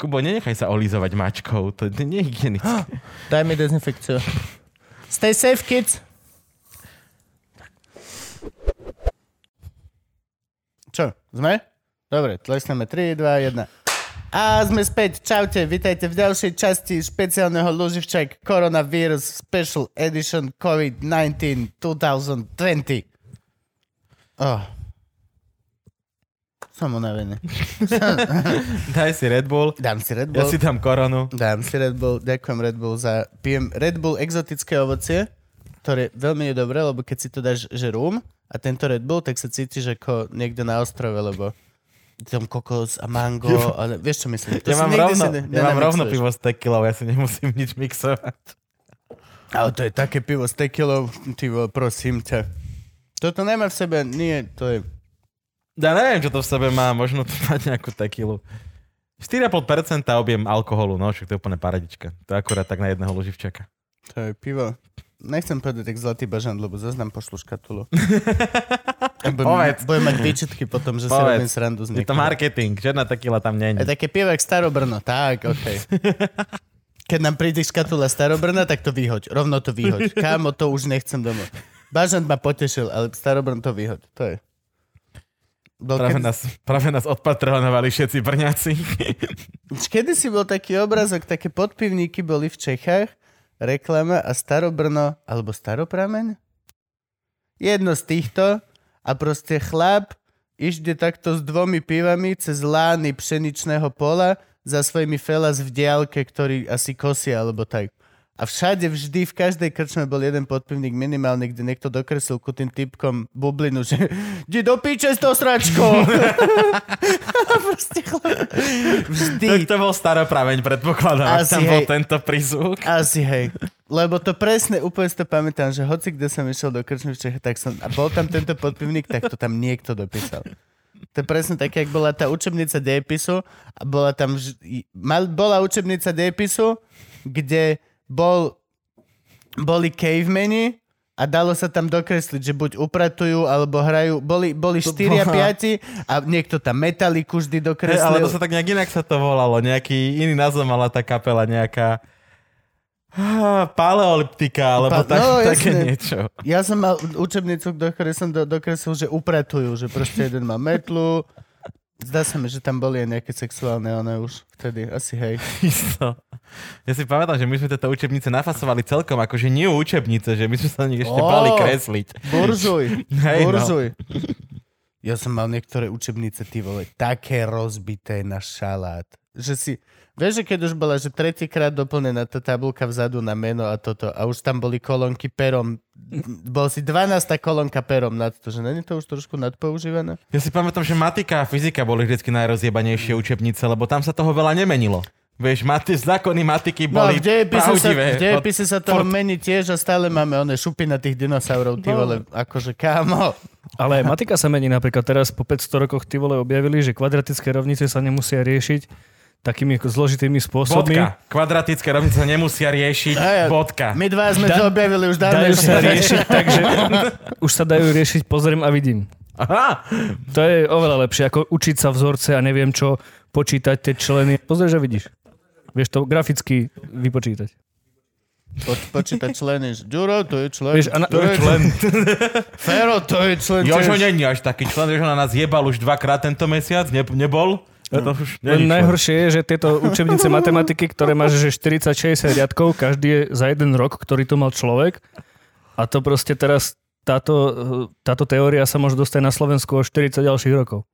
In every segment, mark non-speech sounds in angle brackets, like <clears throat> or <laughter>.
Kubo, nenechaj sa olizovať mačkou, to je hygienické. Daj mi dezinfekciu. Stay safe, kids. Čo, sme? Dobre, tlesneme 3, 2, 1. A sme späť. Čaute, vítajte v ďalšej časti špeciálneho Luživčak Coronavirus Special Edition COVID-19 2020. Oh. Som unavený. <laughs> Daj si Red Bull, Dám si Red ja Bull. si dám koronu. Dám si Red Bull, ďakujem Red Bull za... Pijem Red Bull exotické ovocie, ktoré veľmi je dobré, lebo keď si to dáš, že rum a tento Red Bull, tak sa cítiš ako niekde na ostrove, lebo tam kokos a mango, ale vieš čo myslím? To Ja mám rovno, ne- ja mám rovno pivo s tekilou, ja si nemusím nič mixovať. Ale to je také pivo s tekilou, ty prosím ťa. Toto nemá v sebe, nie, to je... Ja neviem, čo to v sebe má, možno to má nejakú tekilu. 4,5% objem alkoholu, no však to je úplne paradička. To je akurát tak na jedného loživčaka. To je pivo. Nechcem povedať tak zlatý bažant, lebo zase nám pošlu škatulu. <laughs> Povedz. budem mať výčitky potom, že si Povedz. robím srandu z Je to marketing, žiadna tekila tam nie Je také pivo jak Starobrno, tak, okej. <laughs> Keď nám príde škatula Starobrna, tak to vyhoď. Rovno to vyhoď. Kámo, to už nechcem domov. Bažant ma potešil, ale Starobrn to vyhoď. To je. Bol Práve kedy, nás, práve nás odpatronovali všetci brňaci. <laughs> kedy si bol taký obrazok, také podpivníky boli v Čechách, reklama a Starobrno, alebo Staroprameň? Jedno z týchto a proste chlap ide takto s dvomi pivami cez lány pšeničného pola za svojimi felas v diálke, ktorý asi kosia alebo tak. A všade vždy, v každej krčme bol jeden podpivník minimálne, kde niekto dokreslil ku tým typkom bublinu, že ide do píče s tou sračkou. <laughs> Proste chlap. Vždy. Tak to bol staropraveň, predpokladám, Asi, tam bol hej. tento prízvuk. Asi hej. Lebo to presne, úplne si to pamätám, že hoci kde som išiel do krčmy v Čechách, tak som, a bol tam tento podpivník, tak to tam niekto dopísal. To je presne také, jak bola tá učebnica dejepisu a bola tam, mal, bola učebnica dejepisu, kde bol, boli cavemeni a dalo sa tam dokresliť, že buď upratujú, alebo hrajú, boli, boli 4 a 5 a niekto tam metaliku vždy dokreslil. ale to sa tak nejak inak sa to volalo. Nejaký iný názov mala tá kapela, nejaká paleoliptika, alebo Pa- tak, no, také jasne. niečo. Ja som mal učebnicu, do ktorej som do, dokreslil, že upratujú, že proste jeden má metlu. Zdá sa mi, že tam boli aj nejaké sexuálne, one už vtedy, asi hej. <laughs> Isto. Ja si pamätám, že my sme tieto učebnice nafasovali celkom, akože nie učebnice, že my sme sa na nich ešte Ó. bali kresliť. Buržuj, <laughs> Hej, no. buržuj. Ja som mal niektoré učebnice, ty vole, také rozbité na šalát, že si, vieš, že keď už bola, že tretíkrát doplnená tá tabulka vzadu na meno a toto a už tam boli kolónky perom, bol si 12 kolónka perom nad to, že není to už trošku nadpoužívané? Ja si pamätám, že matika a fyzika boli vždy najrozjebanejšie učebnice, lebo tam sa toho veľa nemenilo. Vieš, mati, zákony matiky No, boli v dejepise sa, pravdivé. v dejepise sa Furt- mení tiež a stále máme one šupy na tých dinosaurov, ty No. vole, akože kámo. Ale aj matika sa mení napríklad teraz po 500 rokoch ty vole objavili, že kvadratické rovnice sa nemusia riešiť, takými ako zložitými spôsobmi. Bodka. Kvadratické rovnice sa nemusia riešiť. A ja- Bodka. My dva sme Da- to objavili už dávno. Dajú sa riešiť tak, že už sa dajú riešiť pozriem a vidím. Aha. To je oveľa lepšie, ako učiť sa vzorce a neviem čo, počítať tie členy. Pozrieš a vidíš. Vieš to graficky vypočítať. Po, počítať členy. že Ďuro, to je člen. Vieš, na- to je <laughs> člen. Fero, to je člen. Jožo není až taký člen, Jožo na nás jebal už dvakrát tento mesiac, ne, nebol? To už Len najhoršie je, že tieto učebnice matematiky, ktoré máš že 40-60 riadkov, každý je za jeden rok, ktorý to mal človek. A to proste teraz táto, táto teória sa môže dostať na Slovensku o 40 ďalších rokov.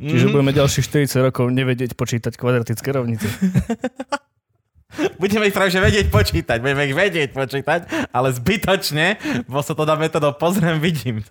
Čiže Mhm. budeme ďalších 40 rokov nevedieť počítať kvadratické rovnice. <laughs> Budeme ich práve vedieť počítať, budeme ich vedieť počítať, ale zbytočne, bo sa to dá metodou pozriem, vidím. <laughs>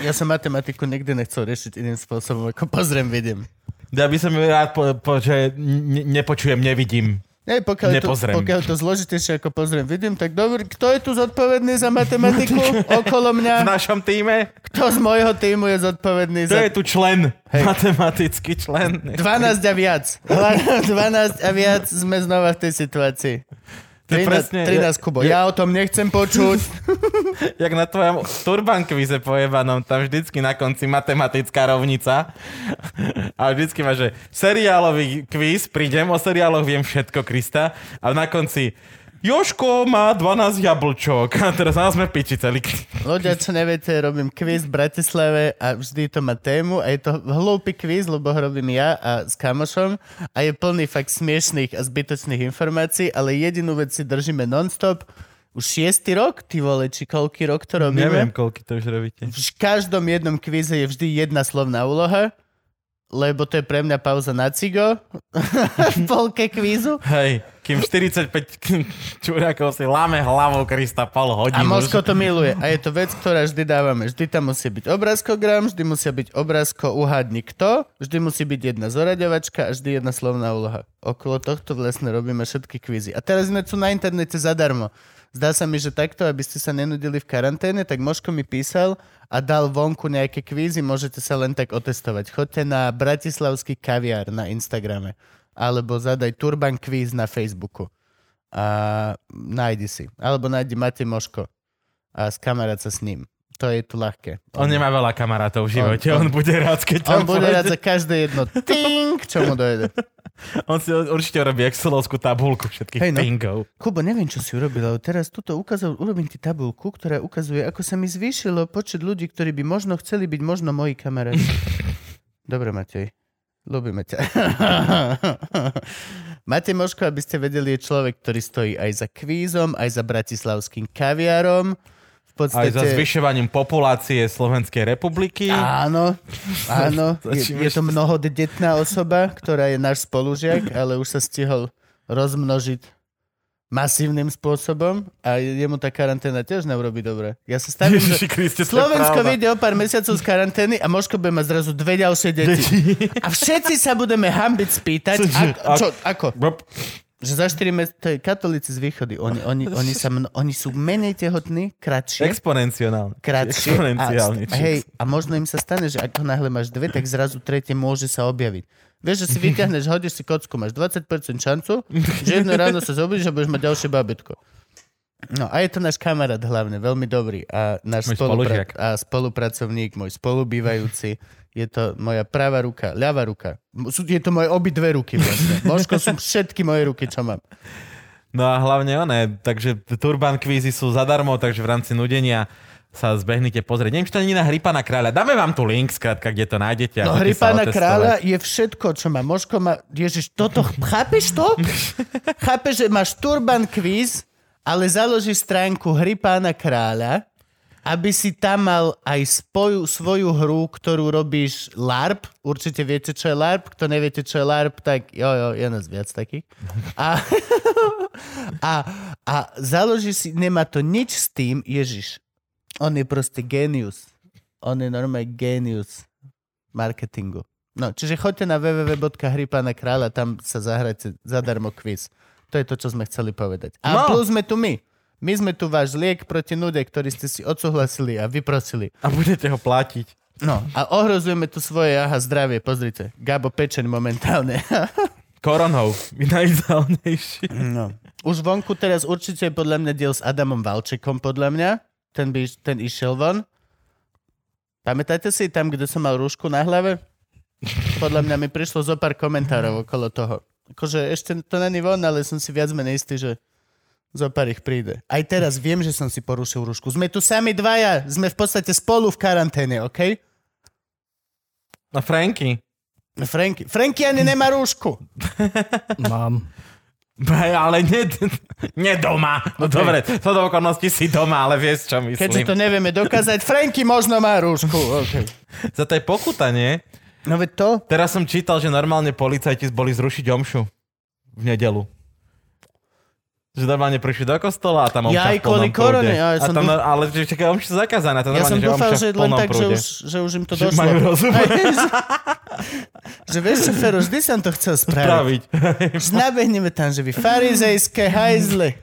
Ja som matematiku nikdy nechcel riešiť iným spôsobom, ako pozriem, vidím. Ja by som rád, po, po, že ne, nepočujem, nevidím. Nie, pokiaľ, je to, pokiaľ to zložitejšie, ako pozriem, vidím, tak dobrý, kto je tu zodpovedný za matematiku <laughs> okolo V mňa? našom týme, Kto z môjho týmu je zodpovedný to za je tu člen, Hej. matematický člen. 12 a viac. 12 a viac sme znova v tej situácii. To je 13, presne- 13 Kubo. Ja o tom nechcem počuť. <laughs> Jak na tvojom turban kvíze pojebanom, tam vždycky na konci matematická rovnica. A vždycky máš, že seriálový kvíz, prídem, o seriáloch viem všetko, Krista. A na konci, Joško má 12 jablčok. <laughs> A teraz nás sme piči celý. Ľudia, čo neviete, robím kvíz v Bratislave a vždy to má tému a je to hlúpy kvíz, lebo ho robím ja a s kamošom a je plný fakt smiešných a zbytočných informácií, ale jedinú vec si držíme non-stop. Už šiestý rok, ty vole, či koľký rok to robíme? Neviem, koľky to už robíte. V každom jednom kvíze je vždy jedna slovná úloha, lebo to je pre mňa pauza na cigo <laughs> v polke kvízu. Hej, kým 45 <laughs> čurákov si láme hlavou Krista pol A hodinu. Mosko to miluje. A je to vec, ktorá vždy dávame. Vždy tam musí byť obrázkogram, vždy musia byť obrázko uhádni kto, vždy musí byť jedna zoraďovačka a vždy jedna slovná úloha. Okolo tohto vlastne robíme všetky kvízy. A teraz sme tu na internete zadarmo. Zdá sa mi, že takto, aby ste sa nenudili v karanténe, tak Moško mi písal a dal vonku nejaké kvízy, môžete sa len tak otestovať. Choďte na Bratislavský kaviár na Instagrame alebo zadaj Turban kvíz na Facebooku a nájdi si. Alebo nájdi Matej Moško a skamarát sa s ním. To je tu ľahké. On nemá veľa kamarátov v živote, On- on, on- bude rád, keď On tam bude pôjde. rád za každé jedno ting, čo mu dojde. <laughs> On si určite urobí excelovskú tabulku všetkých hey, no. pingov. Kubo, neviem, čo si urobil, ale teraz tuto ukázal, urobím ti tabulku, ktorá ukazuje, ako sa mi zvýšilo počet ľudí, ktorí by možno chceli byť možno moji kamaráti. <laughs> Dobre, Matej. Ľúbime ťa. <laughs> Matej Moško, aby ste vedeli, je človek, ktorý stojí aj za kvízom, aj za bratislavským kaviárom. V Aj podstate... za zvyšovaním populácie Slovenskej republiky. Áno, <laughs> áno. Je, je to mnohodetná osoba, ktorá je náš spolužiak, ale už sa stihol rozmnožiť masívnym spôsobom a jemu tá karanténa tiež neurobí dobre. Ja sa stavím, že Ježiši Kriste, Slovensko vyjde o pár mesiacov z karantény a Moško bude mať zrazu dve ďalšie deti. A všetci sa budeme hambiť spýtať, ako, čo, ako? Že za 4 mesiace, to je katolíci z východy, oni, oni, oni, sa, mno, oni sú menej tehotní, kratšie Exponenciálne. krátšie. Exponenciálne. A, hej, a možno im sa stane, že ako náhle máš dve, tak zrazu tretie môže sa objaviť. Vieš, že si vyťahneš, hodíš si kocku, máš 20% šancu, že jedno ráno sa zobudíš a budeš mať ďalšie babetko. No a je to náš kamarát hlavne, veľmi dobrý a náš Môj spolupra- a spolupracovník, môj spolubývajúci. Je to moja pravá ruka, ľavá ruka. Je to moje obidve ruky vlastne. Možko sú všetky moje ruky, čo mám. No a hlavne oné, takže turban kvízy sú zadarmo, takže v rámci nudenia sa zbehnite pozrieť. Neviem, či to nie na Hry pána kráľa. Dáme vám tu link, skrátka, kde to nájdete. No choďte hry sa pána otestovať. kráľa je všetko, čo má. Možko má... Ježiš, toto... Chápeš to? <laughs> Chápeš, že máš turban quiz, ale založíš stránku hry pána kráľa, aby si tam mal aj spoju, svoju hru, ktorú robíš LARP. Určite viete, čo je LARP. Kto neviete, čo je LARP, tak jo, jo, je nás viac takých. A, <laughs> a, a založíš si, nemá to nič s tým, Ježiš, on je proste genius. On je normálne genius marketingu. No, čiže choďte na www.hrypana kráľa, tam sa zahrajte zadarmo quiz. To je to, čo sme chceli povedať. A No. plus sme tu my. My sme tu váš liek proti nude, ktorý ste si odsúhlasili a vyprosili. A budete ho platiť. No a ohrozujeme tu svoje aha zdravie. Pozrite, Gabo pečen momentálne. <laughs> Koronou. Najideálnejší. no. Už vonku teraz určite je podľa mňa diel s Adamom Valčekom, podľa mňa. Ten, by, ten išiel von. Pamätáte si tam, kde som mal rúšku na hlave? Podľa mňa mi prišlo zo pár komentárov okolo toho. Akože ešte to není von, ale som si viac menej istý, že zo pár ich príde. Aj teraz viem, že som si porušil rúšku. Sme tu sami dvaja. Sme v podstate spolu v karanténe, OK? No Franky. Franky. Franky ani nemá rúšku. Mám. Ale nie, <laughs> nie doma. No Okay. dobre, to do okolností si doma, ale vieš, čo myslím. Keďže to nevieme dokázať, Franky možno má rúšku. Okay. Za to je pokuta, nie? No veď to? Teraz som čítal, že normálne policajti boli zrušiť omšu v nedelu. Že normálne prišli do kostola a tam omša Ja v plnom korone, ja a som tam, dú- ale že čaká, omša zakázaná. To Ja som že dúfal, že v len tak, že prúde. už, že už im to Že došlo. majú <laughs> rozum. Aj, že, že vieš čo, Fero, vždy som to chcel spraviť. Spraviť. Že nabehneme tam, že vy farizejské hajzle.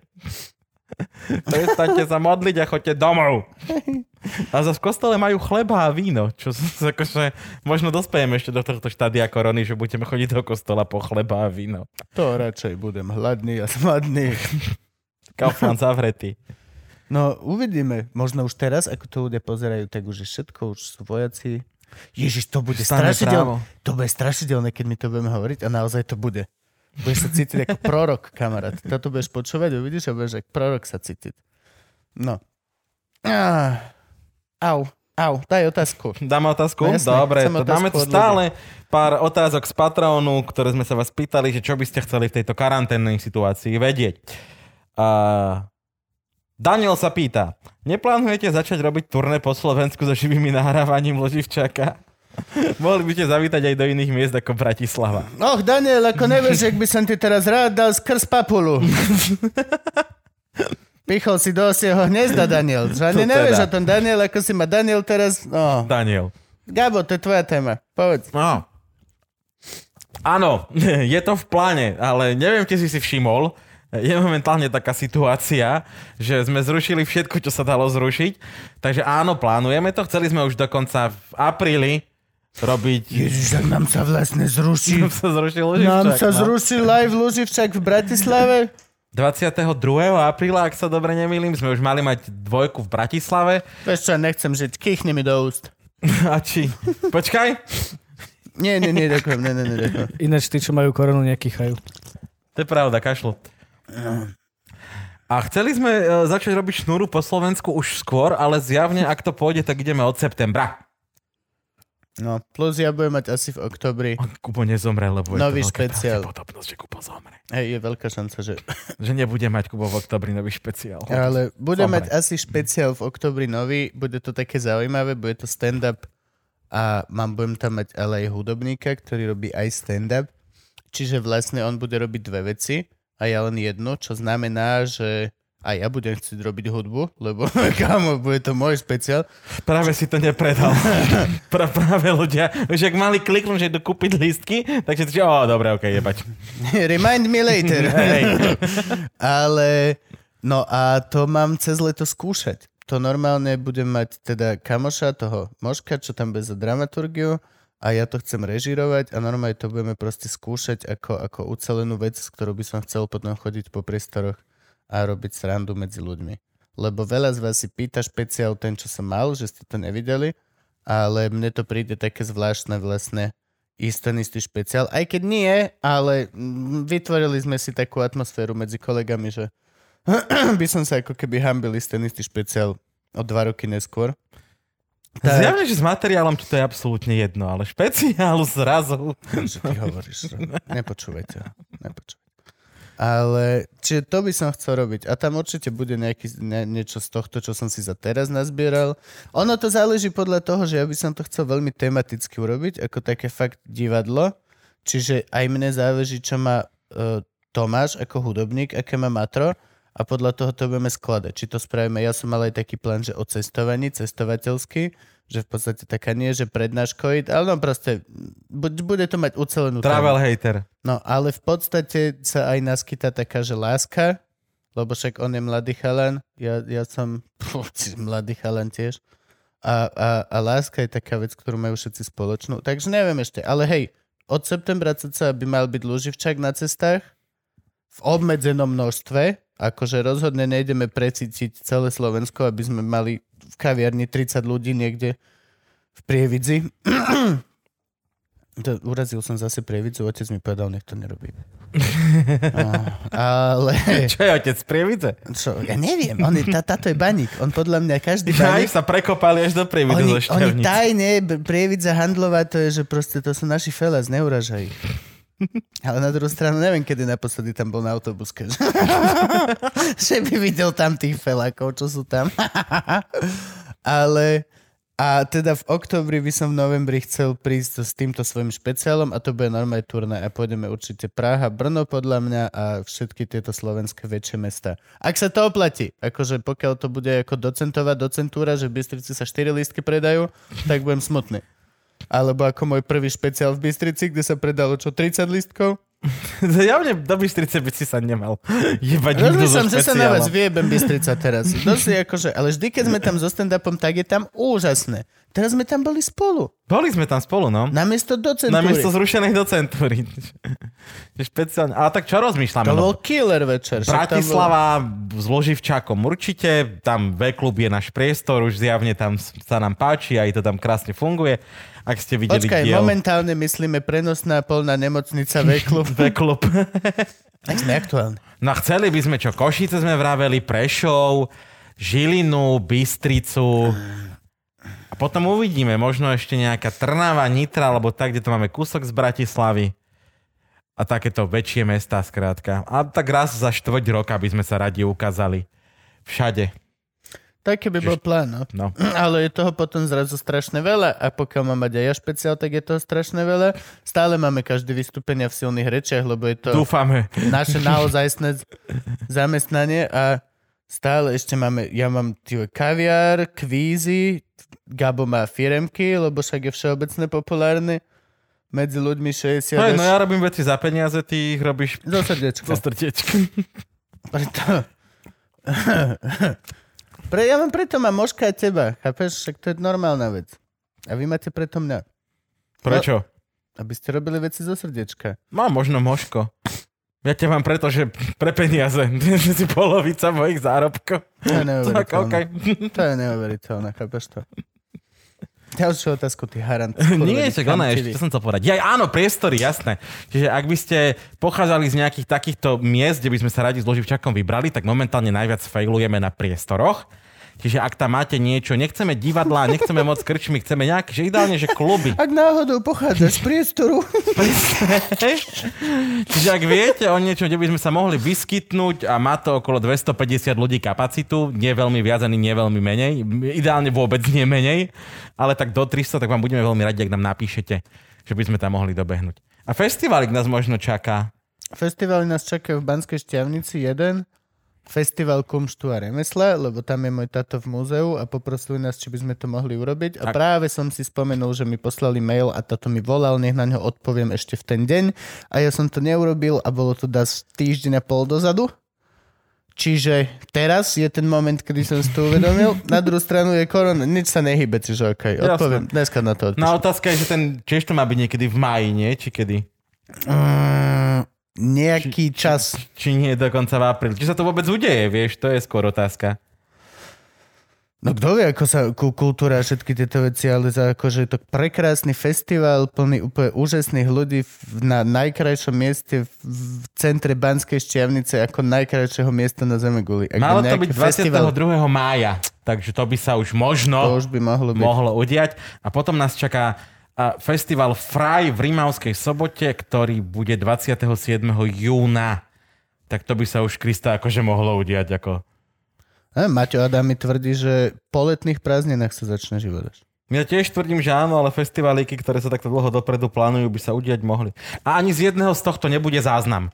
Prestaňte sa modliť a choďte domov. <laughs> A za v kostole majú chleba a víno, čo <laughs> akože možno dospejeme ešte do tohto štádia korony, že budeme chodiť do kostola po chleba a víno. To radšej budem hladný a smadný. <laughs> Kaufland zavretý. No, uvidíme. Možno už teraz, ako to ľudia pozerajú, tak už je všetko, už sú vojaci. Ježiš, to bude Stane strašidelné. To bude strašidelné, keď my to budeme hovoriť a naozaj to bude. Budeš sa cítiť ako prorok, kamarát. Toto budeš počúvať, uvidíš a budeš ako prorok sa cítiť. No. Ah. Au, au, daj otázku. Dáme otázku? No jasné, Dobre, to otázku dáme tu stále pár otázok z Patreonu, ktoré sme sa vás pýtali, že čo by ste chceli v tejto karanténnej situácii vedieť. Uh, Daniel sa pýta, neplánujete začať robiť turné po Slovensku so živými nahrávaním Loživčaka? <laughs> Mohli by ste zavítať aj do iných miest ako Bratislava. Och, Daniel, ako nevieš, ak by som ti teraz rád dal skrz papulu. <laughs> Pichol si do osieho hniezda, Daniel. Že ani To nevieš teda. o tom, Daniel, ako si ma Daniel teraz... No. Daniel. Gabo, to je tvoja téma. Povedz. No. Áno, <laughs> je to v pláne, ale neviem, či si si všimol, je momentálne taká situácia, že sme zrušili všetko, čo sa dalo zrušiť. Takže áno, plánujeme to. Chceli sme už dokonca v apríli robiť... Ježiš, ak nám sa vlastne zruší. sa zrušil Nám Luživčak, sa no. zruší live Luživčak v Bratislave. 22. apríla, ak sa dobre nemýlim, sme už mali mať dvojku v Bratislave. Vieš čo, nechcem žiť, kýchni mi do úst. <laughs> A či... Počkaj. Nie, nie, nie, ďakujem, nie, nie, nie, ďakujem. Ináč tí, čo majú koronu, nekýchajú. To je pravda, kašlo. A chceli sme e, začať robiť šnúru po Slovensku už skôr, ale zjavne, ak to pôjde, tak ideme od septembra. No, plus ja budem mať asi v oktobri. Kubo nezomre, lebo Nový je to špeciál. pravdepodobnosť, že Kubo zomre. Hej, je veľká šanca, že... <laughs> Že nebude mať Kubo v oktobri nový špeciál. Ale bude Zomre. mať asi špeciál v oktobri nový, bude to také zaujímavé, bude to stand-up a mám, budem tam mať ale aj hudobníka, ktorý robí aj stand-up. Čiže vlastne on bude robiť dve veci a ja len jednu, čo znamená, že aj ja budem chcieť robiť hudbu, lebo <laughs> kámo, bude to môj špeciál. Práve si to nepredal. <laughs> pra, práve ľudia, už ak mali kliknúť, že idú kúpiť lístky, tak si to, o, dobre, okej, jebať. <laughs> Remind me later. Ale, no a to mám cez leto skúšať. To normálne budem mať teda kamoša, toho Moška, čo tam bude za dramaturgiu a ja to chcem režirovať a normálne to budeme proste skúšať ako, ako ucelenú vec, s ktorou by som chcel potom chodiť po priestoroch a robiť srandu medzi ľuďmi. Lebo veľa z vás si pýta špeciál ten, čo som mal, že ste to nevideli, ale mne to príde také zvláštne vlastne ísť ten istý špeciál. Aj keď nie, ale mm, vytvorili sme si takú atmosféru medzi kolegami, že <clears throat> by som sa ako keby hambil ísť ten istý špeciál o dva roky neskôr. Tak. Zjavne, že s materiálom ti to je absolútne jedno, ale špeciál zrazu. Čo ty hovoríš? Nepočúvajte. Nepočúvajte. Ale, čiže to by som chcel robiť. A tam určite bude nejaký, ne, niečo z tohto, čo som si za teraz nazbieral. Ono to záleží podľa toho, že ja by som to chcel veľmi tematicky urobiť, ako také fakt divadlo. Čiže aj mne záleží, čo má uh, Tomáš ako hudobník, aké má matro a podľa toho to budeme skladať. Či to spravíme, ja som mal aj taký plán, že o cestovaní, cestovateľský, že v podstate taká nie, že prednáškoid, ale no proste bu- bude to mať ucelenú Travel tému. hater. No ale v podstate sa aj naskytá taká, že láska, lebo však on je mladý chalan, ja, ja som <laughs> pú, mladý chalan tiež, A, a, a láska je taká vec, ktorú majú všetci spoločnú. Takže neviem ešte, ale hej, od septembra cca by mal byť Luživčak na cestách v obmedzenom množstve, akože rozhodne nejdeme precítiť celé Slovensko, aby sme mali v kaviarni 30 ľudí niekde v Prievidzi. To, urazil som zase Prievidzu, otec mi povedal, nech to nerobí. <laughs> No, ale... Čo je otec Prievidze? Čo, ja neviem, on je, tá, táto je baník. On podľa mňa každý Ja baník... sa prekopali až do Prievidze Oni, zo oni tajne, Prievidza Handlová, to je, že proste to sú naši felas, neuražaj ich. <laughs> Ale na druhú stranu neviem, kedy naposledy tam bol na autobuske. Že, <laughs> by videl tam tých felákov, čo sú tam. <laughs> Ale a teda v oktobri by som v novembri chcel prísť s týmto svojim špeciálom a to bude normálne turné a pôjdeme určite Praha, Brno podľa mňa a všetky tieto slovenské väčšie mesta. Ak sa to oplatí, akože pokiaľ to bude ako docentová docentúra, že v Bystrici sa 4 lístky predajú, tak budem smutný. Alebo ako môj prvý špeciál v Bystrici, kde sa predalo čo, 30 lístkov? <laughs> Javne do Bystrice by si sa nemal <laughs> jebať nikto so Rozmýšľam, že sa na vás vyjebem Bystrica teraz. <laughs> Dosť akože, ale vždy, keď sme tam so stand-upom, tak je tam úžasné. Teraz sme tam boli spolu. Boli sme tam spolu, no. Namiesto docentúry. Na miesto zrušenej. Je Špeciálne. Ale tak čo rozmýšľame? To no? bol killer večer. Bratislava s Loživčákom určite, tam V-klub je náš priestor, už zjavne tam sa nám páči, aj to tam krásne funguje. Ak ste videli Počkaj, diel momentálne myslíme prenosná polná nemocnica V-klub. <laughs> V-klub. tak <laughs> sme aktuálni. No chceli by sme čo, Košice sme vraveli, Prešov, Žilinu, Bystricu. A potom uvidíme, možno ešte nejaká Trnava, Nitra, alebo tak, kde to máme kúsok z Bratislavy. A takéto väčšie mestá, skrátka. A tak raz za štvrť roka by sme sa radi ukázali. Všade. Taký by bol plán, no. No. <clears throat> Ale je toho potom zrazu strašne veľa a pokiaľ mám mať aj ja špeciál, tak je toho strašne veľa. Stále máme každé vystúpenia v silných rečiach, lebo je to Dúfame. <laughs> naše naozajstné zamestnanie a stále ešte máme, ja mám tío, kaviár, kvízy, Gabo má firemky, lebo však je všeobecne populárny medzi ľuďmi 60 Hej, až no ja robím veci za peniaze, ty ich robíš zo srdiečka. <laughs> zo srdiečka. Preto... <laughs> Pre, ja mám preto mám moška a teba, chápeš? Však to je normálna vec. A vy máte preto mňa. Prečo? Aby ste robili veci zo srdiečka. Mám možno možko. Ja ťa mám preto, že pre peniaze. <laughs> Že si polovica mojich zárobkov. To je Tak, neuveriteľné. okej. <laughs> To je neuveriteľné, chápeš to? Ďalšiu otázku, ty harant. <laughs> Nie, čak ona ešte, čo som chcel povedať. Ja, áno, priestory, jasné. Čiže ak by ste pochádzali z nejakých takýchto miest, kde by sme sa radi s Loživčakom vybrali, tak momentálne najviac failujeme na priestoroch. Čiže ak tam máte niečo, nechceme divadlá, nechceme moc krčmy, chceme nejaké, že ideálne, že kluby. Ak náhodou pochádzaš z priestoru, <laughs> Čiže ak viete o niečo, kde by sme sa mohli vyskytnúť a má to okolo 250 ľudí kapacitu, nie veľmi viac ani nie veľmi menej, ideálne vôbec nie menej, ale tak do 300, tak vám budeme veľmi radi, ak nám napíšete, že by sme tam mohli dobehnúť. A festiválik nás možno čaká. festivaly nás čakajú v Banskej šťavnici jeden, festival kumštu a remesla, lebo tam je môj tato v múzeu a poprosili nás, či by sme to mohli urobiť. A Tak. práve som si spomenul, že mi poslali mail a tato mi volal, nech na ňo odpoviem ešte v ten deň. A ja som to neurobil a bolo to dať týždeň a pol dozadu. Čiže teraz je ten moment, kedy som si to uvedomil. <laughs> Na druhú stranu je korona, nič sa nehybe, čiže Jasné. odpoviem. Dneska na to odpíšem. No otázka je, že ten tiež to má byť niekedy v máji, nie? Či kedy? Mm, nejaký čas. Či nie dokonca v apríli? Či sa to vôbec udeje, vieš? To je skôr otázka. No kto vie, ako sa ku- kultúra a všetky tieto veci, ale za akože je to prekrásny festival, plný úplne úžasných ľudí na najkrajšom mieste v, centre Banskej šťavnice ako najkrajšieho miesta na Zemeguli. Ak Malo to byť festival, 22. mája, takže to by sa už možno... to už by mohlo byť. mohlo udiať. A potom nás čaká festival Fraj v Rimavskej sobote, ktorý bude 27. júna. Tak to by sa už Krista akože mohlo udiať. Ako... A Maťo Adam mi tvrdí, že po letných prázdninách sa začne život. Ja tiež tvrdím, že áno, ale festivalíky, ktoré sa takto dlho dopredu plánujú, by sa udiať mohli. A ani z jedného z tohto nebude záznam.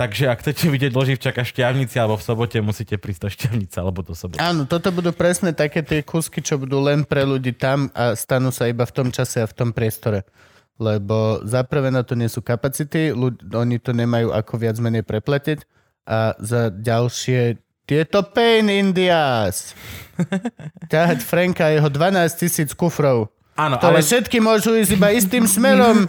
Takže ak chcete vidieť Loživčaka v Šťavnici alebo v sobote, musíte prísť do Šťavnice alebo do soboty. Áno, toto budú presne také tie kusky, čo budú len pre ľudí tam a stanú sa iba v tom čase a v tom priestore. Lebo za prvé na to nie sú kapacity, ľud- oni to nemajú ako viac menej prepletiť a za ďalšie Je to pain in the ass. <laughs> Ťahať Franka a jeho 12 tisíc kufrov. Áno, ktoré ale všetky môžu ísť iba istým smerom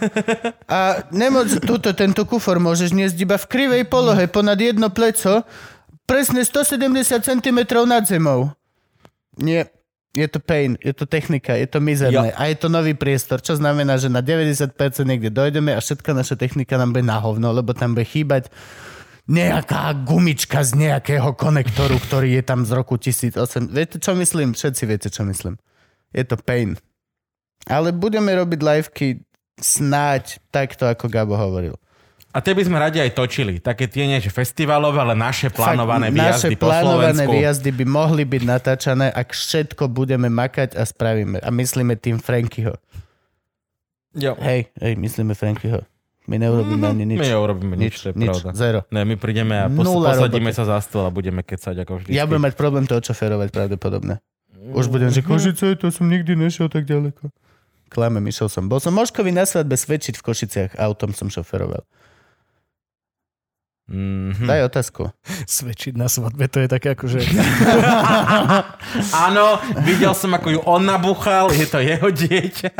a nemôžu, túto, tento kufor môžeš niesť iba v krivej polohe ponad jedno pleco presne 170 cm nad zemou. Nie, je to pain, je to technika, je to mizerné Jo. a je to nový priestor, čo znamená, že na 90% niekde dojdeme a všetka naša technika nám bude na hovno, lebo tam bude chýbať nejaká gumička z nejakého konektoru, ktorý je tam z roku 1008. Viete, čo myslím? Všetci viete, čo myslím. Je to pain. Ale budeme robiť liveky snáď takto, ako Gabo hovoril. A tie by sme radi aj točili. Také tie nie, že festivalové, ale naše plánované Fakt, výjazdy naše po plánované Slovensku. výjazdy by mohli byť natáčané, ak všetko budeme makať a spravíme. A myslíme tým Frankyho. Jo. Hej, hej, myslíme Frankyho. My neurobíme ani nič. My neurobíme nič, to je nič, pravda. zero. Ne, my prídeme a pos- Nula posadíme roboty. sa za stôl a budeme kecať ako vždy. Ja budem mať problém to očoferovať pravdepodobne. Už budem, že Košice, to som nikdy nešiel tak ďaleko. Klame, išiel som. Bol som Moškovi na svadbe svedčiť v Košiciach. Autom som šoferoval. Mm-hmm. Daj otázku. Svedčiť na svadbe, to je také ako, že... <laughs> Áno, videl som, ako ju on nabuchal, je to jeho dieťa.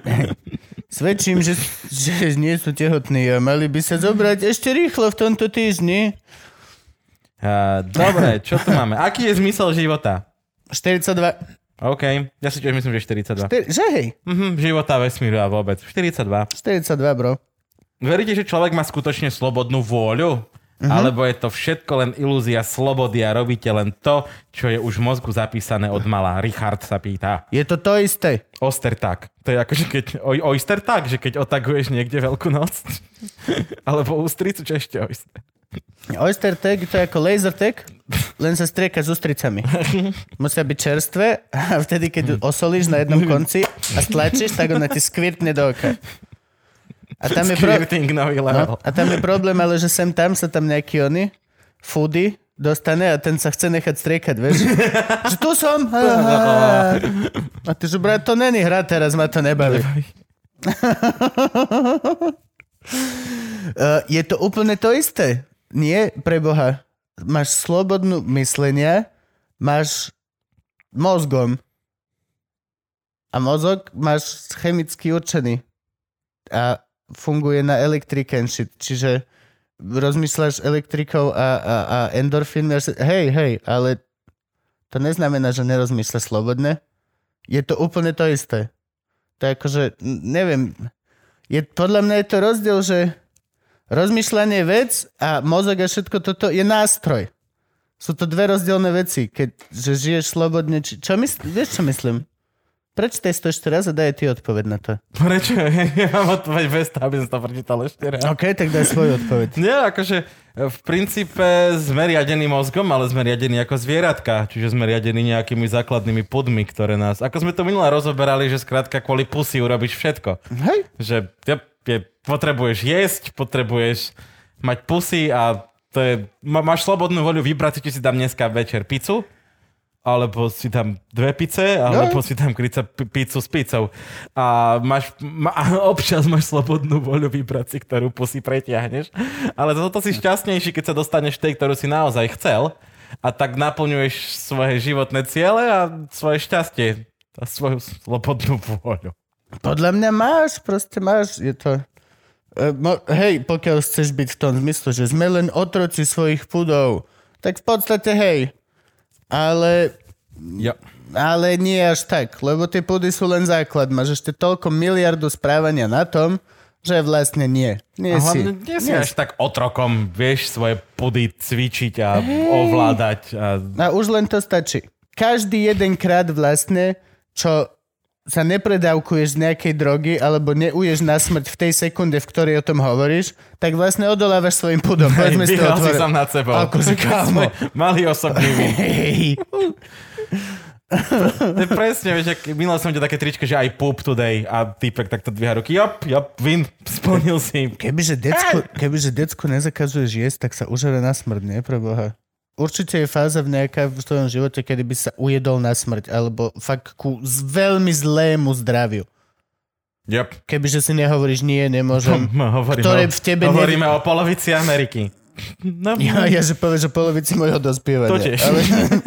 <laughs> Svedčím, že, že nie sú tehotní a mali by sa zobrať ešte rýchlo v tomto týždni. Uh, dobre, čo tu máme? Aký je zmysel života? 42. OK, ja si tiež myslím, že 42. Štyri- Že hej, Mhm, života, vesmíru a vôbec. 42. 42, bro. Veríte, že človek má skutočne slobodnú vôľu? Uh-huh. Alebo je to všetko len ilúzia slobody a robíte len to, čo je už v mozgu zapísané od mala. Richard sa pýta. Je to to isté. Ostertag. To je ako, že keď... O, oystertag, že keď otaguješ niekde veľkú noc. <laughs> Alebo ústricu, čo ešte oyster. Oyster tag to je ako laser tag, len sa strieka s ústricami. Musia byť čerstvé a vtedy, keď osolíš na jednom konci a stlačíš, tak ona ti skvirtne do oka. A tam je, pro... No, a tam je problém, ale že sem tam sa tam nejaký oni, foody, dostane a ten sa chce nechať striekať, vieš? že tu som. Aha. A ty, že brat, to není hra teraz, ma to nebaví. Uh, <laughs> je to úplne to isté. Nie, pre Boha. Máš slobodnú myslenia, máš mozgom. A mozog máš chemicky určený. A funguje na electric and shit. Čiže rozmýšľaš elektrikou a, a, a endorfínmi. Hej, hej, ale to neznamená, že nerozmýšľaš slobodne. Je to úplne to isté. To je akože, neviem, je, podľa mňa je to rozdiel, že rozmýšľanie je vec a mozog a všetko toto je nástroj. Sú to dve rozdielne veci, keď že žiješ slobodne. Či, čo mysl, vieš, čo myslím? Prečítaj to ešte raz a daj ty odpoveď na to. Prečo? <laughs> Ja mám odpoveď bez toho, aby som to prečítal ešte raz. OK, tak daj svoju odpoveď. <laughs> Nie, akože v princípe sme riadení mozgom, ale sme riadení ako zvieratka, čiže sme riadení nejakými základnými podmi, ktoré nás... Ako sme to minule rozoberali, že skrátka kvôli pusy urobíš všetko. Hej, Že je, je, potrebuješ jesť, potrebuješ mať pusy a to je... Má, máš slobodnú voľu vybrať či si dám dneska večer pizzu, alebo si tam dve pice, alebo si tam krica p- pizzu s pizzou. A máš, ma, <laughs> občas máš slobodnú voľu vybrať si, ktorú pusy pretiahneš. Ale toto si šťastnejší, keď sa dostaneš tej, ktorú si naozaj chcel a tak naplňuješ svoje životné ciele a svoje šťastie a svoju slobodnú vôľu. Podľa mňa máš, proste máš, je to... E, mo, hej, pokiaľ chceš byť v tom zmysle, že sme len otroci svojich pudov, tak v podstate hej. Ale Jo. Ale nie až tak, lebo tie pudy sú len základ. Máš ešte toľko miliardu správania na tom, že vlastne nie. Nie A si. nie si nie až tak otrokom, vieš svoje pudy cvičiť a ovládať. A... A už len to stačí. Každý jeden krát vlastne, čo sa nepredávkuješ z nejakej drogy alebo neuješ na smrť v tej sekunde, v ktorej o tom hovoríš, tak vlastne odolávaš svojim pudom. Povedzme si to si sám nad sebou. Akože, <laughs> kámo. Mali osobný. <laughs> Hej. To je presne, vieš, ak minul som ťa také tričko, že aj poop today a týpek takto dvíha ruky. Jop, jop, win, splnil si. Kebyže decku, kebyže decku nezakazuješ jesť, tak sa užere na smrť, nie? Pre Boha. Určite je fáza v nejaká v tvojom živote, kedy by sa ujedol na smrť, alebo fakt ku veľmi zlému zdraviu. Jop. Kebyže si nehovoríš nie, nemôžem. <laughs> Hovoríme, Ktoré o, v tebe hovoríme o polovici Ameriky. <laughs> No, Ja, ja že povie, že polovici môjho dospievania. To tiež. Ale,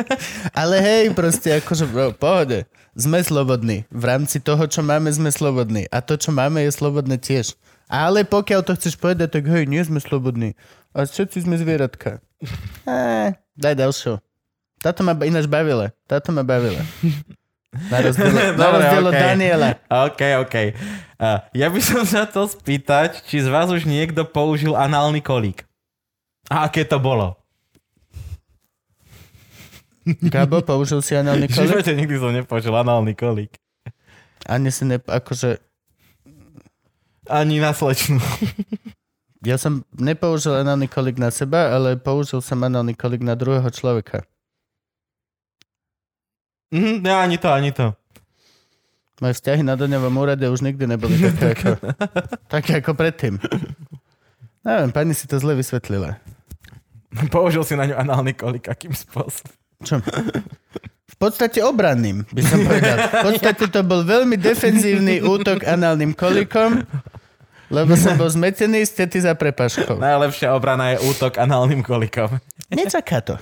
<laughs> ale hej, proste akože v pohode. Sme slobodní. V rámci toho, čo máme, sme slobodní. A to, čo máme, je slobodné tiež. Ale pokiaľ to chceš povedať, tak hej, nie sme slobodní. A všetci sme zvieratka. Eh, daj ďalšiu. Táto ma ináč bavila. Táto ma bavila. Na rozdiel, <laughs> na rozdiel od okej. Daniela. OK, OK. Uh, ja by som sa to spýtať, či z vás už niekto použil análny kolík. A aké to bolo? Gabo, použil si análny kolík? živote nikdy som nepoužil análny kolík. Ani si ne... Akože... Ani na slečnu. Ja som nepoužil análny kolík na seba, ale použil som análny kolík na druhého človeka. Mhm, ja, ani to, ani to. Moje vzťahy na daňovom úrade už nikdy neboli také ako, <laughs> také ako predtým. Neviem, pani si to zle vysvetlila. Použil si na ňu análny kolík, akým spôsobom? Čo? V podstate obranným, by som povedal. V podstate to bol veľmi defenzívny útok análnym kolikom, lebo som bol zmetený z tety za prepaškou. Najlepšia obrana je útok análnym kolíkom. Nečaká to.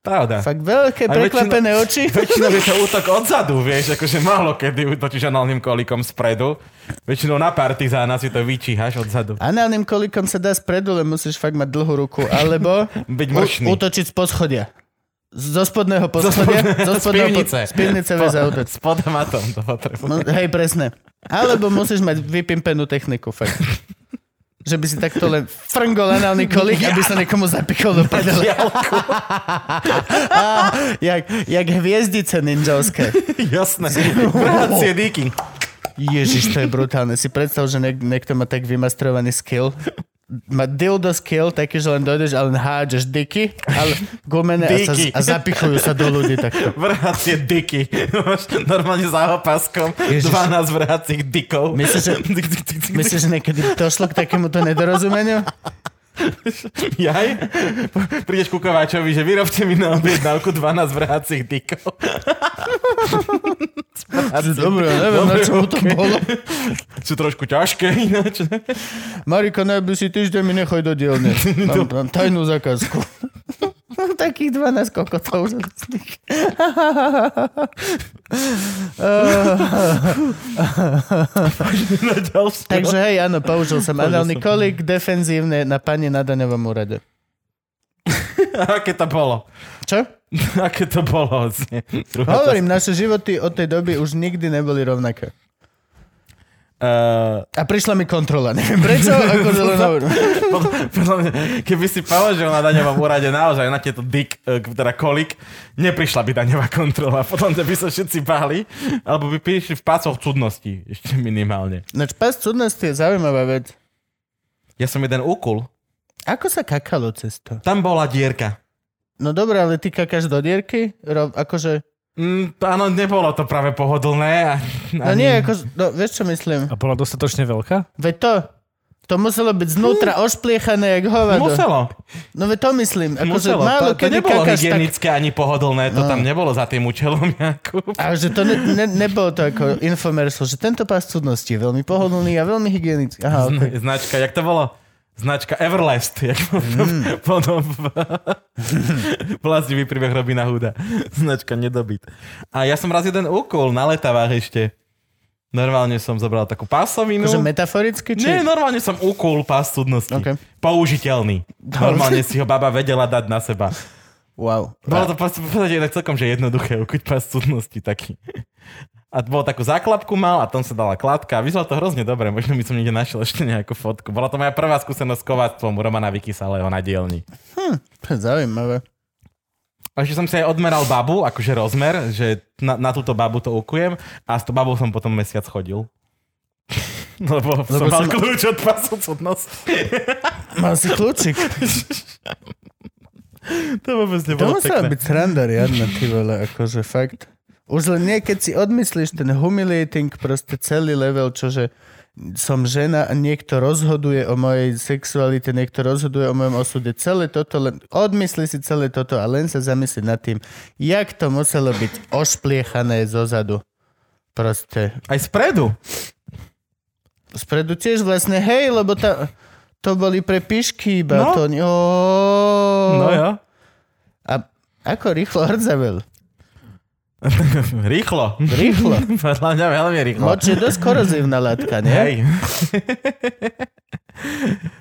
Pravda. Fakt veľké A prekvapené oči. <laughs> Väčšinou je to útok odzadu, vieš, akože málo kedy útočíš análnym kolíkom spredu. Väčšinou na partizána si to vyčíhaš odzadu. Análnym kolikom sa dá spredu, len musíš fakt mať dlhú ruku, alebo <laughs> Byť u- mršný. útočiť z poschodia. Zo spodného poschodia. <laughs> Zo Z spodného pivnice. Po, z pivnice vieš zautočiť. S podomatom to potrebuje. No, hej, presne. Alebo musíš mať vypimpenú techniku, fakt. Že by si takto len frngol análny kolík, aby sa niekomu zapichol do prdele. Á, <laughs> jak, jak hviezdice ninjovské. Jasné. Vracie díky. Ježiš, to je brutálne. Si predstav, že niek- niekto má tak vymastrovaný skill. Má dildo skill, taký, že len dojdeš a len hádžeš diky, ale gumené a, sa, Diky. a zapichujú sa do ľudí takto. <laughs> Vracie diky. Máš Normálne za opaskom Ježiš. 12 vracích dikov. Myslíš, že, <laughs> Dik, dik, dik, dik. myslíš, že niekedy došlo k takémuto nedorozumeniu? Jaj? Prídeš ku Kováčovi, že vyrobte mi na objednávku 12 vracích dikov. Dobre, neviem, na čo mu to bolo. Sú trošku ťažké ináč. ne? Mariko, najbližší týždeň mi nechoj do dielne. <laughs> Mám, mám tajnú zákazku. <laughs> Takých 12 kokotov ďalšie. <laughs> Takže hej, áno, použil som análny kolik defenzívne na pani na daňovom úrade. <laughs> Aké to bolo? Čo? Aké to bolo? Hovorím, naše životy od tej doby už nikdy neboli rovnaké. Uh, A prišla mi kontrola. Neviem prečo, <laughs> akože len hovorím. podľa mňa, keby si položil na daňovom úrade naozaj na tieto dik, eh, teda kolik, neprišla by daňová kontrola. Potom by sa všetci báli, alebo by prišli v pácoch cudností, ešte minimálne. Nač pás cudnosti je zaujímavá vec. Ja som jeden úkul, Ako sa kakalo cez to? tam bola dierka. No dobré, ale ty kakáš do dierky? Ro, akože... Mm, áno, nebolo to práve pohodlné. A, No nie, ako... No, vieš, čo myslím? A bola dostatočne veľká? Veď to... To muselo byť znútra ošpliechané jak hovado. Muselo. No veď to myslím. Akože Muselo. málo To, to nebolo kakáš tak... hygienické ani pohodlné, to tam nebolo za tým účelom, Jakub. A že to ne, ne, nebolo to ako infomercial, že tento pás cudnosti je veľmi pohodlný a veľmi hygienický. Aha, okay. Zna- Značka, jak to bolo? Značka Everlast, jak <laughs> Mm. potom <laughs> vlastnivý príbeh Robina Hooda. Značka Nedobyt. A ja som raz jeden úkol na letavách ešte. Normálne som zobral takú pásovinu. Akože metaforicky? Či... Nie, normálne som úkul pás cudnosti. OK. Použiteľný. Normálne si ho baba vedela dať na seba. Wow. Bolo to v podstate celkom, že jednoduché ukuť pás cudnosti taký. A bolo takú základku mal a tam sa dala kladka a vyzeralo to hrozne dobre. Možno by som niekde našiel ešte nejakú fotku. Bola to moja prvá skúsenosť s kováctvom Romana Vykysalého na dielni. To je zaujímavé. Ešte som si aj odmeral babu, akože rozmer, že na, na túto babu to ukujem a s tou babou som potom mesiac chodil. <laughs> Lebo, Lebo som mal kľúč od pasu cudnosti. Mal si kľúčik. <laughs> To vôbec To nebolo musela pekné. byť sranda riadna, ty vole, akože fakt. Už len nie, keď si odmyslíš ten humiliating proste celý level, čože som žena a niekto rozhoduje o mojej sexualite, niekto rozhoduje o mojom osude. Celé toto, len odmyslí si celé toto a len sa zamyslí nad tým, jak to muselo byť ošpliechané zozadu. Proste. Aj spredu. Spredu tiež vlastne, hej, lebo tá, To boli pre pišky iba. No. To... Oh. No jo. A ako rýchlo hrdzavel? <laughs> Rýchlo. Rýchlo. <laughs> Podľa mňa veľmi rýchlo. Moč je dosť korozívna látka, nie? Hej. <laughs>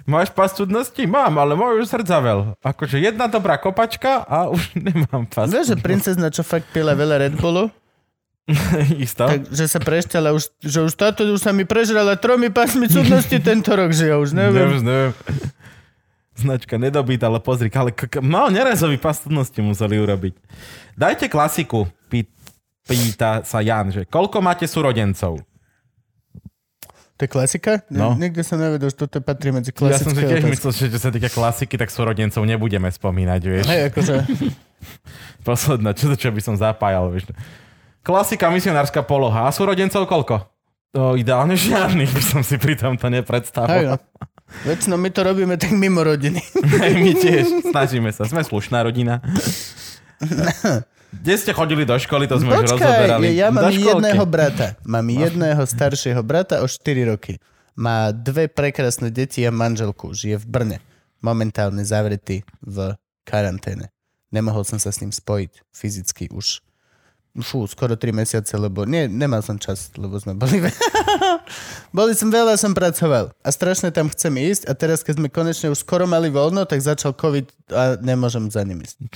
Máš pas cudnosti? Mám, ale môj už srdcavel. Akože jedna dobrá kopačka a už nemám pas. Vieš, že princezna, čo fakt pila veľa Red Bullu, Isto. takže sa prešťala už, že už táto už sa mi prežrala tromi pásmi cudnosti tento rok, že ja už neviem. Neviem, neviem. Značka nedobít, ale pozri, ale k- k- mal nerezový pas cudnosti museli urobiť. Dajte klasiku, pýta sa Jan, že koľko máte súrodencov? To je klasika? No. Nikdy som nevedel, že toto patrí medzi Ja som si klasické tiež myslel, že čo sa týka klasiky, tak súrodencov nebudeme spomínať, vieš. Hej, akože, <laughs> Posledná, čo, čo by som zapájal, vieš. Klasika, misionárska poloha. A súrodencov koľko? To ideálne žiadnych by som si pri tomto hej, no. Väčšinou my to robíme tak mimo rodiny. <laughs> Hej, my tiež snažíme sa. Sme slušná rodina. <laughs> Kde ste chodili do školy, to sme už Počkaj, rozoberali. ja mám jedného brata. Mám jedného staršieho brata o 4 roky. Má dve prekrásne deti a manželku. Žije v Brne. Momentálne zavretý v karanténe. Nemohol som sa s ním spojiť fyzicky už. Fú, skoro 3 mesiace, lebo nie, nemal som čas, lebo sme boli... <laughs> boli som veľa, som pracoval. A strašne tam chcem ísť a teraz, keď sme konečne už skoro mali voľno, tak začal COVID a nemôžem za ním ísť.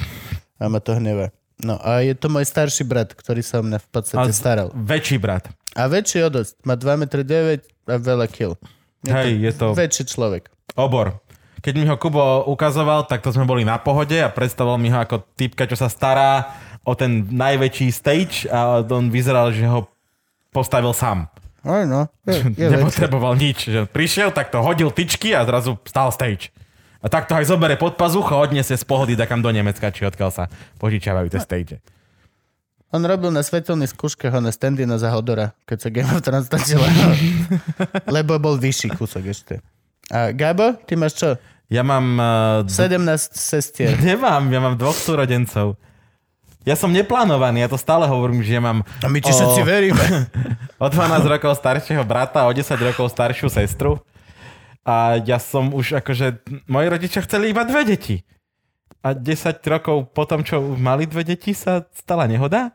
A ma to hneva. No a je to môj starší brat, ktorý sa o mňa v podstate A staral. Väčší brat. A väčší o dosť. Má 2,9 m a veľa kill. Je Hej, je to Väčší človek. obor. Keď mi ho Kubo ukazoval, tak to sme boli na pohode a predstavoval mi ho ako typka, čo sa stará o ten najväčší stage a on vyzeral, že ho postavil sám. Aj no, je, je <laughs> väčší. Nepotreboval nič. Že prišiel, tak to hodil tyčky a zrazu stal stage. A takto aj zobere pod pazuch a odniesie z pohody takam do Nemecka, či odkiaľ sa požičiavajú tie stage. On robil na svetelných skúškach na Standina za Hodora, keď sa Game of Thrones točila. Lebo bol vyšší kúsok ešte. A Gabo, ty máš čo? Ja mám... Uh, d- 17 sestier. <laughs> nemám, ja mám dvoch súrodencov. Ja som neplánovaný, ja to stále hovorím, že mám A my ti všetci veríme. <laughs> o 12 rokov staršieho brata o 10 rokov staršiu sestru. A ja som už akože... Moji rodičia chceli iba dve deti. A 10 rokov potom, čo mali dve deti, sa stala nehoda.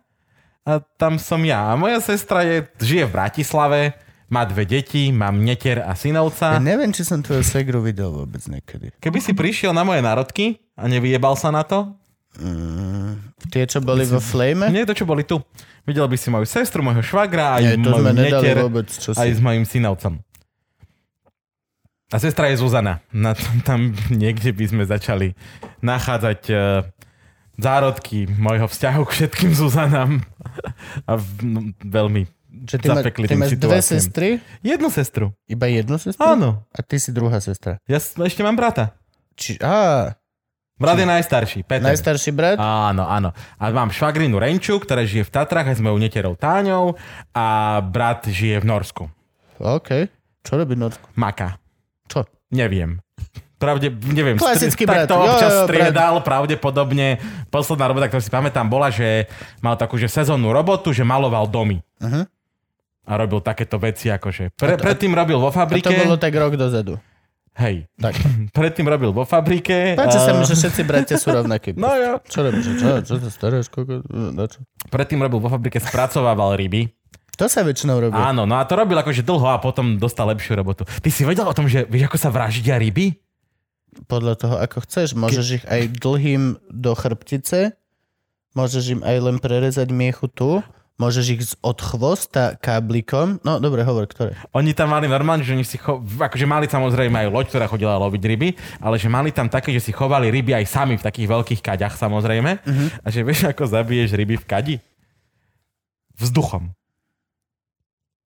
A tam som ja. A moja sestra je, žije v Bratislave, má dve deti, mám netier a Ja synovca. neviem, či som tvoju segru videl vôbec niekedy. Keby si prišiel na moje národky a nevyjebal sa na to, Mm, tie, čo boli vo Flame? nie to, čo boli tu. Videl by si moju sestru, môjho švagra, aj Nie, to sme netier, vôbec. Čo aj si... s mojim synovcom. A sestra je Zuzana. Na tom, tam niekde by sme začali nachádzať uh, zárodky môjho vzťahu k všetkým Zuzanám. A v, no, veľmi Že ty, ma, ty máš dve sestry? Jednu sestru. Iba jednu sestru? Áno. A ty si druhá sestra. Ja s- ešte mám brata. Či, á, Brat je najstarší, Peter. najstarší brat? Áno, áno. A mám švagrinu Renču, ktorá žije v Tatrách aj s mojou netierou Táňou a brat žije v Norsku. OK. Čo robí Norsku? Maka. Neviem. Pravde, neviem. Klasický tak brat. to Jo, občas jo, brat. striedal, pravdepodobne. Posledná robota, ktorú si pamätám, bola, že mal takú že sezónnu robotu, že maloval domy. Uh-huh. A robil takéto veci, akože... Pre, A to- predtým robil vo A to fabrike. bolo tak rok dozadu. Hej. Tak. <laughs> Predtým robil vo fabrike. Páči sa mi, a- že všetci bratia sú rovnakí. <laughs> No jo. Čo robíš? Čo, čo to staráš? Koľko? No, čo? Predtým robil vo fabrike, spracovával ryby. To sa väčšinou robí. Áno, no a to robil akože dlho a potom dostal lepšiu robotu. Ty si vedel o tom, že vieš, ako sa vraždia ryby? Podľa toho, ako chceš. Môžeš ich aj dlhým do chrbtice, môžeš im aj len prerezať miechu tu, môžeš ich od chvosta káblikom. No, dobre, hovor, ktoré. Oni tam mali normálne, že oni si cho... akože mali samozrejme aj loď, ktorá chodila loviť ryby, ale že mali tam také, že si chovali ryby aj sami v takých veľkých kaďach samozrejme. Mhm. A že vieš, ako zabiješ ryby v kadi? Vzduchom.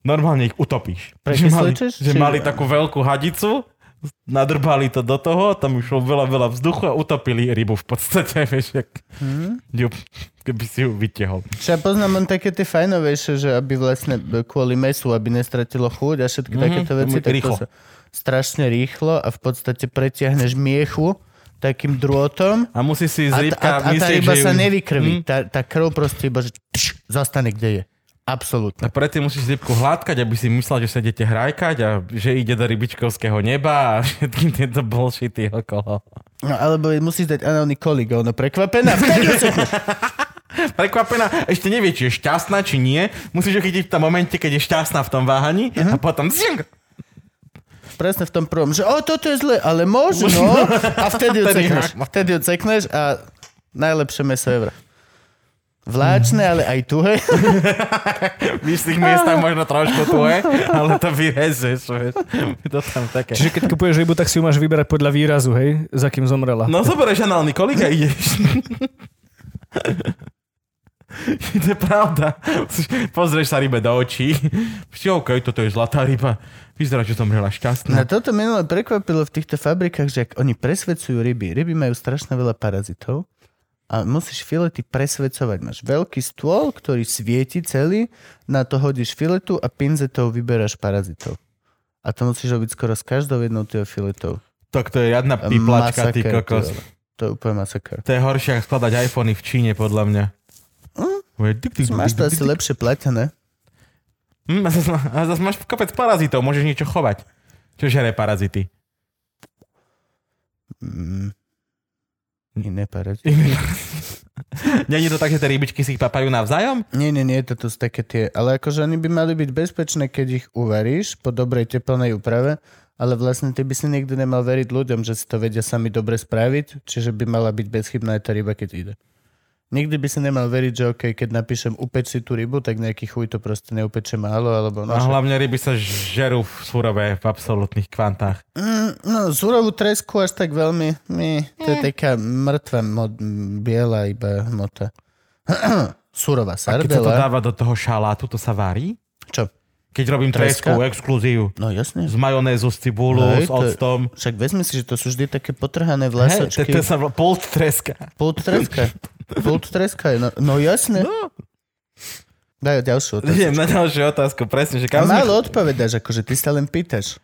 Normálne ich utopíš. Že mali, že Či- mali takú veľkú hadicu, nadrbali to do toho, tam išlo veľa, veľa vzduchu a utopili rybu v podstate, <laughs> vieš, jak, Mhm. ju, keby si ju vytiahol. Čo ja poznám len také tie fajnovejšie, že aby vlastne kvôli mesu, aby nestratilo chuť a všetky Mhm, takéto veci, tak rýchlo. to sa strašne rýchlo a v podstate pretiahneš miechu takým drôtom A musí si a, z rybka a, a tá myslieť, ryba že... sa nevykrví. Hm? Tá, tá krv proste iba, že pš, zostane kde je. Absolútne. A predtým musíš rybku hladkať, aby si myslel, že sa idete hrajkať a že ide do rybičkovského neba a <laughs> všetky tieto bullshity okolo. No, alebo musíš dať análny kolik, ono prekvapená. <laughs> Prekvapená, ešte nevie, či je šťastná, či nie. Musíš ho chytiť v tom momente, keď je šťastná v tom váhaní uh-huh. a potom zing, Presne v tom prvom, že o, toto je zle, ale možno. <laughs> A vtedy odsekneš. Vtedy odsekneš a najlepšie meso ever. Vláčne, ale aj tuhé. <laughs> v istých miestach možno trošku tuhé, ale to vyrezeš, vieš. To tam také. Čiže keď kupuješ rybu, tak si ju máš vyberať podľa výrazu, hej? Za kým zomrela. No zoberieš análny kolik a ideš. to <laughs> je pravda. Pozrieš sa rybe do očí. Všti, OK, toto je zlatá ryba. Vyzerá, že zomrela šťastná. Na toto minule prekvapilo v týchto fabrikách, že ak oni presvedcujú ryby, ryby majú strašne veľa parazitov a musíš filety presvedcovať. Máš veľký stôl, ktorý svieti celý, na to hodíš filetu a pinzetou vyberáš parazitov. A to musíš robiť skoro s každou jednou tých filetov. Tak to je riadna piplačka, ty kokos. to je- To je úplne masaker. To je horšie, ako skladať iPhony v Číne, podľa mňa. Hm? Máš to asi lepšie platené. Hm, a zase, a zase máš kopec parazitov, môžeš niečo chovať. Čo žere parazity? Mm. Iné parazity. <laughs> Není to tak, že tie rybičky si ich papajú navzájom? Nie, nie, nie, toto sú také tie, ale akože oni by mali byť bezpečné, keď ich uvaríš po dobrej teplnej úprave, ale vlastne ty by si nikdy nemal veriť ľuďom, že si to vedia sami dobre spraviť, čiže by mala byť bezchybná aj tá ryba, keď ide. Nikdy by si nemal veriť, že OK, keď napíšem upeč si tú rybu, tak nejaký chuj to proste neupeče málo, alebo no, hlavne ryby sa žerú v surové v absolútnych kvantách. Mm, no, surovú tresku až tak veľmi, mi, to je taká mŕtva mod, biela iba hmota. <clears throat> Surová A keď sa to sardela. dáva do toho šalátu, to sa varí? Čo? Keď robím tresku, exkluzív, No jasne. z majonézu, z cibulu, Hej, s to octom. Však vezmi si, že to sú vždy také potrhané Hej, to, vlasočky. to sa pult treska. Pult treska. Pult treska je, no, no jasne. No. Daj ďalšiu otázku. Idem na ďalšiu otázku, presne, že kam Málo sme... odpovedáš, akože ty sa len pýtaš.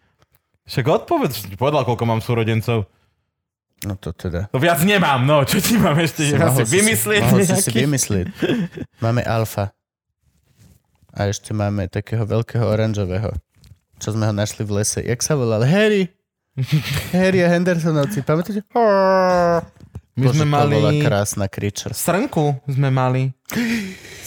Však odpovedz, si povedal, koľko mám súrodencov. No to teda. No viac nemám, no, čo ti mám ešte si mohol si vymyslieť si si vymyslieť. Máme alfa. A ešte máme takého veľkého oranžového. Čo sme ho našli v lese. Jak sa volal? Harry. <laughs> Harry a Hendersonovci. Pamätáte? <laughs> My sme to bola mali krásna kričer. srnku, sme mali.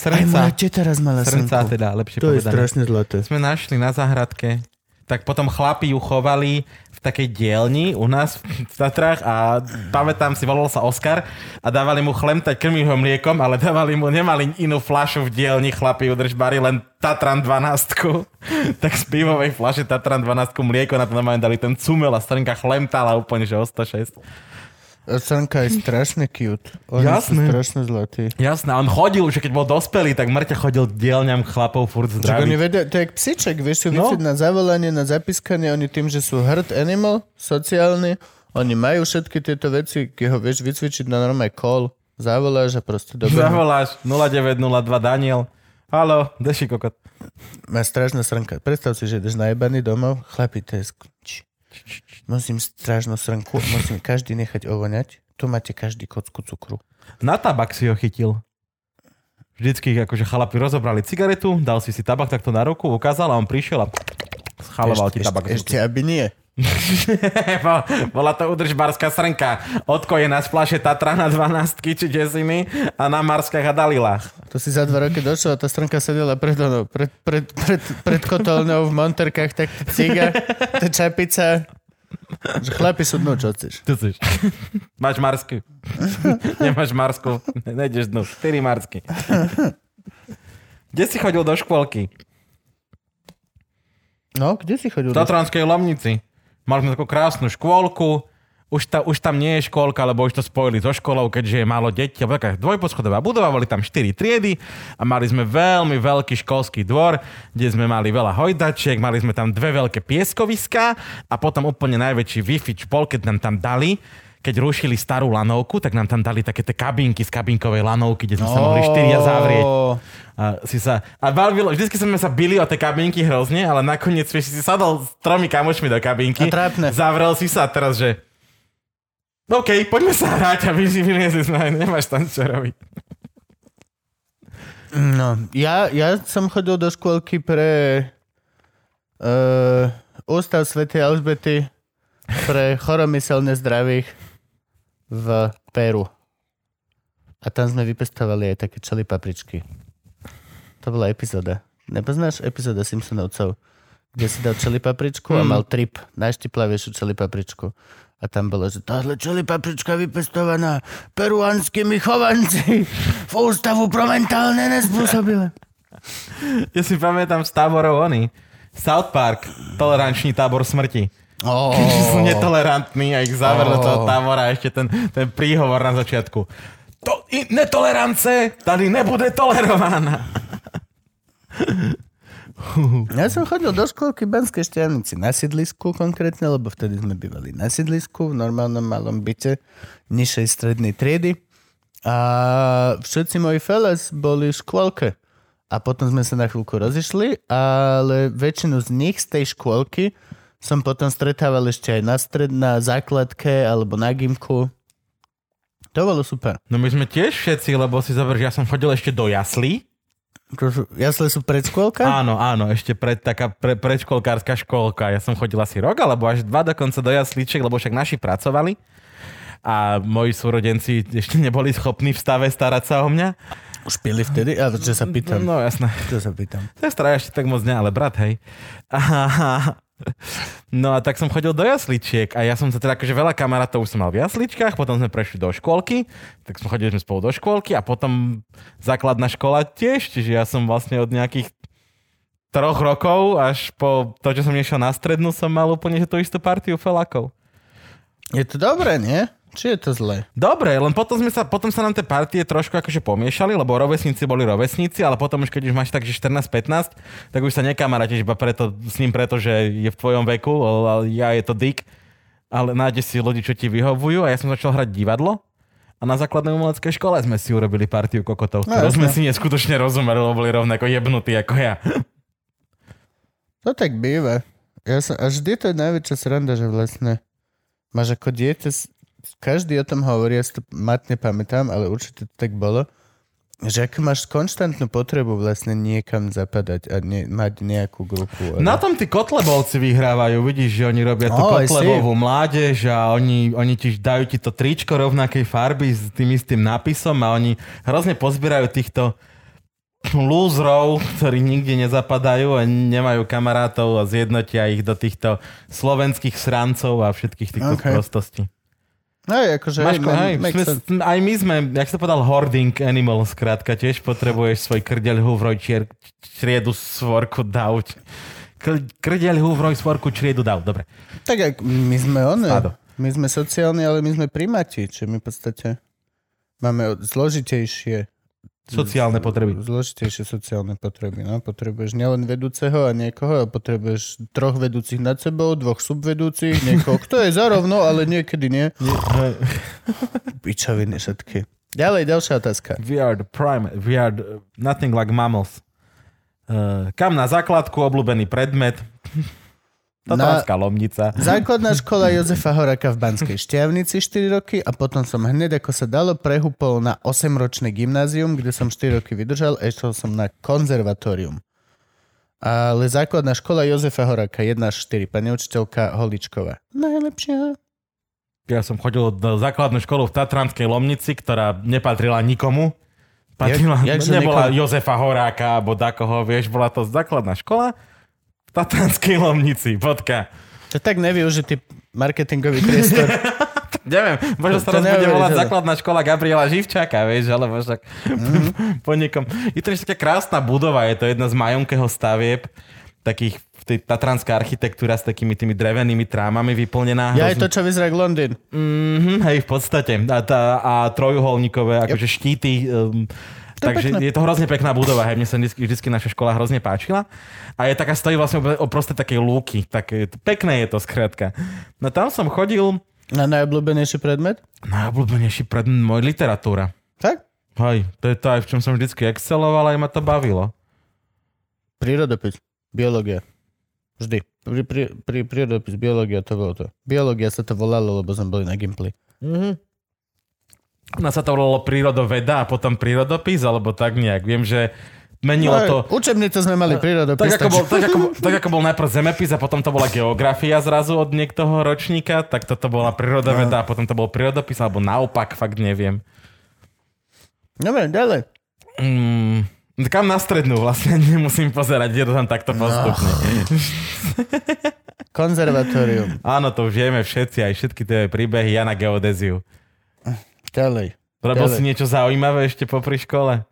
Aj moja Srnca. teta raz mala Srnca srnku. teda, lepšie To je povedané. strašne zlaté. Sme našli na záhradke. Tak potom chlapi ju chovali takej dielni u nás v Tatrách a pamätám si, volal sa Oskar a dávali mu chlemtať, krmiť ho mliekom, ale dávali mu, nemali inú flašu v dielni, chlapi udržbari len Tatran 12. <laughs> tak z pivovej flaše Tatran 12 mlieko na to normálne dali ten cumel a strnka chlemtala úplne, že o 106. Srnka je strašne cute. Oni Jasné. sú strašne zlatí. Jasné, a on chodil, že keď bol dospelý, tak mŕte chodil dielňam chlapov furt Čak oni vedia, to je jak psiček, vieš si No. na zavolanie, na zapískanie, oni tým, že sú herd animal, sociálni, oni majú všetky tieto veci, keď ho vieš vycvičiť na normálne call, zavoláš a proste dobre. Zavoláš 0902 Daniel. Halo, deši kokot. Má strašná srnka. Predstav si, že ideš najebaný domov, chlapi, to je sk- Musím strašnú srnku, musím každý nechať ovoňať. Tu máte každý kocku cukru. Na tabak si ho chytil. Vždycky akože chlapi rozobrali cigaretu, dal si si tabak takto na ruku, ukázal a on prišiel a schaloval ti ešte, tabak. z ešte, aby nie. <laughs> Bol- Bola to udržbárska srnka. Odkojená z flaše Tatra na 12 či desiny a na Marskách a Dalilách. To si za dva roky došiel a tá strnka sedela pred, ono, pred, pred, pred, pred kotolnou v monterkách, tak ciga, tá čapica. Že chlapi sú dnu, čo chceš. Tu <laughs> si. Máš Marsky. <laughs> Nemáš Marsku. Nejdeš dnu. 4 Marsky. Kde si chodil do škôlky? No, kde si chodil? V Tatranskej Lomnici. Mali sme takú krásnu škôlku, už, ta, už tam nie je škôlka, lebo už to spojili so školou, keďže je málo detí. Alebo taká dvojposchodová budova, boli tam 4 triedy a mali sme veľmi veľký školský dvor, kde sme mali veľa hojdačiek, mali sme tam dve veľké pieskoviská a potom úplne najväčší Wi-Fi špol, keď nám tam dali, keď rušili starú lanovku, tak nám tam dali také tie kabinky z kabinkovej lanovky, kde sme sa mohli štyria zavrieť. A, si sa, a bavilo, vždycky sme sa bili o tie kabinky hrozne, ale nakoniec vieš, si sadol s tromi kamošmi do kabinky. A. Zavrel si sa a teraz, že OK, poďme sa hrať a vy vyliezli sme, <laughs> nemáš tam čo robiť. No, ja, ja som chodil do škôlky pre uh, Ústav Sv. Alžbety pre choromyselne zdravých v Peru. A tam sme vypestovali aj také čeli papričky. To bola epizóda. Nepoznáš epizóda Simpsonovcov? Kde si dal čeli papričku a Hmm. mal trip. Najštiplavejšiu čeli papričku. A tam bolo, že táhle čeli paprička vypestovaná peruánskymi chovanci v ústavu pro mentálne nespôsobilé. Ja si pamätám z táborov oni. South Park, tolerančný tábor smrti. Oh. Že sú netolerantní a ich záver do toho Oh. tábora a ešte ten, ten príhovor na začiatku. To, i, netolerance tady nebude tolerovaná. <laughs> Ja som chodil do školky Banskej Štiavnici na sídlisku konkrétne, lebo vtedy sme bývali na sídlisku v normálnom malom byte nižšej strednej triedy. A všetci moji feles boli v škôlke. A potom sme sa na chvíľku rozišli, ale väčšinu z nich z tej škôlky som potom stretával ešte aj na, stred, na základke alebo na gimku. To bolo super. No my sme tiež všetci, lebo si že ja som chodil ešte do jaslí. Jasle sú predškôlka? Áno, áno, ešte pred, taká pre, predškolkárska školka. Ja som chodil asi rok, alebo až dva dokonca do jaslíček, lebo však naši pracovali. A moji súrodenci ešte neboli schopní v stave starať sa o mňa. Už pili vtedy? A čo sa pýtam? No jasné. Čo sa pýtam? Sestra ešte tak moc ne, ale brat, hej. A, no a tak som chodil do jasličiek a ja som sa teda, akože veľa kamarátov som mal v jasličkách, potom sme prešli do škôlky, tak sme chodili sme spolu do škôlky a potom základná škola tiež, čiže ja som vlastne od nejakých troch rokov až po to, čo som nešiel na strednú, som mal úplne že tú istú partiu felákov. Je to dobré, nie? Či je to zlé? Dobre, len potom, sme sa, potom sa nám tie partie trošku akože pomiešali, lebo rovesníci boli rovesníci, ale potom už keď už máš tak, že 14-15, tak už sa nekamarátiš iba preto, s ním preto, že je v tvojom veku, ale ja je to dick, ale nájdeš si ľudí, čo ti vyhovujú a ja som začal hrať divadlo a na základnej umeleckej škole sme si urobili partiu kokotov, No, ktorú sme si neskutočne rozumeli, lebo boli rovnako jebnutí ako ja. To tak býva. Ja som, a vždy to je najväčšia sranda, že vlastne máš ako dieťa, každý o tom hovorí, ja si to matne pamätám, ale určite to tak bolo, že ako máš konštantnú potrebu vlastne niekam zapadať a ne, mať nejakú grupu. Na tom tí kotlebovci vyhrávajú, vidíš, že oni robia tú Oh, kotlebovú mládež a oni, oni ti dajú ti to tričko rovnakej farby s tým istým nápisom a oni hrozne pozbierajú týchto lúzrov, ktorí nikde nezapadajú a nemajú kamarátov a zjednotia ich do týchto slovenských srancov a všetkých týchto okay. prostostí. Hej, akože, Máško, hej, man- sme, sense. aj my sme, jak sa povedal, hoarding animal, skrátka, tiež potrebuješ svoj krdeľ, húvroj, čier, čriedu, svorku. Kr- Krdeľ, húvroj, svorku, čriedu, dav. Dobre. Tak jak my sme one, my sme sociálni, ale my sme primati, čiže my v podstate máme zložitejšie Sociálne potreby. Zložitejšie sociálne potreby. No. Potrebuješ nielen vedúceho a niekoho, a potrebuješ troch vedúcich nad sebou, dvoch subvedúcich, niekoho, kto je zarovno, ale niekedy nie. <laughs> Pičoviny všetky. Ďalej, ďalšia otázka. We are the prime, we are the, nothing like mammals. Uh, kam na základku obľúbený predmet? Tatranská lomnica. Základná škola Jozefa Horaka v Banskej Štiavnici 4 roky a potom som hneď, ako sa dalo, prehúpol na 8-ročné gymnázium, kde som 4 roky vydržal a išiel som na konzervatórium. Ale základná škola Jozefa Horaka 1 až 4, pani učiteľka Holičková. Najlepšia. Ja som chodil do základnú školu v Tatranskej Lomnici, ktorá nepatrila nikomu. Patrila, Jak- jakže nebola nikomu? Jozefa Horáka alebo dakoho, vieš, bola to základná škola Tatranskej Lomnici, bodka. To tak nevyužitý marketingový priestor. <laughs> Neviem, možno sa to raz bude volať základná škola Gabriela Živčáka, vieš, alebo však Mhm. <laughs> po niekom. Je to ešte taká krásna budova, je to jedna z majonkého stavieb, takých tej tatranská architektúra s takými tými drevenými trámami vyplnená. Ja aj to, čo vyzerá Londýn. Mhm, hej, v podstate. A, tá, a trojuholníkové akože štíty. Um, To je takže pekné. je to hrozne pekná budova. Hej, mne sa vždy, vždy naša škola hrozne páčila. A je taká, stojí vlastne oproste takej lúky. Tak, pekné je to skrátka. No tam som chodil Na najobľúbenejší predmet? najobľúbenejší pred môj literatúra. Tak? Hej, to je to aj v čom som vždycky exceloval a aj ma to bavilo. Prírodopis. Biológia. Vždy. Pri, pri, pri prírodopis, biológia, to bolo to. Biológia sa to volalo, lebo sme boli na Gimply. Mhm. Nás sa to volalo prírodoveda a potom prírodopis, alebo tak nejak. Viem, že menilo No, to... Učebnicu sme mali prírodopis. Tak ako, bol, tak, ako, tak ako bol najprv zemepis a potom to bola geografia zrazu od niektoho ročníka, tak toto bola prírodoveda a potom to bol prírodopis, alebo naopak, fakt neviem. Dobre, ďalej. Mm, kam na strednú vlastne <laughs> nemusím pozerať, je to tam takto postupne. Konzervatórium. Áno, to už vieme všetci, aj všetky tie príbehy, ja na geodéziu. Ďalej. Robil Ďalej. si niečo zaujímavé ešte popri škole?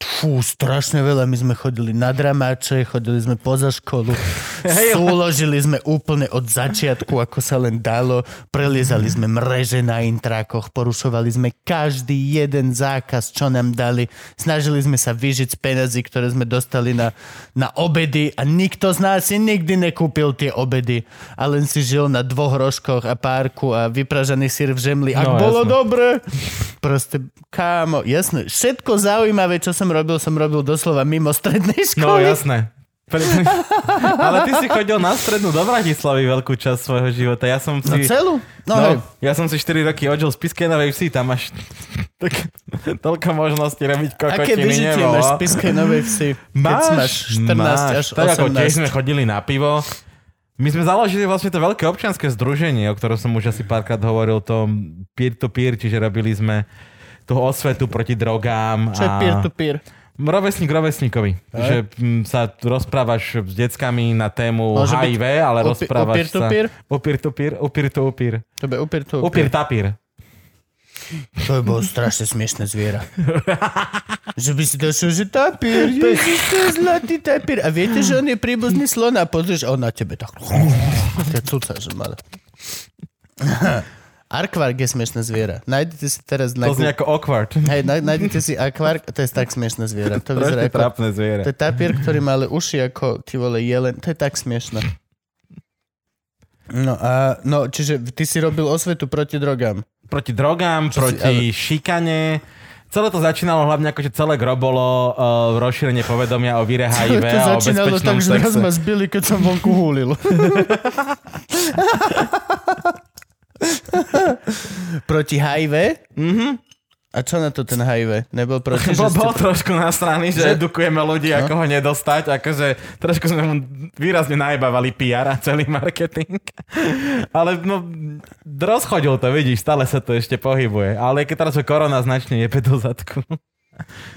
Fú, strašne veľa. My sme chodili na dramáče, chodili sme poza školu, <laughs> súložili sme úplne od začiatku, ako sa len dalo. Preliezali sme mreže na intrákoch, porušovali sme každý jeden zákaz, čo nám dali. Snažili sme sa vyžiť z peniazy, ktoré sme dostali na, na obedy a nikto z nás si nikdy nekúpil tie obedy. A len si žil na dvoch rožkoch a párku a vypražaný sír v žemli. Ak No, bolo jasné. dobre, <laughs> proste kámo, jasné. Všetko zaujímavé, čo som robil, som robil doslova mimo strednej No školy. jasné. Pre- <laughs> Ale ty si chodil na strednú do Bratislavy veľkú časť svojho života. Ja som No si... celú? No, No, hej. ja som si 4 roky odžil z Piskej Novej Vsi, tam máš tak, <laughs> toľko možností robiť Aké kokotiny vyžitie nebolo. máš v Spiskej Novej Vsi, keď máš 14 až Tak ako tiež 18? sme chodili na pivo. My sme založili vlastne to veľké občianske združenie, o ktorom som už asi párkrát hovoril, to peer-to-peer, čiže robili sme tú osvetu proti drogám. Čo je peer-to-peer? Rovesník rovesníkovi. Že mm, sa rozprávaš s deckami na tému Môže HIV, ale upi- rozprávaš sa... Upír-to-pír? Upír-to-upír. To je upír-to-upír. Upír-tapír. To by bolo strašne smiešné zviera. že by si došiel, že tapír, ježiš, to je zlatý tapír. A viete, že on je príbuzný slon a pozrieš, on na tebe tak... To je cuca, že malé. Arkvark je smiešné zviera. Nájdete si teraz na... To znie ako awkward. Hej, náj- nájdete si akvark, to je tak smiešné zviera. To vyzerá ako... trápne zviera. To je tapír, ktorý má ale uši ako ty vole jelen. To je tak smiešné. No a, no, čiže ty si robil osvetu proti drogám. Proti drogám, Čo si- proti šikane. Celé to začínalo hlavne ako, že celé gro bolo uh, rozšírenie povedomia o víre HIV to a o začínalo tak, že raz ma zbili, keď som vonku húlil. <laughs> proti HIV? Mhm. A čo na to ten HIV? Nebol proti, <laughs> že Bol, ste... trošku na strany, že, Že- edukujeme ľudí, ako ho nedostať. Akože trošku sme mu výrazne najbavali PR a celý marketing. <laughs> Ale no, rozchodil to, vidíš, stále sa to ešte pohybuje. Ale keď teraz korona značne jebe do zadku. <laughs>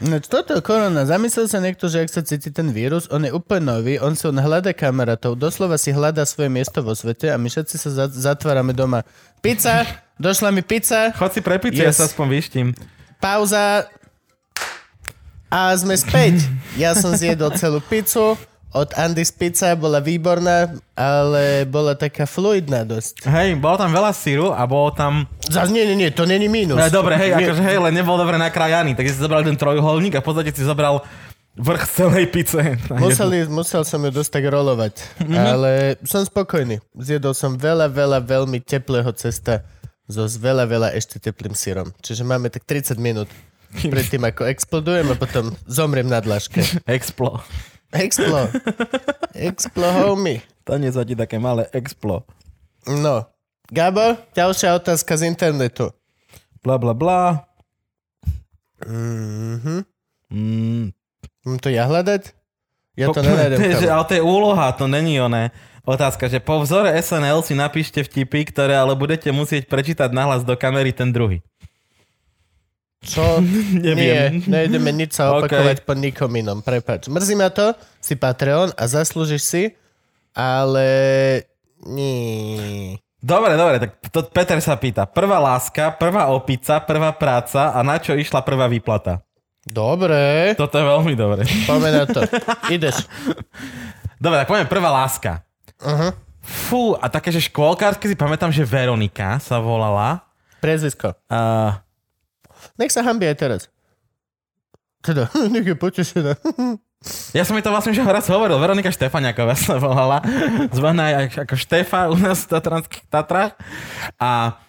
No toto je korona. Zamyslel sa niekto, že ak sa cíti ten vírus, on je úplne nový, on si on hľada kamarátov, doslova si hľadá svoje miesto vo svete a my všetci sa za- zatvárame doma. Pizza, došla mi pizza, Chod si pre pizzu, ja Yes. sa aspoň vyštím. pauza a sme späť. Ja som zjedol celú pizzu, od Andy's Pizza bola výborná, ale bola taká fluidná dosť. Hej, bolo tam veľa síru a bolo tam... Zas nie, nie, nie, to není mínus. No, dobre, hej, Nie- akože hej, len nebol dobre nakrájaný, takže si zobral ten trojuholník a v podstate si zobral vrch celej pice. Museli, musel som ju dosť tak rolovať, Mhm. ale som spokojný. Zjedol som veľa, veľa veľmi teplého cesta so s veľa, veľa ešte teplým sírom. Čiže máme tak 30 minút predtým, ako explodujem a potom zomriem na dlažke. Explo. Explo. Explo, homie. To ti také malé explo. No. Gabo, ďalšia otázka z internetu. Bla bla bla. Mhm. Mm. Mám to ja hľadať? Ja to nenájdem. <laughs> ale to je úloha, to není oné. Otázka, že po vzore SNL si napíšte vtipy, ktoré ale budete musieť prečítať nahlas do kamery ten druhý. Čo? <laughs> Neviem. Nie, nejdeme nič sa <laughs> opakovať po nikom inom. Prepač. Mrzí ma to, si Patreon a zaslúžiš si, ale... Nie. Dobre, dobre, tak to Peter sa pýta. Prvá láska, prvá opica, prvá práca a na čo išla prvá výplata? Dobre, Toto je veľmi dobre. <laughs> poďme na to. Ideš. Dobre, tak poďme prvá láska. Uh-huh. Fú, a také, že škôlkárske si pamätám, že Veronika sa volala. Prezvisko. Uh, Nech sa hambí aj teraz. Teda, <laughs> nech je potešená. ja som mi to vlastne už raz hovoril. Veronika Štefaniaková sa volala. Zvaná ako Štefa u nás v Tatranských Tatrách. A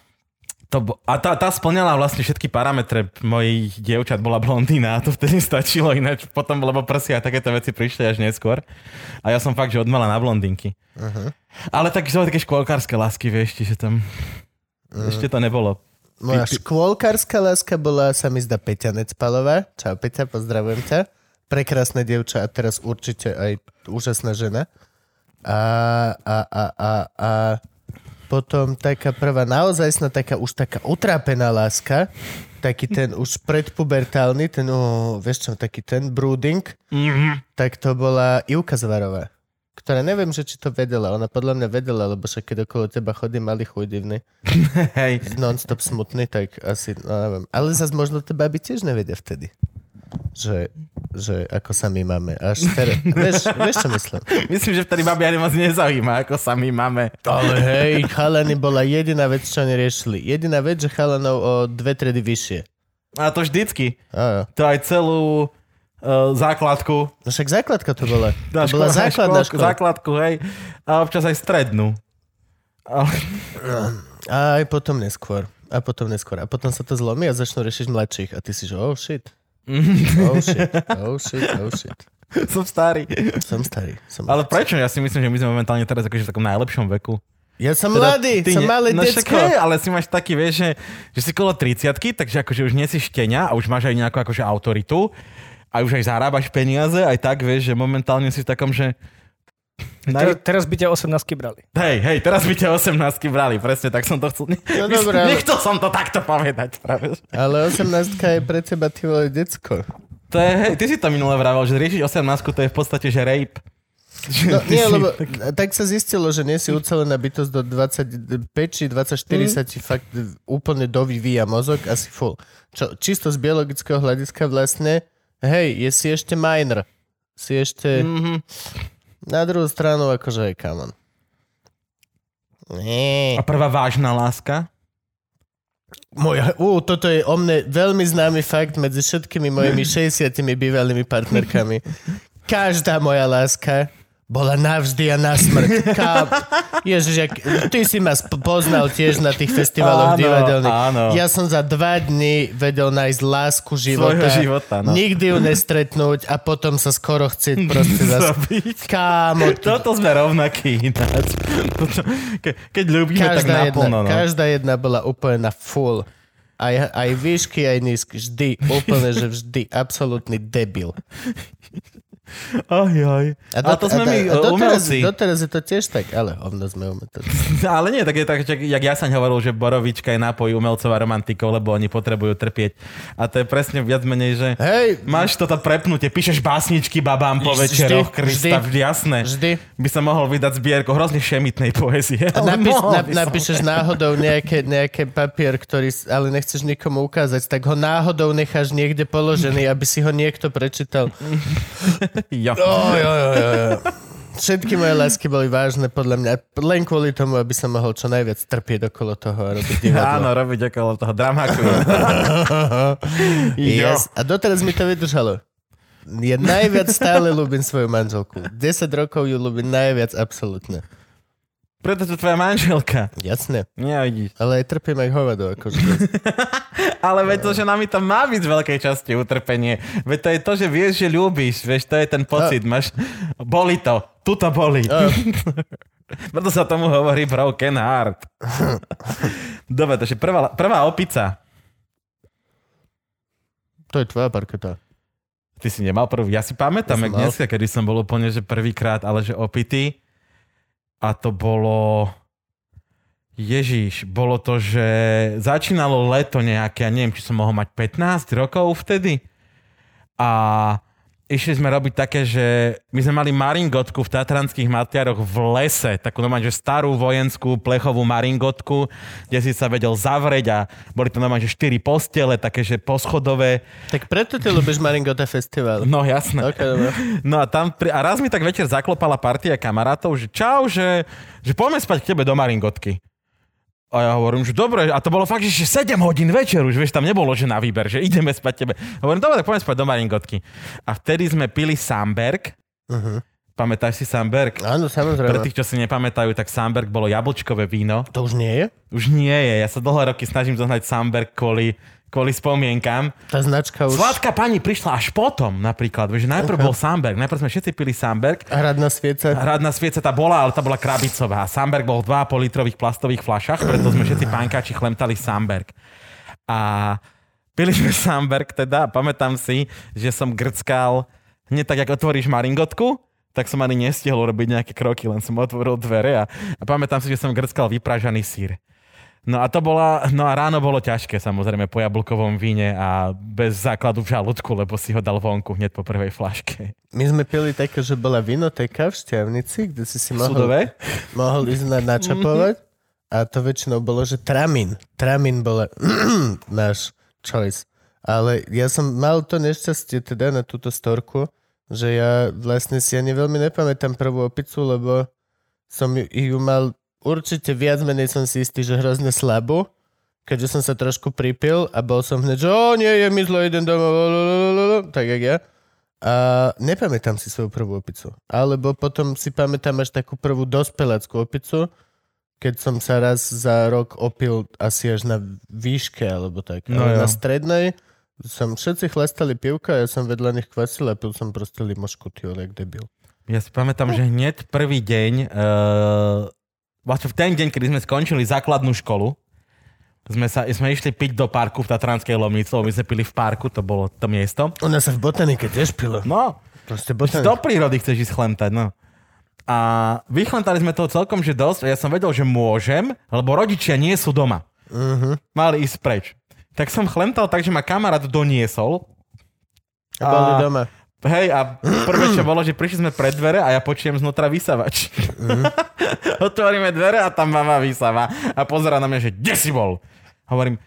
to, a tá, tá splňala vlastne všetky parametre mojich dievčat, bola blondína a to vtedy <laughs> stačilo ináč potom, lebo prsia a takéto veci prišli až neskôr. A ja som fakt, že odmala na blondínky. Uh-huh. Ale tak sú také škôlkárske lásky, vieš, že tam ešte to nebolo Moja Ty- ty- škôlkárska láska bola, sa mi zdá, Peťa Necpalová. Čau Peťa, pozdravujem ťa. Prekrásne dievča a teraz určite aj úžasná žena. A, a, a, a, a potom taká prvá naozaj taká už taká utrápená láska, taký ten už predpubertálny, ten, oh, vieš čo, taký ten brooding, Mhm. tak to bola Ivka Zvarová, ktorá neviem, že či to vedela. Ona podľa mňa vedela, lebo však keď okolo teba chodí malý chuj divný, <laughs> Hej. non-stop smutný, tak asi, no neviem. Ale zase možno tie baby tiež nevedia vtedy. Že, že ako sa my máme. Až teraz, vieš, vieš, čo myslím? Myslím, že vtedy babi ani moc nezaujíma, ako sa my máme. Ale hej, chalany bola jediná vec, čo oni riešili. Jediná vec, že chalanov o dve tredy vyššie. A to vždycky. Á, To aj celú uh, základku. No však základka to bola. To bola škola- základná školku, škola. Základku, hej. A občas aj strednú. Ale, A aj potom neskôr. A potom neskôr. A potom sa to zlomí a začnú riešiť mladších. A ty si, že oh shit. Oh shit. Oh shit. Oh shit. <laughs> som starý. Som starý. Som Ale prečo? Ja si myslím, že my sme momentálne teraz akože v takom najlepšom veku. Ja som Teda mladý, ty som ne- malé no však decko. hej, ale si máš taký, vieš, že, že si kolo 30 takže akože už nie si štenia a už máš aj nejakú akože autoritu a už aj zarábaš peniaze, aj tak, vieš, že momentálne si v takom, že Te- teraz by ťa 18 brali. Hej, hej, teraz by ťa 18 brali, presne, tak som to chcel. No <laughs> dobré, ale- Nechcel som to takto povedať práve. Ale 18 je pre teba ty vole decko. To je, hej, ty si to minule vravel, že riešiť 18 to je v podstate, že rape. No <laughs> nie, si- lebo tak sa zistilo, že nie si ucelená bytosť do 25 či 24 sa ti fakt úplne dovyvíja mozog, asi full. Čo, čisto z biologického hľadiska vlastne, hej, je si ešte minor. Si ešte... Mhm. Na druhú stranu, akože, come on. Nie. A prvá vážna láska? Moja, ú, toto je o mne veľmi známy fakt medzi všetkými mojimi <laughs> 60 bývalými partnerkami. Každá moja láska bola navždy a na smrť. Káp. Ježiš, jak, ty si ma poznal tiež na tých festivaloch Áno, divadelných. áno. Ja som za dva dni vedel nájsť lásku života. Svojho života, no. Nikdy ju nestretnúť a potom sa skoro chcieť proste. Zabiť. Kámo, Toto sme rovnakí ináč. Ke, keď ľúbime, tak každá, jedna, naplno. No. každá jedna bola úplne na full. Aj, aj výšky, aj nízky. Vždy. Úplne, že vždy. Absolútny debil. Aj, aj. A, a to sme my, a doteraz, umelci. doteraz je to tiež tak, ale hovno sme umelci. <laughs> Ale nie, tak je tak, jak, ja som hovoril, že borovička je nápoj umelcov a romantikov, lebo oni potrebujú trpieť. A to je presne viac menej, že Hej, máš toto prepnutie, píšeš básničky babám po večeroch. Krista, vždy, jasné. vždy. By sa mohol vydať zbierku hrozne šemitnej poezie. A napíš, na, napíšeš náhodou nejaké, nejaké papier, ktorý, ale nechceš nikomu ukázať, tak ho náhodou necháš niekde položený, aby si ho niekto prečítal. <laughs> Jo. Oj, oj, oj, oj. Všetky moje lásky boli vážne podľa mňa, len kvôli tomu, aby som mohol čo najviac trpieť okolo toho a robiť divadlo. Áno, robiť okolo toho dramaku. <laughs> Yes. A doteraz mi to vydržalo. Ja najviac stále ľúbim svoju manželku. 10 rokov ju ľúbim najviac, absolútne. Preto to tvoja manželka. Jasne. Nie, vidíš. Ale aj trpím aj hovado. Akože. <laughs> Ale veď to, že nami to má byť z veľkej časti utrpenie. Veď to je to, že vieš, že ľúbiš. Vieš, to je ten pocit. Máš... Boli to. Tu to boli. A, <laughs> Preto sa tomu hovorí broken heart. <laughs> Dobre, takže prvá, prvá opica. to je tvoja parketa. Ty si nemal prvú. Ja si pamätám, Ja jak dneska, kedy som bol úplne, že prvýkrát, ale že opitý. A to bolo... Ježiš, bolo to, že začínalo leto nejaké, ja neviem, či som mohol mať 15 rokov vtedy. A išli sme robiť také, že my sme mali maringotku v Tatranských Matiaroch v lese, takú normálne, že starú vojenskú plechovú maringotku, kde si sa vedel zavrieť a boli to normálne, že 4 postele, také, že poschodové. Tak preto ty ľúbiš Maringota Festival. No jasné. Ok, dobre. No a tam, pri, a raz mi tak večer zaklopala partia kamarátov, že čau, že, že poďme spať k tebe do Maringotky. A ja hovorím, že dobre, a to bolo fakt, že 7 hodín večer už, vieš, tam nebolo, že na výber, že ideme spať tebe. Hovorím, dobre, tak poďme spať do Maringotky. A vtedy sme pili Samberg. Uh-huh. Pamätáš si Samberg? Áno, Pre samozrejme. tých, čo si nepamätajú, tak Samberg bolo jablčkové víno. To už nie je? Už nie je, ja sa dlhé roky snažím zohnať Samberg kvôli, kvôli spomienkam. Tá značka už... Sladká pani prišla až potom, napríklad, že najprv bol Samberg, najprv sme všetci pili Samberg, svieca. Hradná svieca tá bola, ale tá bola krabicová. Samberg bol v 2,5 litrových plastových fľašách, preto sme všetci pánkači chlemtali Samberg. A pili sme Samberg teda a pamätám si, že som grckal hneď tak, ako otvoríš maringotku, tak som ani nestihol urobiť nejaké kroky, len som otvoril dvere a, a pamätám si, že som grckal vypražaný sír. No a to bola, no a ráno bolo ťažké samozrejme po jablkovom víne a bez základu v žalúdku, lebo si ho dal vonku hneď po prvej flaške. My sme pili také, že bola vinoteka v Šťavnici, kde si si mohol, Sudové? mohol ísť na, načapovať. A to väčšinou bolo, že tramin. Tramin bola <clears throat> náš choice. Ale ja som mal to nešťastie teda na túto storku, že ja vlastne si ani veľmi nepamätám prvú opicu, lebo som ju, ju mal určite viac menej som si istý, že hrozne slabo, keďže som sa trošku pripil a bol som hneď, že o nie, je mi zlo, idem domov, lalalala", tak jak ja. A nepamätám si svoju prvú opicu. Alebo potom si pamätám až takú prvú dospeláckú opicu, keď som sa raz za rok opil asi až na výške, alebo tak. No Ale jo. na strednej som všetci chlastali pivka, ja som vedľa nich kvasil a pil som proste limošku, ty jak debil. Ja si pamätám, že hneď prvý deň, uh, vlastne v ten deň, kedy sme skončili základnú školu, sme, sa, sme išli piť do parku v Tatranskej Lomnici, my sme pili v parku, to bolo to miesto. Nás sa v botanike tiež pilo. No, Proste do botanika. prírody chceš ísť chlemtať, no. A vychlentali sme toho celkom, že dosť a ja som vedel, že môžem, lebo rodičia nie sú doma. Mhm. Mali ísť preč. Tak som chlemtal tak, že ma kamarát doniesol. A boli doma. Hej, a prvé, čo bolo, že prišli sme pred dvere a ja počujem znútra vysavač. <laughs> Otvoríme dvere a tam mama vysava a pozera na mňa, že kde si bol? Hovorím,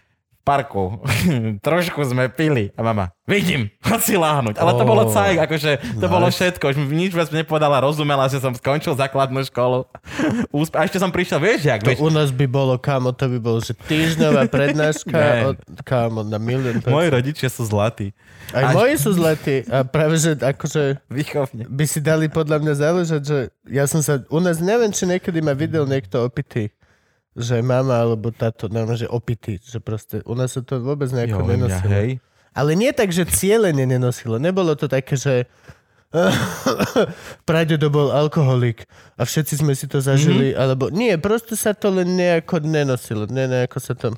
parku. <laughs> Trošku sme pili. A mama, vidím, chod si láhnuť. Ale to bolo cajk, akože to Nice. bolo všetko. Už nič viac nepovedala, rozumela, že som skončil základnú školu. <laughs> Úspe- A ešte som prišiel, vieš, jak, To u nás by bolo, kámo, to by bolo, že týždňová prednáška, <laughs> od, kámo, na milión. moji rodičia sú zlatí. Aj Až- moji sú zletí. A práve, že akože Výchovne. by si dali podľa mňa záležať, že ja som sa, u nás neviem, či niekedy ma videl niekto opitý. Že mama alebo táto, normálne, že opitý. Že proste, u nás sa to vôbec nejako Jo, nenosilo. hej. Ale nie tak, že cieľene nenosilo. Nebolo to také, že <laughs> pradedo bol alkoholik a všetci sme si to zažili, mm-hmm. alebo nie, proste sa to len nejako nenosilo. Ne, nejako sa to...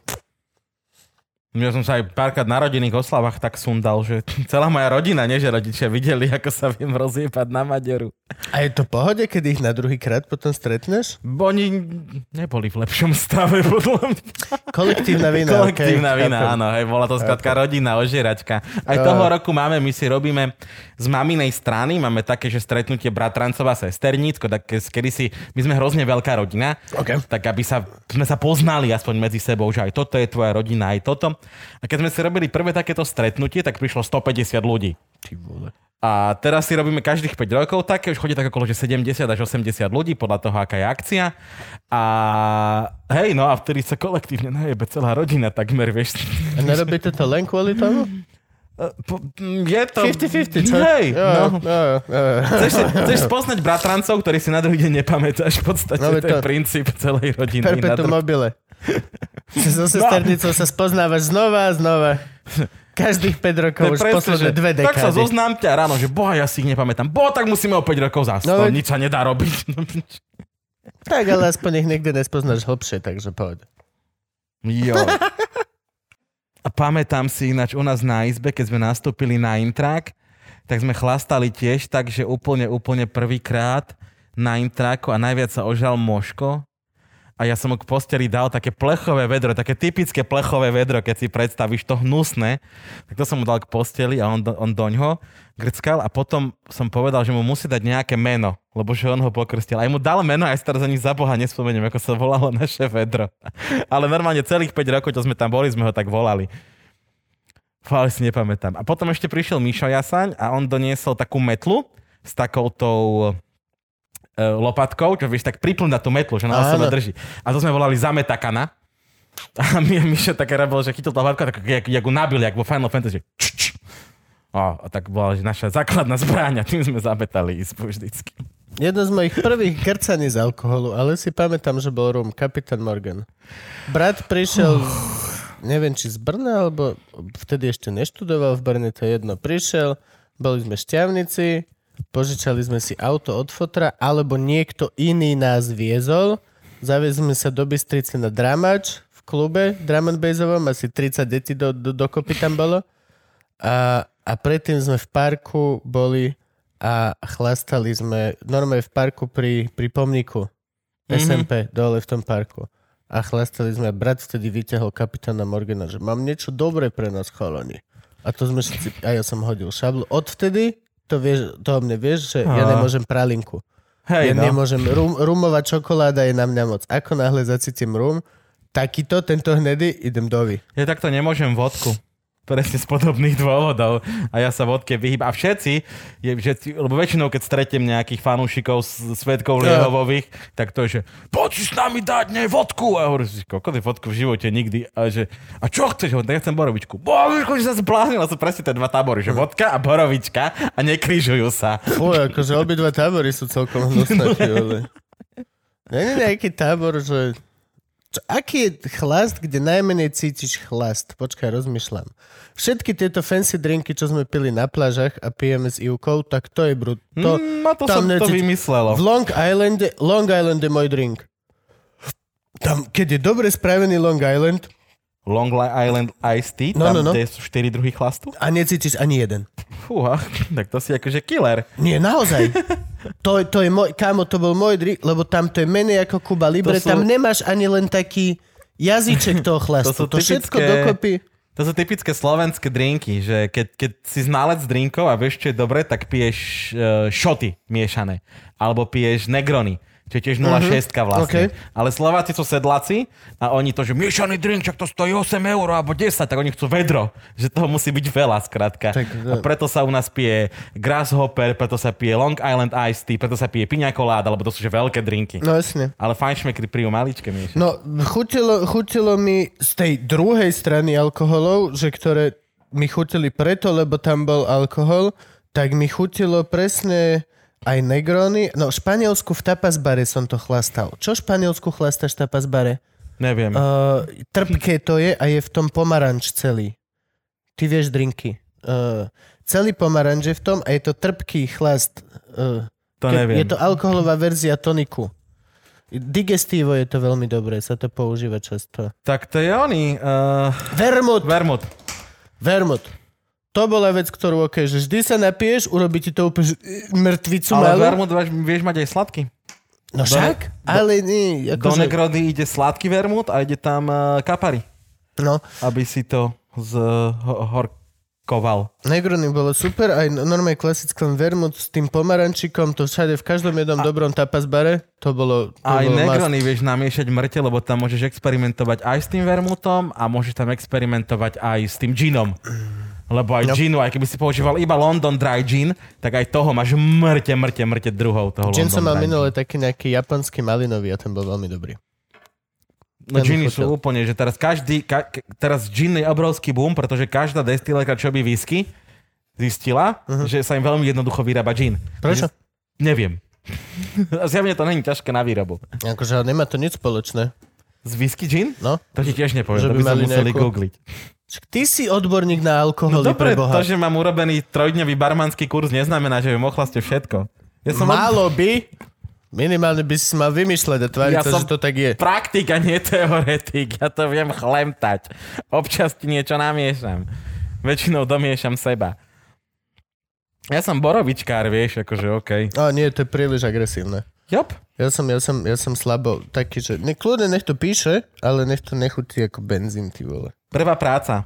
Ja som sa aj párkrát na rodinných oslavách tak sundal, že <laughs> celá moja rodina, nie že rodičia videli, ako sa viem rozjebať na Maďaru. A je to pohode, keď ich na druhý krát potom stretneš? Bo oni neboli v lepšom stave, <laughs> podľa mňa. Kolektívna vina. Kolektívna okay, vina, chápem. áno, hej, bola to skrátka rodina, ožieračka. Aj toho roku máme, my si robíme z maminej strany, máme také, že stretnutie bratrancov a sesternícko, tak kedy si, my sme hrozne veľká rodina, OK. tak aby sa, sme sa poznali aspoň medzi sebou, že aj toto je tvoja rodina, aj toto. A keď sme si robili prvé takéto stretnutie, tak prišlo 150 ľudí. Ty vole. A teraz si robíme každých 5 rokov také, už chodí tak okolo že 70 až 80 ľudí, podľa toho, aká je akcia. A hej, no a vtedy sa kolektívne najebe celá rodina takmer, vieš. A nerobíte to len kvôli tomu? Po- Je to... 50-50, čo? Hej, Jo, no. jo, jo. Chceš, chceš spoznať bratrancov, ktorí si na druhý deň nepamätáš. V podstate No, to je to- princíp celej rodiny. Perpetuum mobile. So sesternicou sa spoznávaš znova a znova. Každých 5 To rokov už presne, posledné že dve tak sa dekády. zoznámte a ráno, že boha, ja si ich nepamätám. Bo, tak musíme o 5 rokov zase. No No, nič sa nedá robiť. <laughs> Tak, ale aspoň ich nikdy nespoznáš hlbšie, takže poď. Jo. A pamätám si ináč u nás na izbe, keď sme nastúpili na intrak, tak sme chlastali tiež tak, že úplne, úplne prvýkrát na intraku a najviac sa ožal Moško. A ja som mu k posteli dal také plechové vedro, také typické plechové vedro, keď si predstavíš to hnusné. Tak to som mu dal k posteli a on, do- on doňho grckal a potom som povedal, že mu musí dať nejaké meno, lebo že on ho pokrstil. Aj mu dal meno, aj teraz ani za Boha nespomeniem, ako sa volalo naše vedro. <laughs> Ale normálne celých 5 rokov, čo sme tam boli, sme ho tak volali. Fále si nepamätám. A potom ešte prišiel Mišo Jasaň a on doniesol takú metlu s takoutou lopatkou, čo vieš, tak priplň na tú metlu, že na Áno. sebe drží. A to sme volali zametakana. A mi <laughs> Mišo také robil, že chytil lopatku, tak jak, jak ju nabil, jak vo Final Fantasy. Č, č. O, a tak bola že naša základná zbraň a tým sme zametali izbu vždycky. Jedno z mojich prvých grcaní z alkoholu, ale si pamätám, že bol rum, kapitán Morgan. Brat prišiel, z, neviem či z Brna, alebo vtedy ešte neštudoval v Brne, to je jedno. Prišiel, boli sme šťavnici, požičali sme si auto od fotra, alebo niekto iný nás viezol, zaviezli sme sa do Bystrice na Dramač, v klube drum bassovom, asi 30 detí do, do, dokopy tam bolo. A, a predtým sme v parku boli a chlastali sme normálne v parku pri, pri pomníku Mhm. SMP dole v tom parku. A chlastali sme a brat vtedy vyťahol kapitána Morgana, že mám niečo dobré pre nás, chalani. A to sme všetci, a ja som hodil šablu. Odvtedy, to, vieš, to o mne vieš, že ja Á. nemôžem pralinku. Hej, ja no. nemôžem, rum, rumová čokoláda je na mňa moc. Ako náhle zacítim rum, takýto, tento hnedý, idem do vy. Ja takto nemôžem vodku. Presne z podobných dôvodov. A ja sa vodke vyhýbam. A všetci, je, že, lebo väčšinou, keď stretnem nejakých fanúšikov, svetkov. Liehovových, tak to je, že poď s nami dať, nie, vodku. A hovorím si, koľko vodku v živote nikdy. A, že, a čo chceš? Hovorím, ja chcem borovičku. Borovičku, že sa zbláznil. A sú presne tie dva tábory, že vodka a borovička a nekrižujú sa. Fuj, akože obidva tábory sú celkom <laughs> ty vole. Nie je nejaký tábor, že... Čo, aký je chlast, kde najmenej cítiš chlast? Počkaj, rozmýšľam. Všetky tieto fancy drinky, čo sme pili na plážach a pijeme s Ivkou, tak to je brut. To, mm, no to tam som to vymyslelo. v Long Island, Long Island je môj drink. Tam, keď je dobre spravený Long Island Long Island Iced Tea, No, tam no, no. kde sú 4 druhy chlastu. a necítiš ani jeden. Fúha, <laughs> tak to si akože killer. Nie, naozaj. <laughs> To, to je môj, kámo, to bol môj drink, lebo tam to je menej ako Kuba Libre, To sú- tam nemáš ani len taký jazyček toho <laughs> chlastu. To To, všetko typické- dokopy. To sú typické slovenské drinky, že keď, keď si znalec drinkov a vieš, čo je dobre, tak piješ uh, šoty miešané. Alebo piješ negrony, čo je tiež 0,6 vlastne. okej. Ale Slováci sú sedláci a oni to, že miešaný drink, čak to stojí 8 eur alebo 10, tak oni chcú vedro. Že toho musí byť veľa, skrátka. Tak, a preto sa u nás pije Grasshopper, preto sa pije Long Island Iced Tea, preto sa pije Piña Colada, lebo to sú že veľké drinky. No jasne. Ale fajnšmekry prijú maličké miešané. No, chutilo, chutilo mi z tej druhej strany alkoholov, že ktoré mi chutili preto, lebo tam bol alkohol, tak mi chutilo presne aj negrony. No, Španielsku v tapas bare som to chlastal. Čo Španielsku chlastáš v tapas bare? Neviem. Uh, trpké to je a je v tom pomaranč celý. Ty vieš drinky. Uh, celý pomaranč je v tom a je to trpký chlast. Uh, to ke- neviem. Je to alkoholová verzia toniku. Digestívo je to veľmi dobré, sa to používa často. Tak to je oni. Uh, Vermut, vermut. vermut. To bola vec, ktorú ok, že vždy sa napiješ, urobí ti to úplne že, e, mŕtvicu Ale malú. vermut vieš, vieš mať aj sladký. No do- však, ale nie. Do Akože, Negrody ide sladký vermut a ide tam uh, kapary, no, aby si to z ho- horkoval. Negrony bolo super, aj normálne klasický len vermut s tým pomarančikom, to všade v každom jednom dobrom tapas bare, to bolo, to A aj bolo must. Negrony vieš namiešať mŕte, lebo tam môžeš experimentovať aj s tým vermutom a môžeš tam experimentovať aj s tým ginom. Lebo aj No. ginu, aj keby si používal iba London Dry Gin, tak aj toho máš mŕte, mŕte, mŕte druhou toho Gin London som mal minule taký nejaký japonský malinový a ten bol veľmi dobrý. No giny sú úplne, že teraz každý, ka, teraz gin je obrovský boom, pretože každá destilérka, čo by whisky, zistila, uh-huh. že sa im veľmi jednoducho vyrába gin. Prečo? Neviem. <laughs> Zjavne to není ťažké na výrobu. Akože nemá to nič spoločné. Z whisky gin? No. To ti tiež nepoviem, Že by by sme museli nejakú- googliť. Ty si odborník na No alkoholy dobre, pre Boha. to, že mám urobený trojdňový barmanský kurz, neznamená, že viem ochlaste všetko. Ja som od... Málo by, minimálne by si mal vymýšľať a tváriť Ja sa, že to tak je. praktik a nie teoretik. Ja to viem chlemtať. Občas ti niečo namiešam. Väčšinou domiešam seba. Ja som borovičkár, vieš, akože okej. A nie, to je príliš agresívne. Jop. Ja som, ja som, ja som slabo taký, že ne, kľudne nech to píše, ale nech to nechutí ako benzín, ty vole. Prvá práca.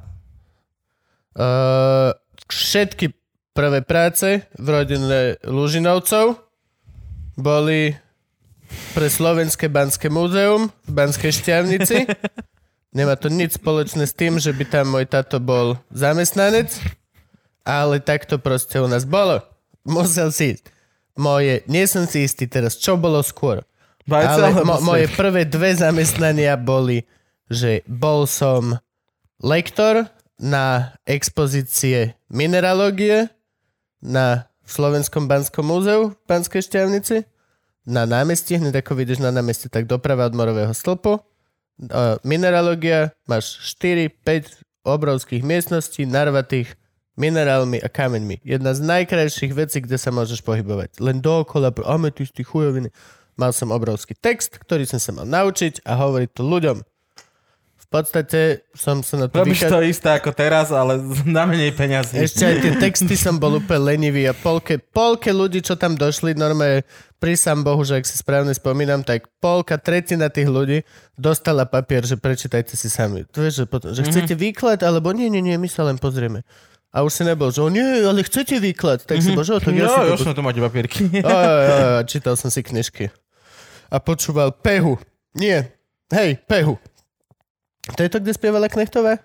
Uh, všetky prvé práce v rodine Lužinovcov boli pre Slovenské banské múzeum v Banskej Šťavnici. Nemá to nič spoločné s tým, že by tam môj tato bol zamestnanec, ale tak to proste u nás bolo. Musel si ísť. Moje, nie som si istý teraz, čo bolo skôr. Vajce Ale mo- moje prvé dve zamestnania boli, že bol som lektor na expozície mineralógie na Slovenskom Banskom múzeu v Banskej Šťavnici. Na námestí, hneď ako vidíš na námestí, tak doprava od morového stĺpu. Uh, mineralógia, máš 4-5 obrovských miestností narvatých minerálmi a kameňmi. Jedna z najkrajších vecí, kde sa môžeš pohybovať. Len dookola pro ametisty, chujoviny. Mal som obrovský text, ktorý som sa mal naučiť a hovoriť to ľuďom. V podstate som sa na to Robíš vyka- to isté ako teraz, ale <laughs> na menej peňazí. Ešte aj tie texty som bol úplne lenivý a polke, polke ľudí, čo tam došli, normálne prísam Bohu, že ak si správne spomínam, tak polka, tretina tých ľudí dostala papier, že prečítajte si sami. To vieš, že, potom, že chcete výklad, alebo nie, nie, nie, my sa len pozrieme. A už si nebol, že nie, ale chcete výklad. Tak si bol, že tak ja si No, to už to máte papierky. <laughs> Aj, aj, aj, čítal som si knižky. A počúval Pehu. Nie. Hej, Pehu. To je to, kde spievala Knechtová?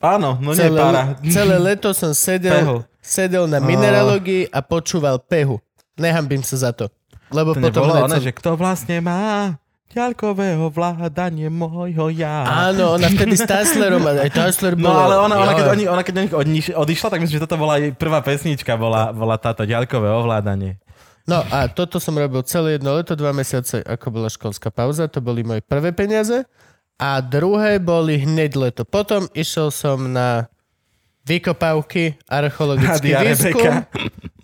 Áno, no nie, celé, para. celé leto som sedel, Pehu. sedel na mineralógii a počúval Pehu. Nehambím sa za to. Lebo To potom nebolo ono, som... že kto vlastne má ďalkového vládanie môjho ja. Áno, ona vtedy s Tasslerom, aj Tassler No bolo... ale ona, ona, keď, oni, ona keď od nich odiš- odišla, tak myslím, že toto bola jej prvá pesnička, bola, bola táto ďalkové ovládanie. No a toto som robil celé jedno leto, dva mesiace, ako bola školská pauza. To boli moje prvé peniaze. A druhé boli hneď leto. Potom išiel som na vykopávky, archeologický Nadia výskum. Rebeka.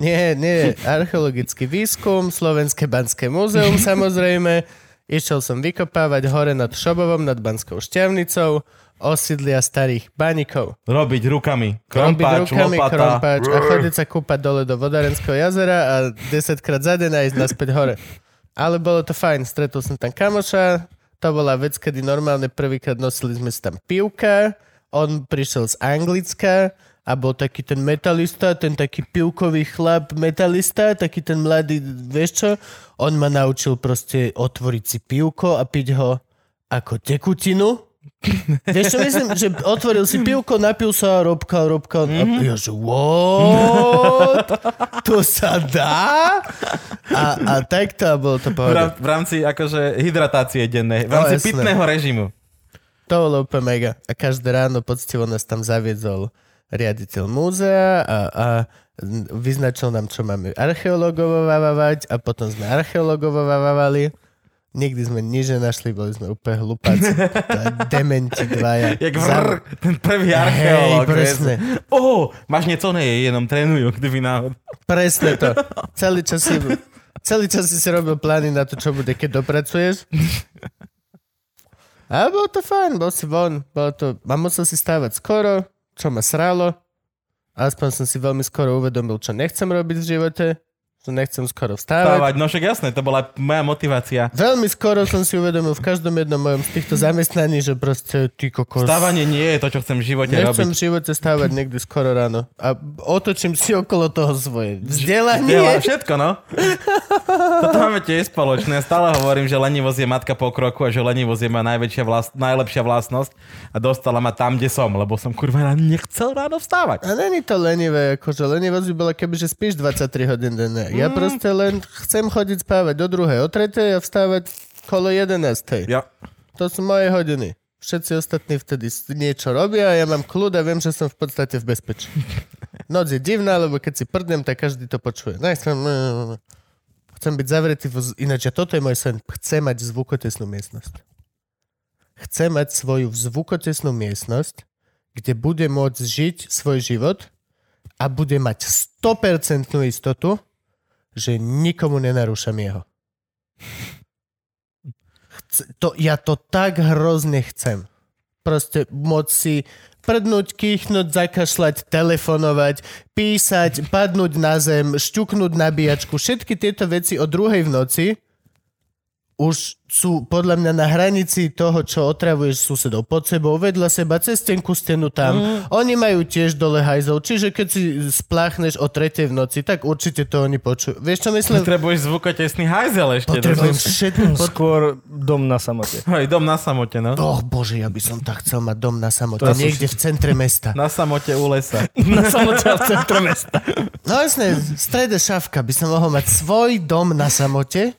Nie, nie, archeologický výskum, Slovenské banské múzeum <laughs> samozrejme. Išiel som vykopávať hore nad Šobovom, nad Banskou šťavnicou, osídlia starých baníkov. Robiť rukami. Robiť Krompáč, rukami lopata. krompáč a chodiť sa kúpať dole do Vodarenského jazera a 10 krát za deň a ísť naspäť hore. Ale bolo to fajn, stretol som tam kamoša, to bola vec, kedy normálne prvýkrát nosili sme si tam pivka, on prišiel z Anglicka a bol taký ten metalista, ten taký pivkový chlap metalista, taký ten mladý, vieš čo? On ma naučil proste otvoriť si pivko a piť ho ako tekutinu. <laughs> Vieš čo myslím? Že otvoril si pivko, napil sa, robkal. Mm-hmm. A ja že what? To sa dá? A, a takto a bolo to rám- v rámci akože hydratácie dennej, v No, rámci jasné. pitného režimu. To bolo úplne mega. A každé ráno poctivo nás tam zaviedzol riaditeľ múzea a, a vyznačil nám, čo máme archeologovávať a potom sme archeologovávali. Nikdy sme nič nenašli, boli sme úplne hlupáci. <laughs> Dementi dvaja. Jak vrr, ten prvý Hej, archeológ. presne. Ó, máš niečo, ne, jenom trénujú, kdyby náhodou. Presne to. <laughs> Celý čas si, celý čas si si robil plány na to, čo bude, keď dopracuješ. A bolo to fajn, bol si von. Bolo to, a musel si stávať skoro, čo ma sralo. Aspoň som si veľmi skoro uvedomil, čo nechcem robiť v živote. Nechcem skoro vstávať. Stávať, no však jasné, to bola moja motivácia. Veľmi skoro som si uvedomil v každom jednom mojom z týchto zamestnaní, že proste ty kokos... Stávanie nie je to, čo chcem v živote Nechcem robiť. v živote stávať niekdy skoro ráno. A otočím si okolo toho svoje vzdelanie. Dela, všetko, no. Toto máme tiež spoločné. Stále hovorím, že lenivosť je matka pokroku a že lenivosť je moja najväčšia vlast, najlepšia vlastnosť a dostala ma tam, kde som, lebo som kurva ráno nechcel ráno vstávať. A není to lenivé, akože lenivosť by bola, keby že spíš 23 hodín denne. Ja proste len chcem chodiť spávať do druhej, o tretej a vstávať kolo 11. Ja. To sú moje hodiny. Všetci ostatní vtedy niečo robia a ja mám kľud a viem, že som v podstate v bezpečí. <laughs> Noc je divná, lebo keď si prdnem, tak každý to počuje. Nechcem, chcem byť zavretý, z- ináč a toto je môj sen. Chcem mať zvukotesnú miestnosť. Chcem mať svoju zvukotesnú miestnosť, kde bude môcť žiť svoj život a bude mať 100% istotu, že nikomu nenarúšam jeho. Chce- to, ja to tak hrozne chcem. Proste môcť si prdnúť, kýchnúť, zakašľať, telefonovať, písať, padnúť na zem, šťuknúť nabíjačku. Všetky tieto veci o druhej v noci už sú podľa mňa na hranici toho, čo otravuješ susedov pod sebou, vedľa seba, cez tenku stenu tam. Mm. Oni majú tiež dole hajzov, čiže keď si spláchneš o tretej v noci, tak určite to oni počujú. Vieš čo myslím? Potrebuješ zvukotesný hajzel ešte. Potrebujem všetko. Pot... Skôr dom na samote. Hej, dom na samote, no. Oh bože, ja by som tak chcel mať dom na samote. To Niekde v centre mesta. Na samote u lesa. <laughs> Na samote v centre mesta. No jasne, v strede šavka by som mohol mať svoj dom na samote.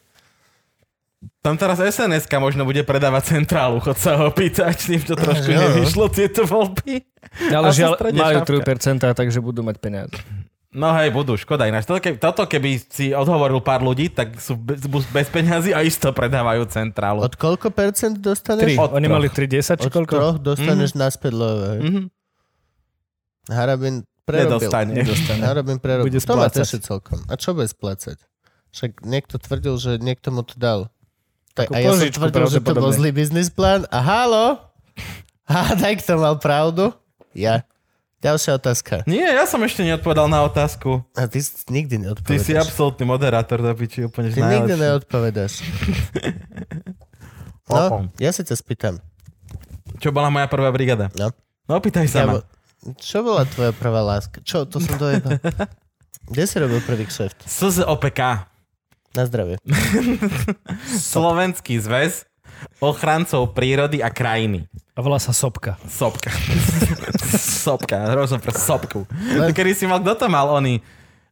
Tam teraz sns možno bude predávať centrálu, chod sa ho opýtať, s tým, čo trošku <laughs> Jo. nevyšlo tieto voľby. Ale žiaľ, majú šapka. 3%, takže budú mať peniaze. No hej, budú, škoda ináč. Toto, keby, toto keby si odhovoril pár ľudí, tak sú bez, bez peňazí a isto predávajú centrálu. Od koľko percent dostaneš? 3. Od Oni troch. mali 3,10 či Od koľko? troch dostaneš mm. naspäť love. Mhm. Harabin prerobil. Nedostane. Nedostane. Harabin prerobil. Bude to splácať. teší celkom. A čo bude splácať? Však niekto tvrdil, že niekto mu to dal. Tak, a ja som tvrdil, že to bol zlý biznis plán. A halo? <laughs> Hádaj, kto mal pravdu? Ja. Ďalšia otázka. Nie, ja som ešte neodpovedal na otázku. A ty nikdy Ty neodpovedáš. si absolútny moderátor, do piči, úplne Ty nikdy najlepší. neodpovedáš. <laughs> No, ja sa ťa spýtam. Čo bola moja prvá brigada? No. No, pýtaj sa Ja, ma. čo bola tvoja prvá láska? Čo, to som dojebal. <laughs> Kde si robil prvý kšeft? SZOPK, Na zdravie. <laughs> Slovenský zväz ochrancov prírody a krajiny. A volá sa Sopka. Sopka. <laughs> Sopka, hrozno pre sopku. Len- Kedy si mal, kto to mal, oni?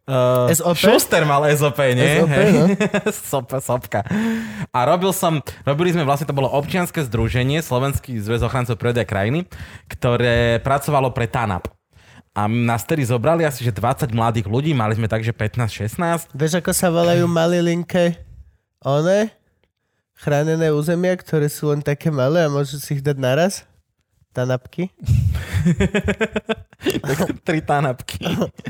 Uh, SOP? Šuster mal SOP, nie? SOP, Hej. no. <laughs> Sopa, sopka. A robil som, robili sme vlastne, to bolo občianske združenie Slovenský zväz ochrancov prírody a krajiny, ktoré pracovalo pre TANAP. A nás tedy zobrali asi, že 20 mladých ľudí, mali sme takže 15-16. Vieš, ako sa volajú malilinké one? Chránené územia, ktoré sú len také malé a môžu si ich dať naraz? Tanapky? <laughs> Tri TANAPky.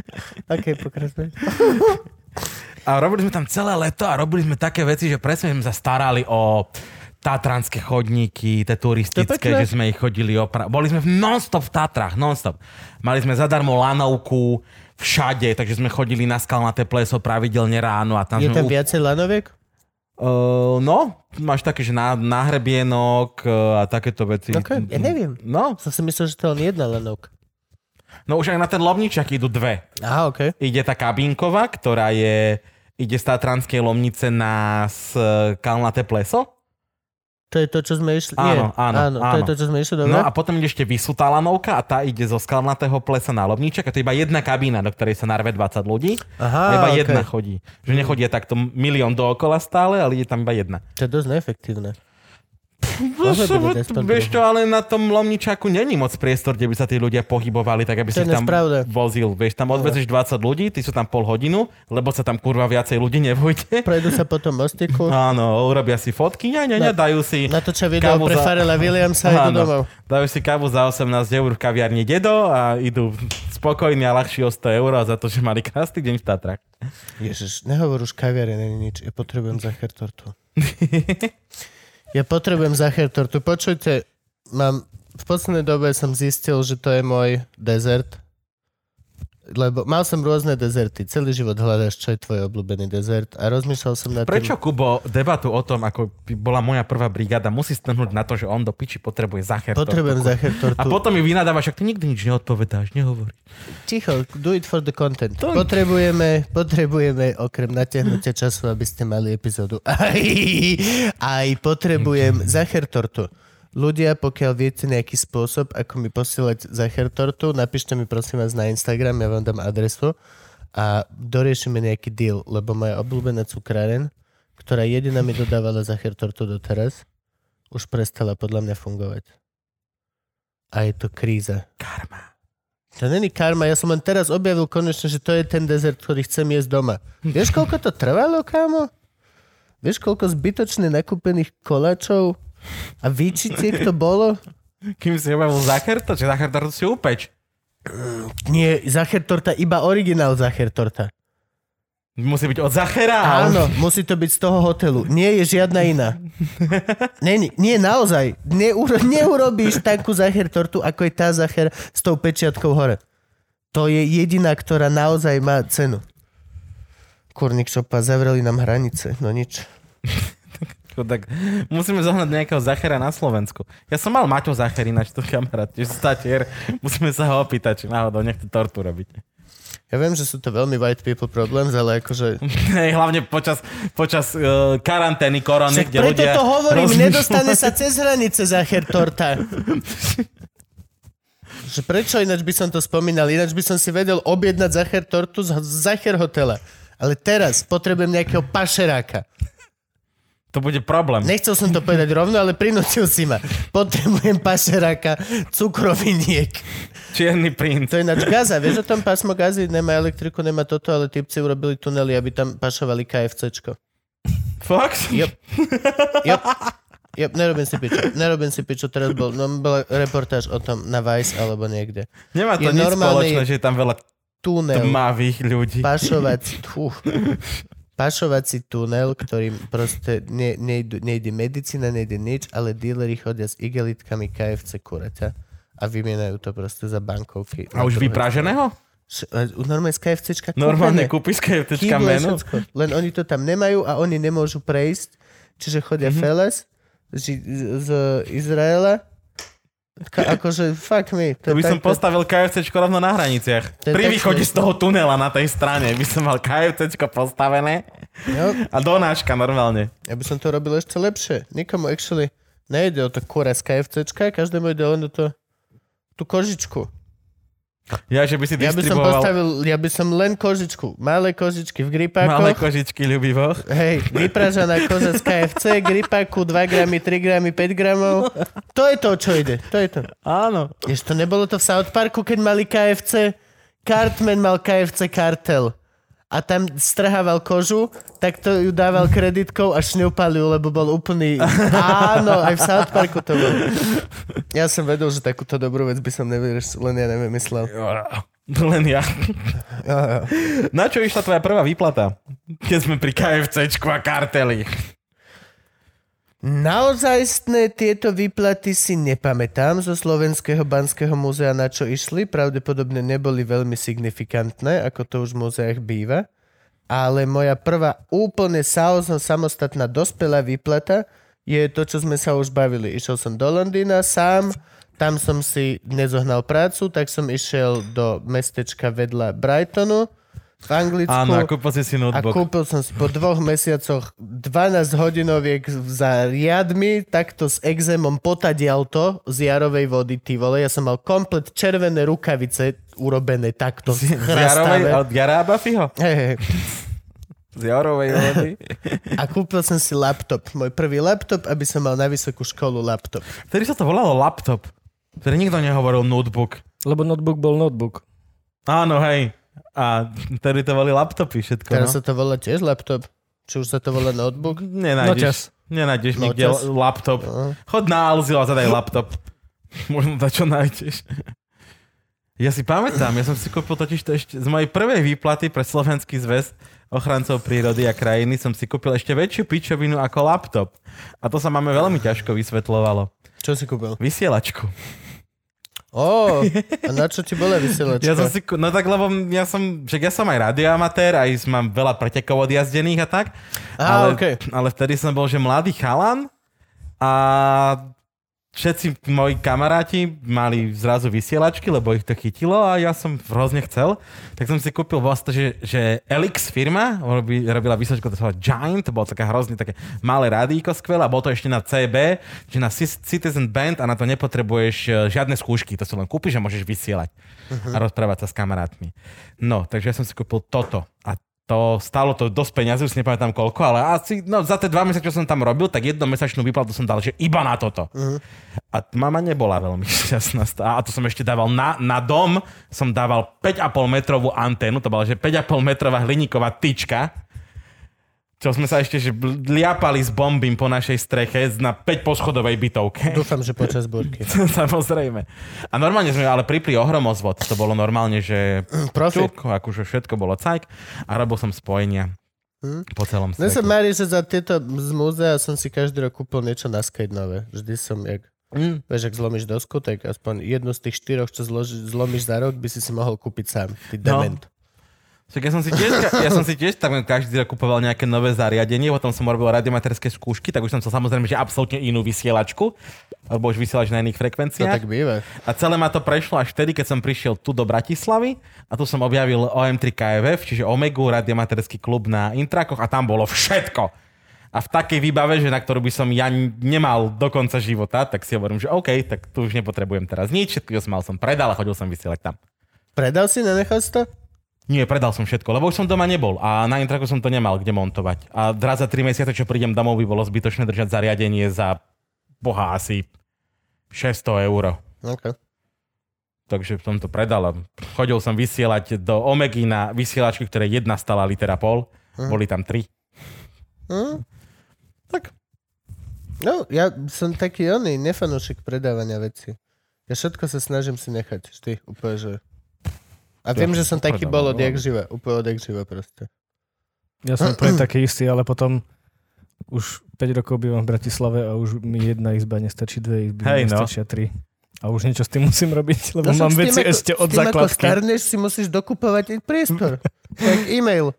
<laughs> OK, pokračuj. <laughs> A robili sme tam celé leto a robili sme také veci, že presne sme sa starali o tatranské chodníky, tie turistické, že sme ich chodili opra- Boli sme non-stop v Tatrách, non-stop. Mali sme zadarmo lanovku všade, takže sme chodili na skalnaté pleso pravidelne ráno a tam Je sme... tam viacej lanoviek? Uh, no, máš také, že na, náhrebienok uh, a takéto veci. OK, ja neviem. No, Som si myslel, že to je len jedna lanovka. no už aj na ten lomničak idú dve. Aha, OK. Ide tá kabínková, ktorá je, ide z Tatranskej lomnice na skalnaté pleso. To je to, čo sme išli? Áno, Nie. áno, áno. To je áno. to, čo sme išli, dobre? No a potom ide ešte vysutá lanovka a tá ide zo skalnatého plesa na lomníček a to je iba jedna kabína, do ktorej sa narve 20 ľudí. Aha, iba OK. jedna chodí. Že nechodí takto milión dookola stále, ale je tam iba jedna. To je dosť neefektívne. Vieš, čo, ale na tom lomničaku není moc priestor, kde by sa tí ľudia pohybovali, tak aby To si tam nespravda. vozil. Vieš, tam odvezeš 20 ľudí, ty sú tam pol hodinu, lebo sa tam kurva viacej ľudí nevojde. <laughs> Prejdú sa po tom mostiku, Áno, urobia si fotky, ne, ne, ne, dajú si... natočia video pre Farela Williamsa a idú domov. Dajú si kávu za 18 eur v kaviarni Dedo a idú spokojní a ľahší o 100 eur za to, že mali krásny deň v Tatrach. Ježiš, nehovor už kaviare, není nič. Ja potrebujem zacher tortu. <laughs> ja potrebujem zacher tortu. Počujte, mám, v poslednej dobe som zistil, že to je môj dezert. Lebo mal som rôzne dezerty. Celý život hľadáš, čo je tvoj obľúbený dezert. A rozmýšľal som nad Prečo, tým... Kubo, debatu o tom, ako by bola moja prvá brigáda, musí strhnúť na to, že on do piči potrebuje zacher. Potrebujem zacher. A potom mi vynadávaš, ak ty nikdy nič neodpovedáš, nehovorí. Ticho, do it for the content. Potrebujeme, potrebujeme, okrem natiahnutia času, aby ste mali epizódu, <laughs> aj, aj potrebujem zacher tortu. Ľudia, pokiaľ viete nejaký spôsob, ako mi posielať zacher tortu, napíšte mi prosím vás na Instagram, ja vám dám adresu a doriešime nejaký deal, lebo moja obľúbená cukráren, ktorá jediná mi dodávala zacher tortu doteraz, už prestala podľa mňa fungovať. A je to kríza. Karma. To není karma, ja som len teraz objavil konečne, že to je ten dezert, ktorý chcem jesť doma. Vieš, koľko to trvalo, kámo? Vieš, koľko zbytočne nakúpených koláčov a výčitiek to bolo? Kým si objavil zacher, to, že zacher to si upeč. Nie, zacher torta, iba originál zacher torta. Musí byť od zachera. Áno, musí to byť z toho hotelu. Nie je žiadna iná. <laughs> Nie, nie naozaj. Neuro, neurobíš takú zacher tortu, ako je tá zacher s tou pečiatkou hore. To je jediná, ktorá naozaj má cenu. Kurník šopa, zavreli nám hranice, no nič. <laughs> Tak musíme zohnať nejakého zachera na Slovensku. Ja som mal Maťo Zacher, ináč to kamarát, tiež statier. Musíme sa ho opýtať, či náhodou nechce tortu robiť. Ja viem, že sú to veľmi white people problems, ale akože... <laughs> Hej, hlavne počas, počas uh, karantény korony, Však kde preto ľudia... to hovorím, rozmýšľajú- nedostane sa cez hranice Zacher torta. <laughs> Že prečo ináč by som to spomínal? Ináč by som si vedel objednať Zacher tortu z z Zacher hotela. Ale teraz potrebujem nejakého pašeráka. To bude problém. Nechcel som to povedať rovno, ale prinútil si ma. Potrebujem pašeráka cukroviniek. Čierny princ. To je ináč Gaza. Vieš o tom pásmo Gazy? Nemá elektriku, nemá toto, ale typci urobili tunely, aby tam pašovali KFCčko. Fakt? Jop. Jop. Jop, nerobím si piču. Nerobím si piču. Teraz bol, no, bola reportáž o tom na Vice alebo niekde. Nemá to Je nič normálny- spoločné, že je tam veľa Tunel. tmavých ľudí. Pašovať. Fú. Pašovací tunel, ktorým proste ne, nejdu, nejde medicína, nejde nič, ale díleri chodia s igelitkami KFC kuraťa a vymienajú to proste za bankovky. A už vypraženého? A Normálne z KFCčka Normálne kúpené. kúpiš KFCčka menu? Len oni to tam nemajú a oni nemôžu prejsť, čiže chodia mm-hmm. feles z, z Izraela. Ka- akože, fuck me. To by som takto- postavil KFCčko rovno na hraniciach. To Pri tak východe z toho tunela na tej strane by som mal KFCčko postavené Jo, a donáška normálne. ja by som to robil ešte lepšie. Nikomu actually nejde o to kura z KFCčka, každému ide len o to, tú kožičku. Ja, že by si Ja by som distribuoval postavil, ja by som len kožičku. Malé kožičky v gripákoch. malé kožičky, ľubivo. Hej, vypražaná koža z KFC, gripáku 2 gramy, 3 gramy, 5 gramov. To je to, čo ide. To je to. Áno. Ešte to nebolo to v South Parku, keď mali KFC. Cartman mal KFC kartel. A tam strhával kožu, tak to ju dával kreditkou a šňupal ju, lebo bol úplný... Áno, aj v South Parku to bolo. Ja som vedel, že takúto dobrú vec by som nevyreš, len ja nevymyslel. <laughs> Len ja. Na čo išla tvoja prvá výplata? Keď sme pri KFCčku a karteli. Naozajstné tieto výplaty si nepamätám zo Slovenského banského múzea, na čo išli. Pravdepodobne neboli veľmi signifikantné, ako to už v múzeách býva. Ale moja prvá úplne samostatná dospelá výplata je to, čo sme sa už bavili. Išiel som do Londýna sám, tam som si nezohnal prácu, tak som išiel do mestečka vedľa Brightonu v Anglicku. Áno, a kúpil si si A notebook. kúpil som si po dvoch mesiacoch 12 hodinoviek za riadmi, takto s exémom potadial to z jarovej vody, ty vole. Ja som mal komplet červené rukavice urobené takto. Z Jarovej, od Jarába Fiho? Hej, hej. Z Jarovej vody. A kúpil som si laptop. Môj prvý laptop, aby som mal na vysokú školu laptop. Vtedy sa to volalo laptop. Vtedy nikto nehovoril notebook. Lebo notebook bol notebook. Áno, hej. A vtedy to boli laptopy všetko. Teraz no? sa to volá tiež laptop. Či už sa to volá notebook? Nenájdeš, nenájdeš No nikde čas. laptop. No. Chod na Alzio a zadaj laptop. <laughs> Možno to čo nájdeš. Ja si pamätám, ja som si kúpil totiž to ešte z mojej prvej výplaty pre Slovenský zväz ochrancov prírody a krajiny som si kúpil ešte väčšiu pičovinu ako laptop. A to sa máme veľmi ťažko vysvetľovalo. Čo si kúpil? Vysielačku. Ó, a na čo ti bola vysielačka? Ja som si, no tak lebo ja som, však ja som aj radioamatér, aj mám veľa pretekov odjazdených a tak. Á, ale, okej. ale vtedy som bol, že mladý chalan a všetci moji kamaráti mali zrazu vysielačky, lebo ich to chytilo a ja som hrozne chcel. Tak som si kúpil vlastne, že, že Elix firma robí, robila vysielačku, to sa Giant, to bolo také hrozne také malé rádíko skvelé a bolo to ešte na CB, že na Citizen Band a na to nepotrebuješ e, žiadne skúšky, to si len kúpiš a môžeš vysielať a rozprávať sa s kamarátmi. No, takže ja som si kúpil toto a to stálo to dosť peňazí, už si nepamätám koľko, ale asi no, za tie dva mesiace, čo som tam robil, tak jednomesačnú výplatu som dal, že iba na toto. Uh-huh. A mama nebola veľmi <laughs> šťastná. A to som ešte dával na, na dom, som dával 5,5 metrovú anténu, to bola, že 5,5 metrová hliníková tyčka, čo sme sa ešte že liapali s bombím po našej streche na 5 poschodovej bytovke. Dúfam, že počas búrky. <laughs> Samozrejme. A normálne sme ale pripli ohromozvod. To bolo normálne, že Profi. čuk, akože všetko bolo cajk a robil som spojenia po celom Mne sa mári, že za tieto z múzea som si každý rok kúpil niečo na skate nové. Vždy som, jak, Mm. vieš, ak zlomíš dosku, tak aspoň jednu z tých štyroch, čo zloži, zlomíš za rok, by si si mohol kúpiť sám. Ty No. dement. Však ja som si tiež, ja som si tiež tak každý rok kupoval nejaké nové zariadenie, potom som robil radiomaterské skúšky, tak už som chcel samozrejme, že absolútne inú vysielačku, alebo už vysielač na iných To frekvenciách. tak býva. A celé ma to prešlo až vtedy, keď som prišiel tu do Bratislavy a tu som objavil OM3 KFF, čiže Omegu, radiomaterský klub na Intrakoch a tam bolo všetko. A v takej výbave, že na ktorú by som ja nemal do konca života, tak si hovorím, že OK, tak tu už nepotrebujem teraz nič, všetko, som mal, som predal a chodil som vysielať tam. Predal si, nenechal si to? Nie, predal som všetko, lebo už som doma nebol a na Intraku som to nemal kde montovať. A raz za 3 mesiace, čo prídem domov, by bolo zbytočné držať zariadenie za boha asi 600 eur. Okay. Takže som to predal chodil som vysielať do Omegy na vysielačky, ktoré jedna stala litera pol. Hm. Boli tam tri. Hm? Tak. No, ja som taký oný, nefanúšik predávania veci. Ja všetko sa snažím si nechať. Vždy, úplne, že... A viem, Ja že som taký bol odjak živa. Úplne odjak živa proste. Ja som pre <clears throat> taký istý, ale potom už 5 rokov bývam v Bratislave a už mi jedna izba nestačí, dve izby Hej, no. nestačia tri. A už niečo s tým musím robiť, <laughs> lebo však mám veci ako- ešte od tým, ako základky. starneš, si musíš dokupovať aj priestor. <laughs> tak e-mail.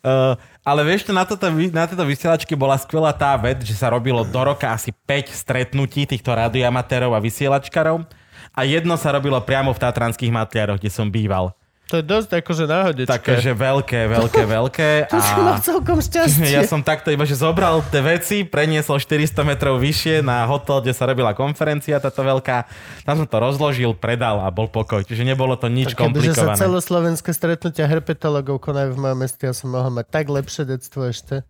Uh, <laughs> ale vieš, na, toto, na tejto vysielačke bola skvelá tá vec, že sa robilo do roka asi 5 stretnutí týchto radioamatérov a vysielačkarov a jedno sa robilo priamo v Tatranských matliaroch, kde som býval. To je dosť akože náhodečké. Takže veľké, veľké, <laughs> veľké. To si mal A celkom šťastie. <laughs> ja som takto iba, že zobral tie veci, preniesol 400 metrov vyššie na hotel, kde sa robila konferencia táto veľká. Tam som to rozložil, predal a bol pokoj. Čiže nebolo to nič Kebyže sa komplikované. celoslovenské stretnutia herpetologov konajú v mojom meste, ja som mohol mať tak lepšie detstvo ešte.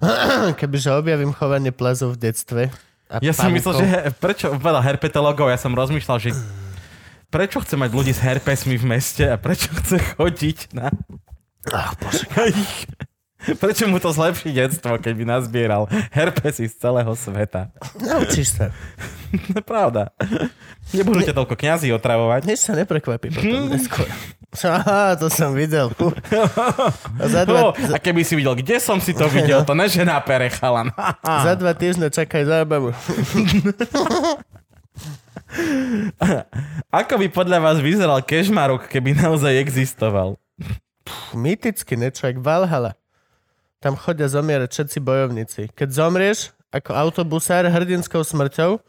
<clears throat> Kebyže objavím chovanie plazov v detstve. A Ja som myslel, že prečo, veľa herpetologov, ja som rozmýšľal, že prečo chce mať ľudí s herpesmi v meste a prečo chce chodiť na... Ach, bože. <laughs> Prečo mu to zlepší detstvo, keď by nazbieral herpesy z celého sveta? Naučíš sa. To je pravda. Nebudú ťa toľko kňazí otravovať. Nič sa neprekvapí potom neskôr. <laughs> Aha, to som videl. <laughs> Za dva, a keby si videl, kde som si to videl, to ne že na pere, chalan. <laughs> za dva týždne čakaj zábavu. Ako by podľa vás vyzeral Kešmarok, keby naozaj existoval? Mýticky niečo, jak Valhalla. Tam chodia zomierať všetci bojovníci. Keď zomrieš ako autobusár hrdinskou smrťou,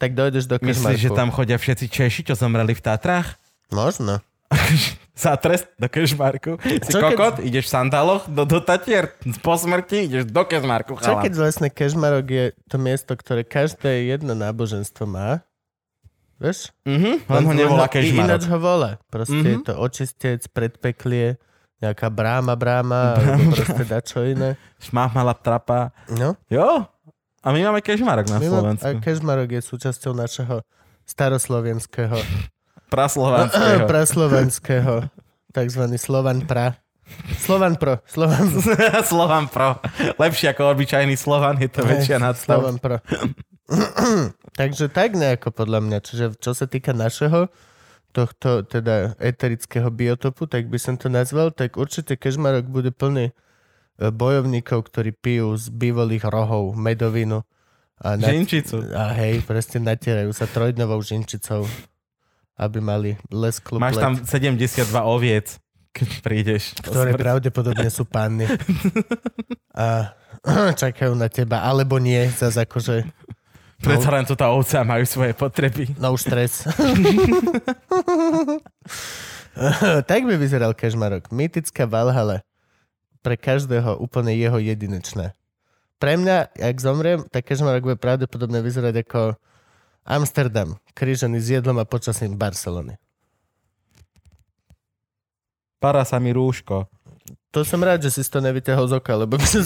tak dojdeš do Kešmarku. Myslíš, že tam chodia všetci Češi, čo zomreli v Tatrách? Možno. <laughs> Za trest do Kešmarku. <laughs> Si Čo keď- kokot, ideš v sandáloch do, do Tatier, po smrti ideš do Kešmarku, Čo chalan. keď vlastne Kešmarok je to miesto, ktoré každé jedno náboženstvo má? Vieš? Mhm, len ho nevolá I- Ináč Kešmarok. ho volá. Proste Mhm. je to očistec, predpeklie, nejaká bráma, bráma, alebo proste dačo iné. <laughs> Šmáhmala trapa. No, Jo, a my máme Kešmarok na my Slovensku. a Kešmarok je súčasťou našeho staroslovenského, Praslovanského. <laughs> praslovenského, takzvaný Slovan pra. Slovan pro, Slovan, <laughs> Slovan Pro. Lepšie ako obyčajný Slovan, je to väčšia nadstav. Slovan pro. <clears throat> Takže tak nejako podľa mňa. Čiže čo sa týka našeho tohto teda eterického biotopu, tak by som to nazval, tak určite Kežmarok bude plný e, bojovníkov, ktorí pijú z bývalých rohov medovinu. A, na, Žinčicu. a hej, presne natierajú sa trojdnovou žinčicou, aby mali lesklú Máš pleť, tam 72 oviec, keď prídeš. ktoré smrti. pravdepodobne sú panny. A <clears throat> čakajú na teba, alebo nie, zase akože Predsa len tu tá ovca majú svoje potreby. No stres. <laughs> tak by vyzeral Kežmarok. Mýtická Valhalla. Pre každého úplne jeho jedinečné. Pre mňa, ak zomriem, tak Kežmarok bude pravdepodobne vyzerať ako Amsterdam, krížený s jedlom a počasím Barcelony. Para sa mi rúško. To som rád, že si to nevyťahol z oka, lebo by som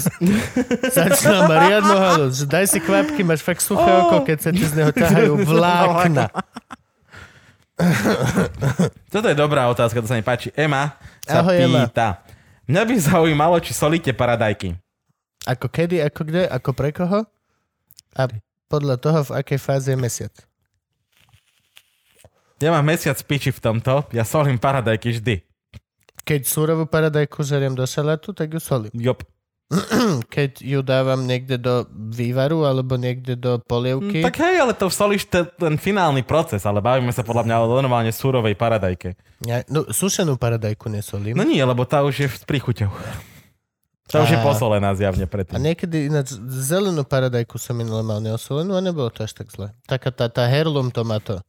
<laughs> začal ma riadno halus. Že daj si kvapky, máš fakt suché oko, keď sa ti z neho ťahajú <laughs> vlákna. <laughs> Toto je dobrá otázka, to sa mi páči. Ema sa Ahoj, Ema. pýta. Mňa by zaujímalo, či solíte paradajky. Ako kedy, ako kde, ako pre koho? A podľa toho, v akej fáze je mesiac. Ja mám mesiac piči v tomto, ja solím paradajky vždy. Keď surovú paradajku žeriem do šalátu, tak ju solím. Jop. <clears throat> Keď ju dávam niekde do vývaru alebo niekde do polievky, Mm, Tak hej, ale to solíš te, ten finálny proces, ale bavíme sa podľa mňa o normálne súrovej paradajke. ja, no, sušenú paradajku nesolím. No nie, lebo tá už je s príchuťou. Tá už je A- posolená zjavne A predtým. niekedy ináč zelenú paradajku som minule mal neosolenú a nebolo to až tak zle. Taká tá, tá heirloom tomato.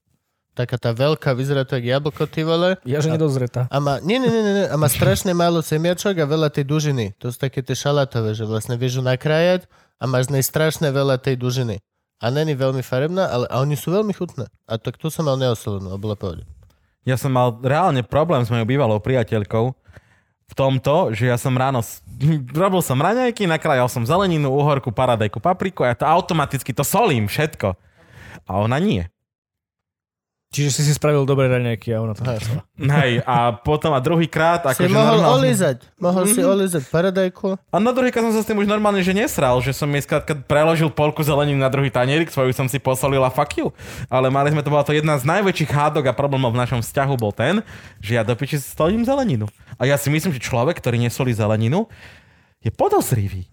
Taká tá veľká, vyzerá to jak jablko, ty vole. Ja, že nedozretá. A má, nie, nie, nie, nie, a má strašne málo semiačok a veľa tej dužiny. To sú také tie šalátové, že vlastne vieš ju nakrájať a máš z nej strašne veľa tej dužiny. A není veľmi farebná, ale a oni sú veľmi chutné. A tak tu som mal neosolenú a bola pohode. Ja som mal reálne problém s mojou bývalou priateľkou v tomto, že ja som ráno <laughs> robil som raňajky, nakrájal som zeleninu, uhorku, paradajku, papriku a ja to automaticky to solím všetko. A ona nie. Čiže si si spravil dobré raňajky a ona to. Hej, a potom a druhýkrát, Si akože mohol normálne... olízať. Mohol si olízať paradajku. A na druhýkrát som sa s tým už normálne, že nesral, že som jej skrátka preložil polku zeleniny na druhý tanierik, svoju som si posolil a fuck you. Ale mali sme, to bola to jedna z najväčších hádok a problémov v našom vzťahu bol ten, že ja do piči stolím zeleninu. A ja si myslím, že človek, ktorý nesolí zeleninu, je podozrivý.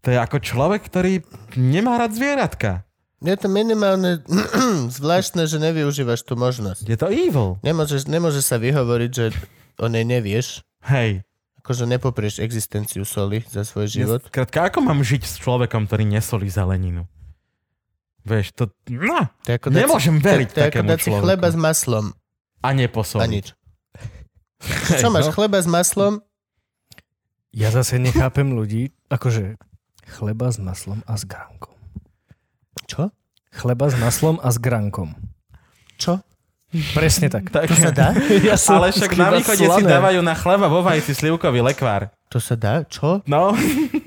To je ako človek, ktorý nemá rád zvieratka. Je to minimálne <clears throat> zvláštne, že nevyužívaš tú možnosť. Je to evil. Nemôžeš, nemôžeš sa vyhovoriť, že o nej nevieš. Hej. Akože nepoprieš existenciu soli za svoj život. Skrátka, ako mám žiť s človekom, ktorý nesolí zeleninu? Vieš, to... No, To ako dať nemôžem si, veriť to, to ako takému dať si človeku. chleba s maslom a a neposoliť. nič. <laughs> Čo máš, chleba s maslom? Ja zase nechápem ľudí, akože chleba s maslom a s gránkom. Čo? Chleba s maslom a s gránkom. Čo? Presne tak. Tak, To sa dá? <laughs> Ja som ale však na východe si slané. dávajú na chleba vo vajci slivkový lekvár. To sa dá? Čo? No,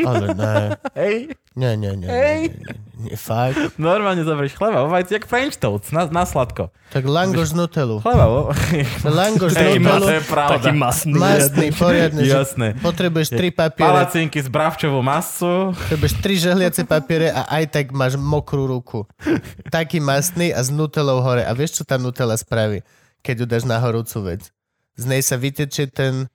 Ale ne. <laughs> hej, Nie, nie, nie. Hej. nie, nie, nie. Fakt. normálne zoberieš chleba vo vajci, jak French toast, na, na sladko. Tak langoš z nutelu. Chleba vo... <laughs> Langoš z nutelu. to je pravda. Taký masný. Mastný, poriadny. Jasné. Potrebuješ tri papiere, Palacinky z bravčovú masu. potrebuješ tri žehliace papiere a aj tak máš mokrú ruku. Taký mastný a s nutelou hore. A vieš, čo tá nutela spraví, keď ju dáš na horúcu vec? Z nej sa vytečie ten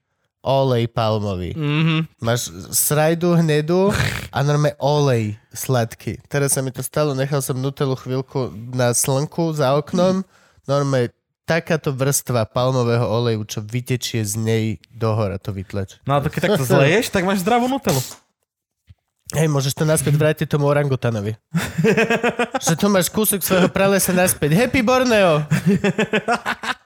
olej palmový. Mhm. Máš srajdu hnedu a normálne olej sladký. Teraz sa mi to stalo, nechal som Nutelu chvíľku na slnku za oknom. Normálne takáto vrstva palmového oleju, čo vytečie z nej do hora, to vytlač. No a to keď takto zleješ, tak máš zdravú nutelu. Hej, môžeš to naspäť vrátiť tomu orangutanovi. <laughs> že tu máš kúsok svojho pralesa naspäť. Happy Borneo! <laughs>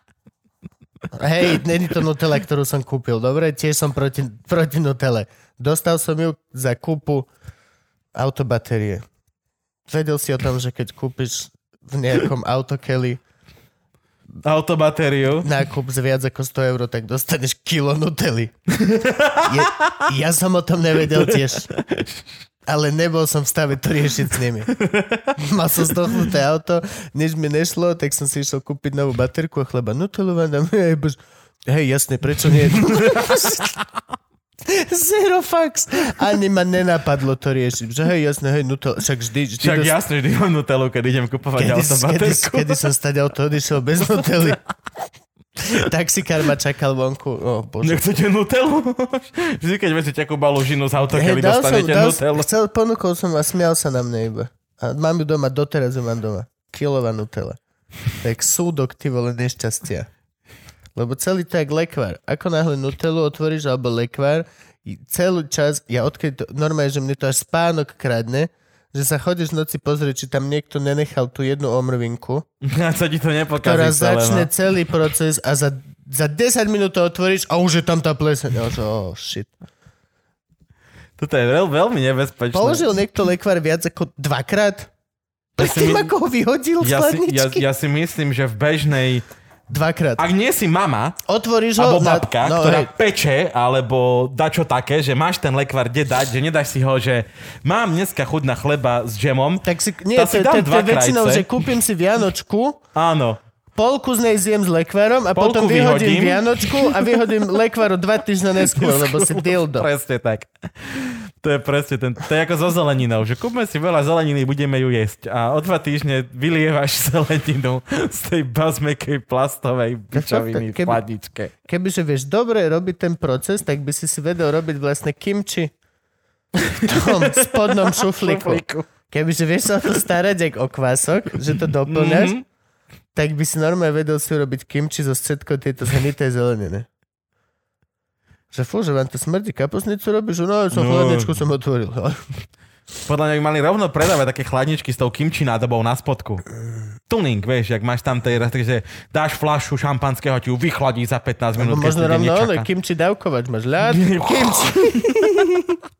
Hej, není to Nutella, ktorú som kúpil, dobre? Tiež som proti, proti Nutelle. Dostal som ju za kúpu autobatérie. Vedel si o tom, že keď kúpiš v nejakom autokeli Autobatériu. nákup za viac ako 100 eur, tak dostaneš kilo Nutelly. Je, ja som o tom nevedel tiež. Ale nebol som v stave to riešiť s nimi. Mal som zdochnuté auto, než mi nešlo, tak som si išiel kúpiť novú baterku a chleba. Nutellu vám dám. Hej, jasne, prečo nie? <laughs> <laughs> Zero fax. Ani ma nenapadlo to riešiť. Že hej, jasne, hej, Nutella. Však vždy, vždy Však dos- jasne, vždy mám nutelu, keď idem kupovať Kedy, kedy, kedy som stať auto odišiel bez <laughs> Nutelly. Taxikár ma čakal vonku. O, bože. Nechcete nutelu? <laughs> Vždy, keď vezete takú balužinu z autokely, dal som, dostanete dal, nutelu. chcel, ponúkol som a smial sa na mne iba. A mám ju doma, doteraz ju mám doma. Kilová Nutella. Tak súdok, ty vole, nešťastia. Lebo celý jak lekvár. Ako náhle Nutellu otvoríš, alebo lekvár, celý čas, ja odkedy to, normálne, že mne to až spánok kradne, že sa chodíš v noci pozrieť, či tam niekto nenechal tú jednu omrvinku, <laughs> A sa ti to nepokazí ktorá celé, začne no. celý proces a za, za 10 minút to otvoríš a už je tam tá pleseň. Ja, že, oh, shit. Toto je veľ, veľmi nebezpečné. Použil niekto lekvár viac ako dvakrát? Predtým, my- ako ho vyhodil z ja si, ja, ja si myslím, že v bežnej... Dvakrát. Ak nie si mama, Otvoríš ho... alebo na- babka, no, ktorá hej, peče, alebo dačo také, že máš ten lekvar kde dať, že nedáš si ho, že mám dneska chuť na chleba s džemom. tak si, nie, to, si to, dám to, dva je väčšinou, že kúpim si Vianočku, Áno. Polku z nej zjem s lekvárom a Polku potom vyhodím vyhodím. Vianočku a vyhodím <laughs> lekváru dva týždne neskôr, lebo si dildo. Presne tak. To je presne ten, to je ako so zeleninou, že kúpme si veľa zeleniny, budeme ju jesť a o dva týždne vylievaš <laughs> zeleninu z tej bazmekej plastovej bičoviny v Keby- chladničke. Kebyže vieš dobre robiť ten proces, tak by si si vedel robiť vlastne kimči v tom spodnom. <laughs> Šuflíku. Kebyže vieš sa o to starať, jak o kvások, že to doplňaš, Mhm. Tak by si normálne vedel si urobiť kimči zo všetko tejto zhnitej zeleniny. Že fú, že vám to smrdí. Kapusnicu robíš? No, som No. chladničku som otvoril. Podľa mňa by mali rovno predávať také chladničky s tou kimči nádobou na spodku. Tuning, vieš, jak máš tam tej, takže dáš flašu šampanského, ti ju vychladí za 15 Alebo minút, možno rovno ale kimči dávkovať. Máš ľad, <laughs> kimči. <laughs>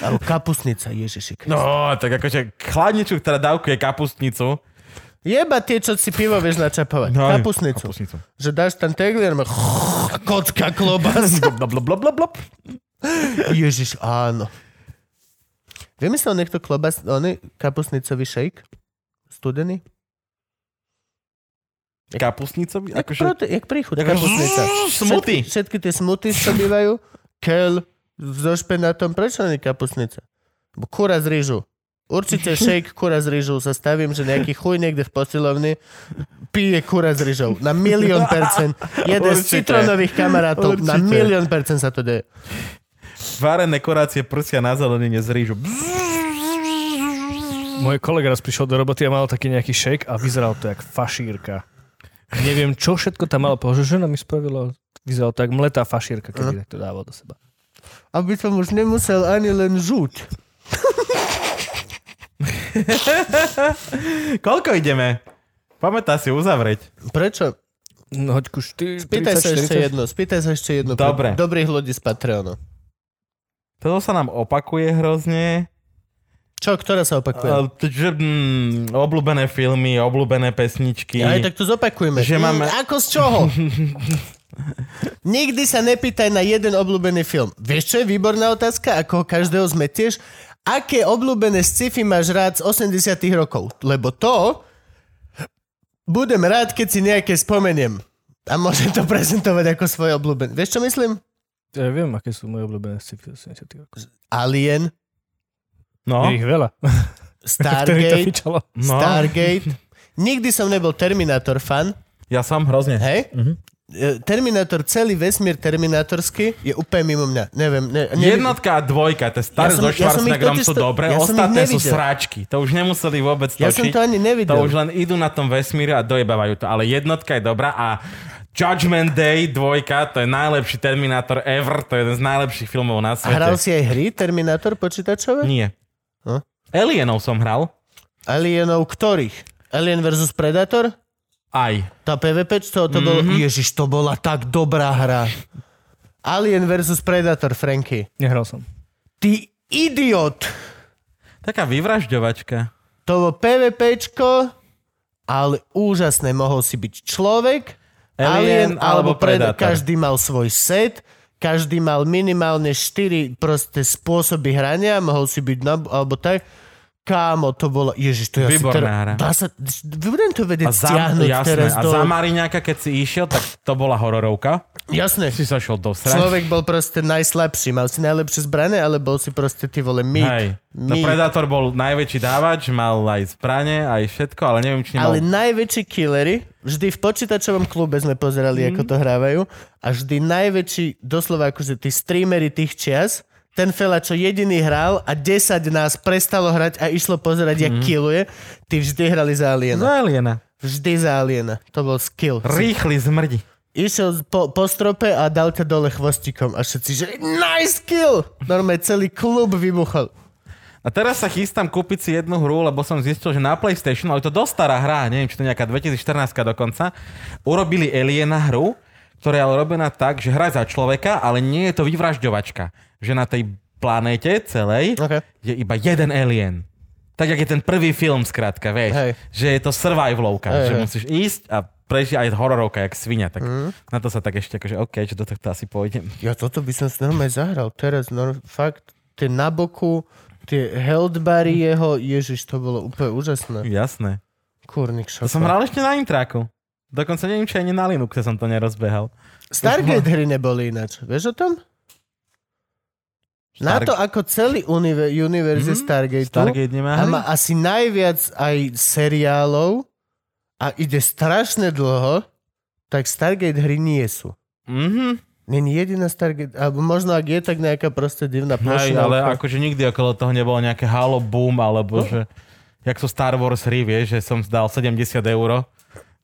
Alebo kapusnica, ježiši. No, tak akože chladničku, ktorá dávkuje kapustnicu. Jeba tie, čo si pivo vieš načapovať. No, kapusnicu. kapustnicu. Že dáš tam teglier, má kocka klobás. <laughs> Blop, blop, blop, blop, blop. Ježiš, áno. Vymyslel niekto klobás, oný kapusnicový shake? Studený? Kapusnicový? Jak, Akože... jak príchod, Ako- kapusnica. Smuty. Všetky, všetky tie smuty, čo bývajú, kel so špenátom, prečo nie kapusnica? Bo kura z rýžu. Určite shake <laughs> kura z rýžou sa stavím, že nejaký chuj niekde v posilovni pije kura s rýžou. Na milión percent. Jeden z Určite. citronových kamarátov. Na Určite. milión percent sa to deje. Varené kurácie prsia na zelenine z rýžu. Môj kolega raz prišiel do roboty a mal taký nejaký shake a vyzeral to jak fašírka. Neviem, čo všetko tam malo že žena mi spravila. Vyzeralo to jak mletá fašírka, keby to dával do seba. Aby som už nemusel ani len žuť. <laughs> Koľko ideme? Pamätá si uzavrieť. Prečo? No hoďku, šty, Spýtaj 30, sa ešte 40. jedno. Spýtaj sa ešte jedno. Dobre. Pre Dobrých ľudí z Patreonu. Toto sa nám opakuje hrozne. Čo, ktorá sa opakuje? Uh, že, mm, obľúbené filmy, obľúbené pesničky. Aj tak to zopakujeme. Že máme- Mm, ako z čoho? <laughs> Nikdy sa nepýtaj na jeden obľúbený film. Vieš, čo je výborná otázka? Ako ho každého zmetieš? Aké obľúbené sci-fi máš rád z 80 rokov? Lebo to budem rád, keď si nejaké spomeniem. A môžem to prezentovať ako svoje obľúbené. Vieš, čo myslím? Ja viem, aké sú moje obľúbené sci-fi 80 rokov. Alien, No, Je ich veľa. <laughs> Stargate, no. Stargate. Nikdy som nebol Terminator fan, Ja som hrozne. hej? Mhm. E, Terminator, celý vesmír terminátorský je úplne mimo mňa. Neviem. Ne, ne, Jednotka a dvojka, tie staré Ja som- so ja Schwarzeneggerom totiž sú to- dobré, ja ostatné sú sráčky. To už nemuseli vôbec Ja som točiť. to ani nevidel. To už len idú na tom vesmíre a dojebávajú to. Ale jednotka je dobrá a Judgment Day dvojka, to je najlepší Terminator ever, to je jeden z najlepších filmov na A svete. hral si aj hry Terminator počítačové? Nie. Hm? Alienov som hral. Alienov ktorých? Alien vs Predator? Aj. Tá PvP, to, to Mhm. bolo... Ježiš, to bola tak dobrá hra. Alien vs Predator, Franky. Nehral som. Ty idiot! Taká vyvražďovačka. To bolo PvPčko, ale úžasné. Mohol si byť človek, Alien alebo Predator. Každý mal svoj set, každý mal minimálne 4 proste spôsoby hrania, mohol si byť na, alebo tak. Kámo, to bolo... Ježiš, to ja Výborná si teraz... hra. Dá sa... Budem to vedieť A za, stiahnuť jasné, teraz a do... za Mariňáka, keď si išiel, tak to bola hororovka. Jasné. Si sa šiel do srať. Človek bol proste najslabší. Mal si najlepšie zbrane, ale bol si proste ty vole mýt. Hej. No. Predator bol najväčší dávač, mal aj zbrane, aj všetko, ale neviem, či nemal... Ale najväčší killery, vždy v počítačovom klube sme pozerali, Mhm. ako to hrávajú, a vždy najväčší, doslova akože tí streamery tých čias, ten fela, čo jediný hral a 10 nás prestalo hrať a išlo pozerať, Mhm. jak killuje, tí vždy hrali za Aliena. Za Aliena. Vždy za Aliena. To bol skill. Rýchly zmrdi. Išiel po, po strope a dal ťa dole chvostikom a všetci, že nice kill! Normálne celý klub vybuchol. A teraz sa chystám kúpiť si jednu hru, lebo som zistil, že na PlayStation, ale to dosť stará hra, neviem, či to nejaká 2014 dokonca, urobili Aliena hru, ktorá je ale robená tak, že hra za človeka, ale nie je to vyvražďovačka. Že na tej planéte celej Okay. je iba jeden alien. Tak, jak je ten prvý film, skrátka, vieš. Hej. Že je to survivalovka, Hej, že hej. musíš ísť a prežiť aj hororovka, jak svinia. Tak Mhm. na to sa tak ešte akože, OK, že do tohto asi pôjdem. Ja toto by som si normálne zahral. Teraz, no, fakt, tie na boku, tie health bary jeho, ježiš, to bolo úplne úžasné. Jasné. Kurník To šofa. som hral ešte na Intraku. Dokonca neviem, či ani na Linuxe som to nerozbehal. Stargate hry neboli ináč. Vieš o tom? Na to, ako celý univer, univerz je Mhm. Stargate, nemá a má asi najviac aj seriálov a ide strašne dlho, tak Stargate hry nie sú. Mhm. Není jediná Stargate, alebo možno ak je, tak nejaká proste divná Hej, plošina. ale akože nikdy okolo toho nebolo nejaké Halo Boom, alebo No. že... Jak sú Star Wars hry, vieš, že som dal 70 eur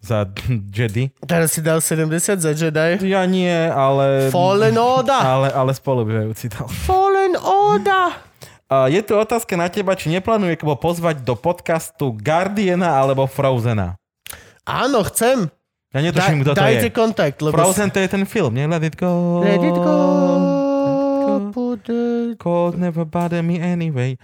za Jedi. Teraz si dal 70 za Jedi. Ja nie, ale... Fallen Order! Ale, ale spolubývajúci dal. Fallen Order! A je tu otázka na teba, či neplánuje Kubo pozvať do podcastu Guardiana alebo Frozena. Áno, chcem. Ja Da, netuším, kto to dajte je. kontakt, lebo... Frozen to je ten film, nie? Let it go. Let it go. go. Put it... Cold never bother me anyway.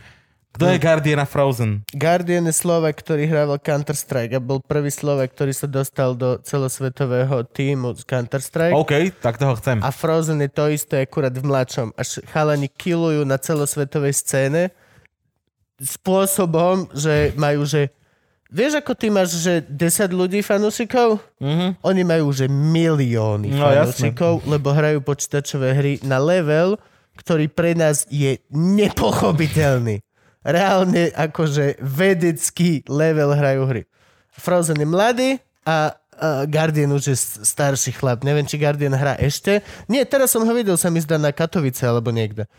Kto je Guardian a Frozen? Guardian je Slovak, ktorý hrával Counter-Strike a bol prvý Slovak, ktorý sa dostal do celosvetového týmu z Counter-Strike. OK, tak toho chcem. A Frozen je to isté akurát v mladšom. Až chalani killujú na celosvetovej scéne spôsobom, že majú, že vieš ako ty máš, že 10 ľudí fanúšikov? Mhm. Oni majú že milióny No, fanúšikov, lebo hrajú počítačové hry na level, ktorý pre nás je nepochopiteľný. Reálne akože vedecký level hrajú hry. Frozen je mladý a, a Guardian už je starší chlap. Neviem, či Guardian hrá ešte. Nie, teraz som ho videl, sa mi zdá na Katovice alebo niekde.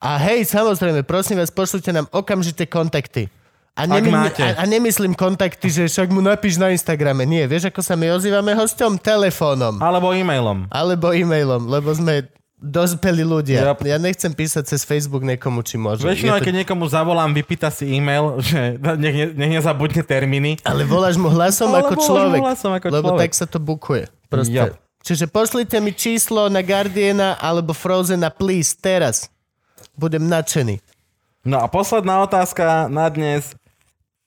A hej, samozrejme, prosím vás, pošlite nám okamžite kontakty. A, Ak máte. a, a nemyslím kontakty, že však mu napíš na Instagrame. Nie, vieš, ako sa my ozývame hosťom? Telefónom. Alebo e-mailom. Alebo e-mailom, lebo sme dospelí ľudia. Yep. Ja nechcem písať cez Facebook niekomu, či môže. Väčšinou, to- keď niekomu zavolám, vypýta si e-mail, že <laughs> nech, ne- nech nezabudne termíny. Ale voláš mu hlasom Ale ako človek. hlasom ako lebo človek. tak sa to bukuje. Proste. Yep. Čiže pošlite mi číslo na Guardiana alebo Frozena, please, teraz. Budem nadšený. No a posledná otázka na dnes.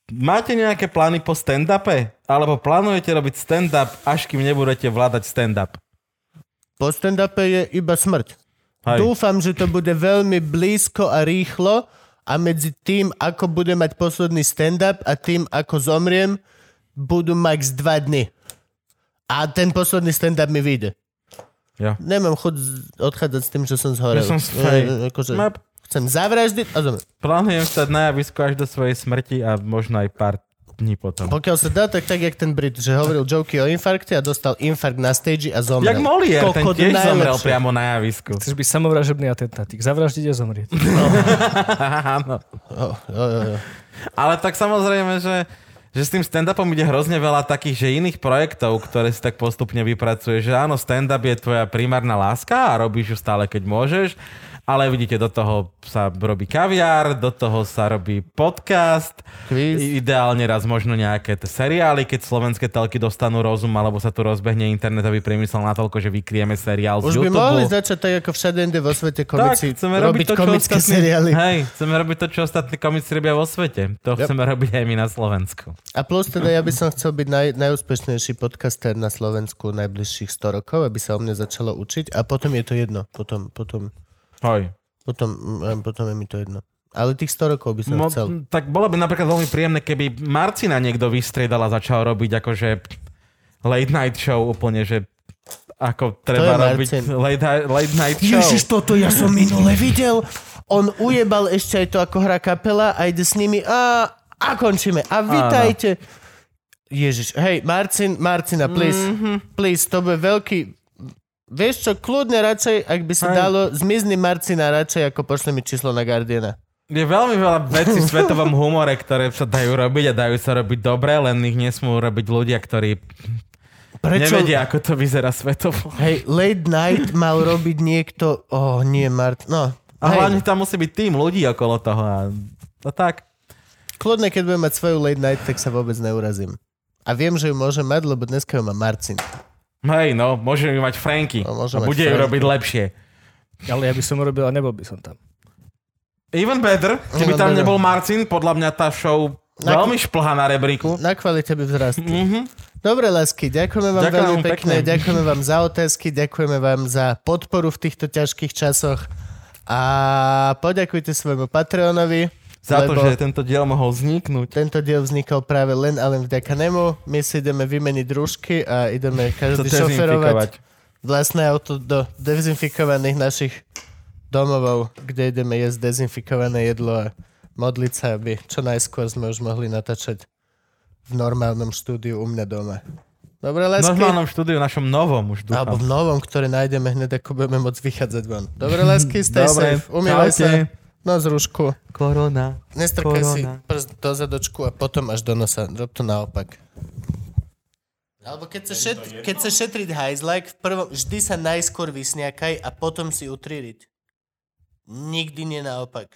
Máte nejaké plány po stand-upe? Alebo plánujete robiť stand-up, až kým nebudete vládať stand-up? Po stand-upe je iba smrť. Hej. Dúfam, že to bude veľmi blízko a rýchlo a medzi tým, ako budem mať posledný stand-up a tým, ako zomriem, budú max dva dny. A ten posledný stand-up mi vyjde. Jo. Nemám chuť odchádzať s tým, že som zhorel. Ja som E, akože, Map. chcem zavraždiť a zomrieť. Plánujem stať na javisku až do svojej smrti a možno aj pár dní potom. Pokiaľ sa dá, tak tak, jak ten Brit, že hovoril joky o infarkte a dostal infarkt na stage a zomrel. Jak Molier, ten tiež zomrel najlepšie. priamo na javisku. Chceš byť samovražebný atentátik. Zavraždiť a zomrieť. <laughs> Áno. Oh, jo, jo, jo. Ale tak samozrejme, že, že s tým stand-upom ide hrozne veľa takých, že iných projektov, ktoré si tak postupne vypracuje, že áno, stand-up je tvoja primárna láska a robíš ju stále, keď môžeš, ale vidíte, do toho sa robí kaviár, do toho sa robí podcast, Quiz. Ideálne raz možno nejaké t- seriály, keď slovenské telky dostanú rozum, alebo sa tu rozbehne internetový priemysel natoľko, že vykrieme seriál Už z by YouTube. mohli začať tak, ako všade inde vo svete komici, tak, chceme robiť, robiť to, komické ostatní, seriály. Hej, chceme robiť to, čo ostatní komici robia vo svete. To Yep. chceme robiť aj my na Slovensku. A plus teda ja by som chcel byť naj, najúspešnejší podcaster na Slovensku najbližších 100 rokov, aby sa o mne začalo učiť a potom je to jedno. Potom, potom, Hoj. potom, mm, potom je mi to jedno. Ale tých 100 rokov by som Mo, chcel. tak bolo by napríklad veľmi príjemné, keby Marcina niekto vystriedal a začal robiť akože late night show úplne, že ako treba robiť late, late night show. Ježiš, toto ja som minule videl. On ujebal ešte aj to, ako hrá kapela a ide s nimi a, a končíme. A vítajte. Ježiš, hej, Marcin, Marcina, please. Mm-hmm. Please, to bude veľký... Vieš čo, kľudne radšej, ak by sa dalo, zmizni Marcina radšej, ako pošle mi číslo na Guardiana. Je veľmi veľa vecí v svetovom humore, ktoré sa dajú robiť a dajú sa robiť dobre, len ich nesmú robiť ľudia, ktorí Prečo? nevedia, ako to vyzerá svetovo. Hej, late night mal robiť niekto... Oh, nie, Mart... No, A hej, hlavne tam musí byť tým ľudí okolo toho a, a tak. kľudne, keď budem mať svoju late night, tak sa vôbec neurazím. A viem, že ju môžem mať, lebo dneska ju má Marcin. Hej, no, môžeme ju mať Franky. No, a bude ju robiť lepšie. Ale ja by som robil a nebol by som tam. Even better, keby Even tam better. nebol Marcin, podľa mňa tá show Na- veľmi šplhá na rebríku. Na kvalite by vzrastli. Mhm. Dobre, lásky, ďakujeme vám Ďakujem veľmi pekne, pekne. ďakujeme vám za otázky, ďakujeme vám za podporu v týchto ťažkých časoch a poďakujte svojmu Patreonovi, Za to, že tento diel mohol vzniknúť. tento diel vznikol práve len a len vďaka nemu. My si ideme vymeniť družky a ideme každý šoferovať vlastné auto do dezinfikovaných našich domovov, kde ideme jesť dezinfikované jedlo a modliť sa, aby čo najskôr sme už mohli natáčať v normálnom štúdiu u mňa doma. Dobre, V lásky? normálnom štúdiu, našom novom už Alebo dúfam. v novom, ktoré nájdeme hneď, ako budeme môcť vychádzať von. Dobre, lásky, stay Dobre, safe. Umývaj sa. Čaute. No z rúšku. Korona. Nestrkaj si Korona. prst do zadočku a potom až do nosa. Rob to naopak. Alebo keď sa, šet, keď sa šetriť hajzlak, v prvom, vždy sa najskôr vysniakaj a potom si utririť. Nikdy nie naopak.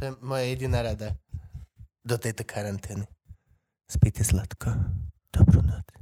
To je moja jediná rada. Do tejto karantény. Spíte sladko. Dobrú noc.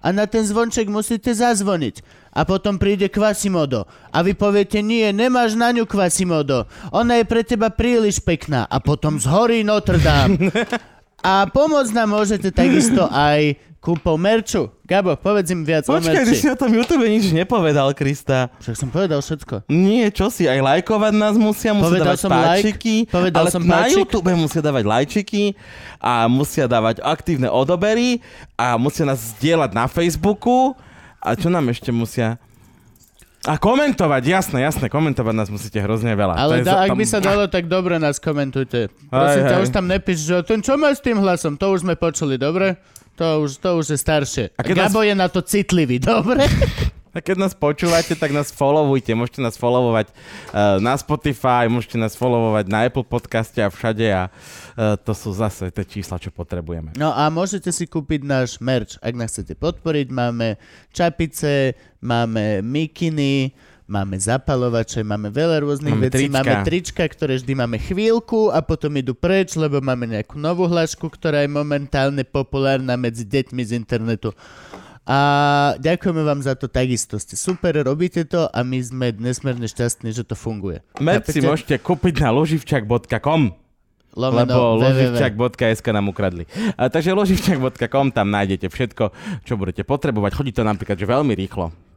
A na ten zvonček musíte zazvoniť. A potom príde Quasimodo. A vy poviete, nie, nemáš na ňu Quasimodo. Ona je pre teba príliš pekná. A potom zhorí Notre Dame. <laughs> A pomôcť nám môžete takisto aj kúpou merču. Gabo, povedz im viac o Počkaj, ty si o tom YouTube nič nepovedal, Krista. Však som povedal všetko. Nie, čo si, aj lajkovať nás musia, musia Povedal dávať som like, páčiky, povedal ale som na páčik. YouTube musia dávať lajčiky a musia dávať aktívne odobery a musia nás zdieľať na Facebooku a čo nám ešte musia... A komentovať, jasné, jasné, komentovať nás musíte hrozne veľa. Ale da, ak tam- by sa dalo, tak dobre nás komentujte. Prosím Hej, ťa, hej. už tam nepíš, že ten čo má s tým hlasom, to už sme počuli, dobre? To už, to už je staršie. A keď Gabo je na to citlivý, <laughs> dobre? A keď nás počúvate, tak nás followujte. Môžete nás followovať uh, na Spotify, môžete nás followovať na Apple podcaste a všade a uh, to sú zase tie čísla, čo potrebujeme. No a môžete si kúpiť náš merch, ak nás chcete podporiť. Máme čapice, máme mikiny, máme zapalovače, máme veľa rôznych Máme vecí. trička. Máme trička, ktoré vždy máme chvíľku a potom idú preč, lebo máme nejakú novú hlášku, ktorá je momentálne populárna medzi deťmi z internetu. A ďakujeme vám za to takisto. Ste super, robíte to a my sme nesmierne šťastní, že to funguje. Merch si môžete kúpiť na loživčak.com Lomeno lebo loživčak.sk nám ukradli. A, takže loživčak.com, tam nájdete všetko, čo budete potrebovať. Chodí to napríklad že veľmi rýchlo.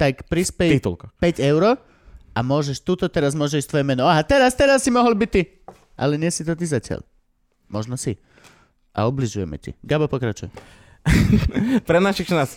tak prispej Titulkoch. 5 eur a môžeš, tuto teraz môžeš tvoje meno. Aha, teraz, teraz si mohol byť ty. Ale nie si to ty zatiaľ. Možno si. A obližujeme ti. Gabo, pokračuj. <laughs> Pre našich nás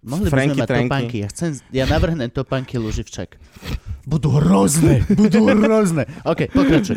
Mohli by Franky, sme mať Tranky. topánky. Ja, chcem, ja navrhnem topánky Luživčak. Budú hrozné, budú hrozné. <laughs> OK, pokračuj.